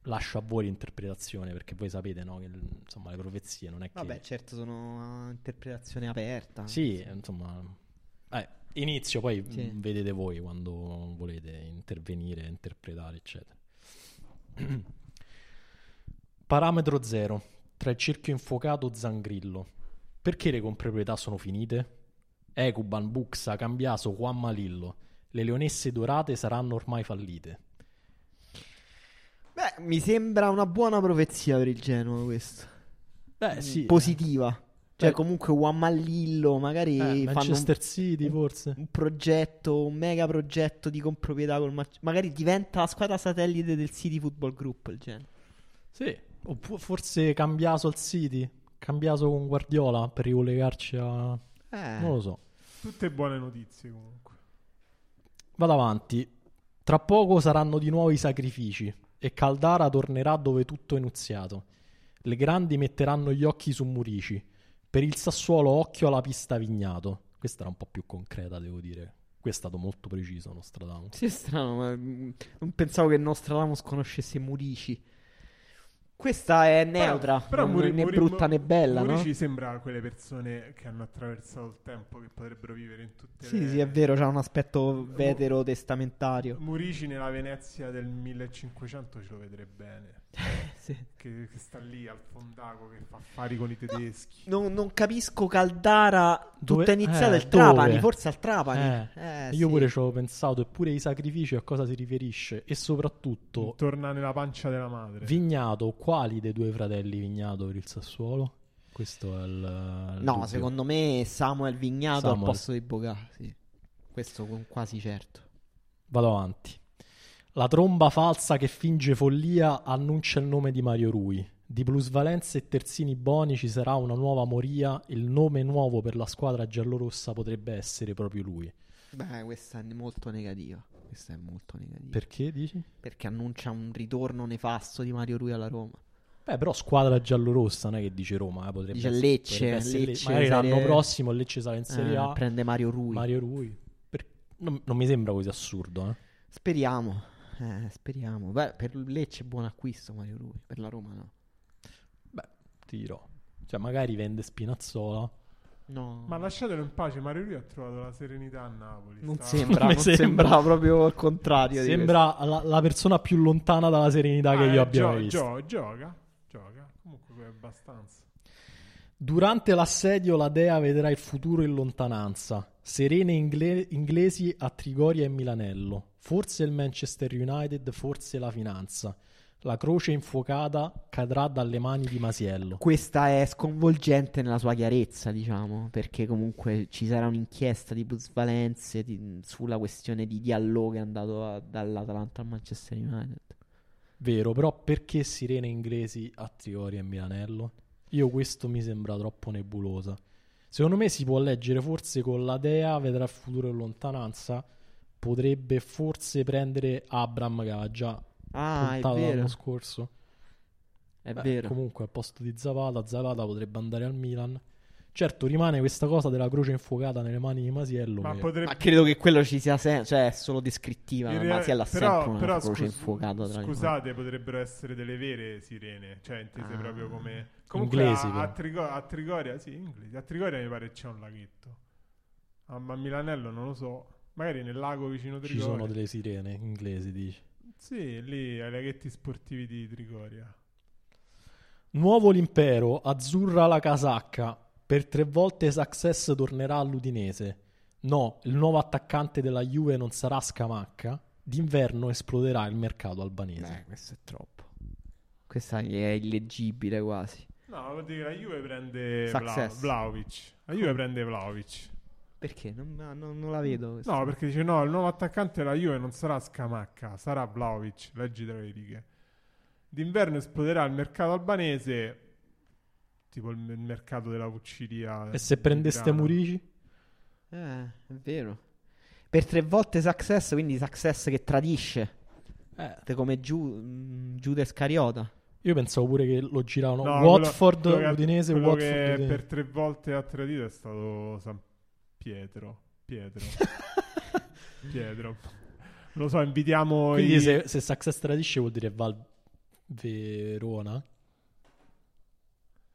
lascio a voi l'interpretazione, perché voi sapete no, che insomma, le profezie non è che... Vabbè, certo, sono interpretazione aperta. Sì, insomma... eh, inizio, poi Sì. vedete voi quando volete intervenire, interpretare, eccetera. Parametro 0. Tra il cerchio infuocato Zangrillo. Perché le comproprietà sono finite? Ecuban, Buxa, Cambiaso, Juan Malillo. Le leonesse dorate saranno ormai fallite. Beh, mi sembra una buona profezia per il Genoa questo. Beh, sì. Positiva. Cioè, Beh. comunque Juan Mallillo, magari Eh, fanno un, Manchester City, un- forse. un progetto, un mega progetto di comproprietà col Mar- magari diventa la squadra satellite del City Football Group il Genoa. Sì. Oppure forse Cambiaso al City. Cambiaso con Guardiola per ricollegarci a... Eh. Non lo so. Tutte buone notizie comunque. Vado avanti. Tra poco saranno di nuovo i sacrifici e Caldara tornerà dove tutto è iniziato. Le grandi metteranno gli occhi su Murici. Per il Sassuolo occhio alla pista Vignato. Questa era un po' più concreta, devo dire. Qui è stato molto preciso Nostradamus. Sì, è strano, ma mm, non pensavo che Nostradamus conoscesse Murici. Questa è neutra, non Muri- né Muri- brutta né bella, no? Murici sembra quelle persone che hanno attraversato il tempo che potrebbero vivere in tutte Sì, le... sì, è vero, c'ha un aspetto vetero testamentario. Murici nella Venezia del 1500 ce lo vedrei bene. Sì. Che, che sta lì al fondaco che fa affari con i tedeschi. Non, non capisco Caldara Dove- tutta iniziata eh, il Trapani, dove? forse al Trapani. Eh, Eh, Io sì. pure ci avevo pensato, eppure i sacrifici a cosa si riferisce? E soprattutto, Torna nella pancia della madre. Vignato, quali dei due fratelli Vignato per il Sassuolo? Questo è il... il No, dubbio. secondo me Samuel Vignato Samuel. al posto di Bocà, sì. Questo con quasi certo. Vado avanti. La tromba falsa che finge follia annuncia il nome di Mario Rui. Di plusvalenze e terzini buoni ci sarà una nuova moria. Il nome nuovo per la squadra giallorossa potrebbe essere proprio lui. Beh, questa è molto negativa. Questa è molto negativa. Perché dici? Perché annuncia un ritorno nefasto di Mario Rui alla Roma. Beh, però squadra giallorossa non è che dice Roma, eh, potrebbe Dice essere- Lecce, potrebbe essere Lecce, Magari serie- l'anno prossimo Lecce sarà in Serie Eh, A. prende Mario Rui. Mario Rui. Per- Non, non mi sembra così assurdo, eh. Speriamo. Eh, speriamo. Beh, per Lecce è buon acquisto Mario Rui. Per la Roma no. Beh, ti dirò. Cioè, magari vende Spinazzola. No. Ma lasciatelo in pace, Mario Rui ha trovato la serenità a Napoli. non Sta- sembra, non sembra. sembra proprio il contrario. Sembra la, la persona più lontana dalla serenità Ah, che io eh, abbia gio- visto. gio- gioca, gioca. Comunque è abbastanza. Durante l'assedio la dea vedrà il futuro in lontananza. Serene ingle- inglesi a Trigoria e Milanello. Forse il Manchester United, forse la finanza. La croce infuocata cadrà dalle mani di Masiello. Questa è sconvolgente nella sua chiarezza, diciamo, perché comunque ci sarà un'inchiesta di plusvalenze di- sulla questione di Diallo che è andato a- dall'Atalanta al Manchester United. Vero, però perché sirene inglesi a Trigoria e Milanello? Io questo mi sembra troppo nebulosa. Secondo me si può leggere forse con la dea vedrà il futuro in lontananza. Potrebbe forse prendere Abram che aveva già Ah, vero. l'anno scorso. È Beh, vero. Comunque, al posto di Zapata, Zapata potrebbe andare al Milan. Certo, rimane questa cosa della croce infuocata nelle mani di Masiello. Ma che- potrebbe... Ma credo che quello ci sia sempre, cioè è solo descrittiva. In Ma rea- Masiello ha però- sempre una però croce scus- infuocata. Scusate, potrebbero essere delle vere sirene, cioè intese Ah. proprio come... Comunque Inglesi, a, a. Trigo- a Trigoria, sì, inglesi. A Trigoria mi pare c'è un laghetto. A, a Milanello non lo so. Magari nel lago vicino a Ci Trigoria. sono delle sirene inglesi, dici. Sì, lì ai laghetti sportivi di Trigoria. Nuovo l'impero, azzurra la casacca. Per tre volte Success tornerà all'Udinese. No, il nuovo attaccante della Juve non sarà Scamacca. D'inverno esploderà il mercato albanese. Beh, questo è troppo. Questa è illeggibile quasi. No, vuol dire che la Juve prende Success. Vla- Vlahovic. La Juve prende Vlahovic. Perché? Non, non- non la vedo. questa. No, perché dice no, il nuovo attaccante della Juve non sarà Scamacca, sarà Vlahovic. Leggi tra le righe. D'inverno esploderà il mercato albanese, tipo il, il mercato della Vucciria. E se prendeste. Murici? Eh, è vero. Per tre volte Success, quindi Success che tradisce. Eh, Te Come Giu- mm, Giuda Iscariota. io pensavo pure che lo giravano No, Watford, quello- quello Udinese, quello Watford, che Udinese. per tre volte ha tradito è stato San Pietro. Pietro. Pietro. Lo so, invitiamo Quindi i- se, se Success tradisce vuol dire Val Verona?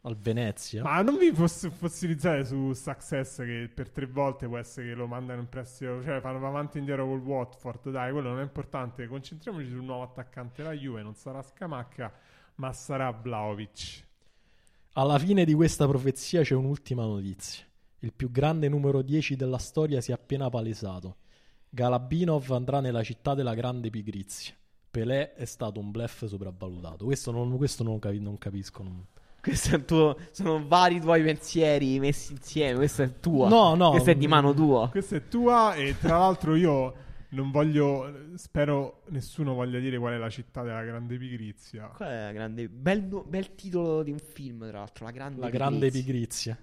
Al Venezia? Ma non vi foss- fossilizzare su Success che per tre volte può essere che lo mandano in prestito, cioè fanno avanti e indietro col Watford, dai, quello non è importante. Concentriamoci sul nuovo attaccante della Juve, non sarà Scamacca, ma sarà Vlaovic. Alla fine di questa profezia c'è un'ultima notizia. Il più grande numero 10 della storia si è appena palesato. Galabinov andrà nella città della grande pigrizia. Pelé è stato un bluff sopravvalutato. Questo non, questo non, capi- non capisco. non- Questo è il tuo, sono vari tuoi pensieri messi insieme. Questo è tuo. No, no. Questo è di mano tua. Questa è tua e tra l'altro io non voglio, spero nessuno voglia dire qual è la città della grande pigrizia. Qual è la grande. Bel, bel titolo di un film, tra l'altro. La grande La grande pigrizia.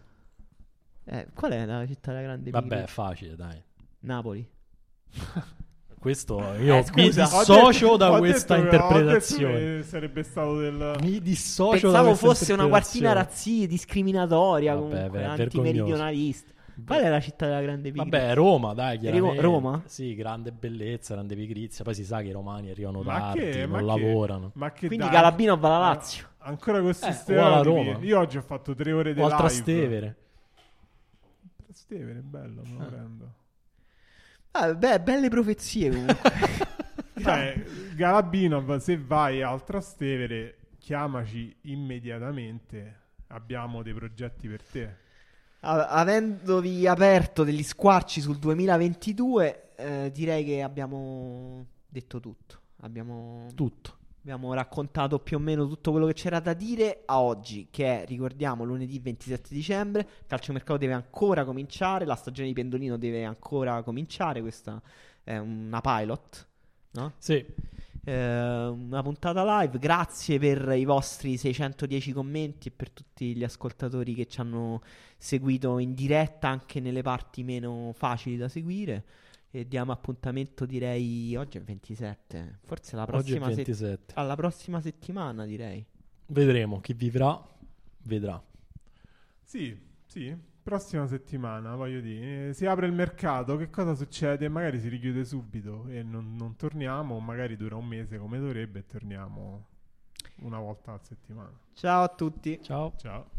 Eh, qual è la città della grande Vabbè, pigrizia? è facile, dai. Napoli. Questo io Eh, mi scusa, Ho dissocio detto- da ho questa detto- ho detto interpretazione. che sarebbe stato del... Mi dissocio da Pensavo questa fosse una quartina interpretazione. razzia, discriminatoria, Vabbè, comunque, ver- antimeridionalista. Qual è la città della grande pigrizia? Vabbè, Roma, dai, chiaramente. Roma? Sì, grande bellezza, grande pigrizia. Poi si sa che i romani arrivano Ma tardi, che- non ma che- lavorano. Ma che Quindi dai- Galabino va alla Lazio. Ancora questi Eh, o alla Roma. Io oggi ho fatto tre ore di O live. Trastevere. Trastevere, bello, me lo Ah. prendo. Ah, beh, belle profezie comunque. Beh, Galabinov, se vai al Trastevere, chiamaci immediatamente. Abbiamo dei progetti per te. A- Avendovi aperto degli squarci sul 2022, eh, direi che abbiamo detto tutto. Abbiamo, Tutto. Abbiamo raccontato più o meno tutto quello che c'era da dire a oggi, che è, ricordiamo, lunedì 27 dicembre. Il calciomercato deve ancora cominciare, la stagione di Pendolino deve ancora cominciare. Questa è una pilot, no? Sì, Eh, una puntata live. Grazie per i vostri 610 commenti e per tutti gli ascoltatori che ci hanno seguito in diretta anche nelle parti meno facili da seguire. E diamo appuntamento, direi. Oggi è 27. Forse la prossima, se- 27. alla prossima settimana, direi. Vedremo, chi vivrà vedrà. Sì, sì. Prossima settimana, voglio dire, si apre il mercato, che cosa succede? Magari si richiude subito e non, non torniamo, o magari dura un mese come dovrebbe e torniamo una volta a settimana. Ciao a tutti. Ciao. Ciao.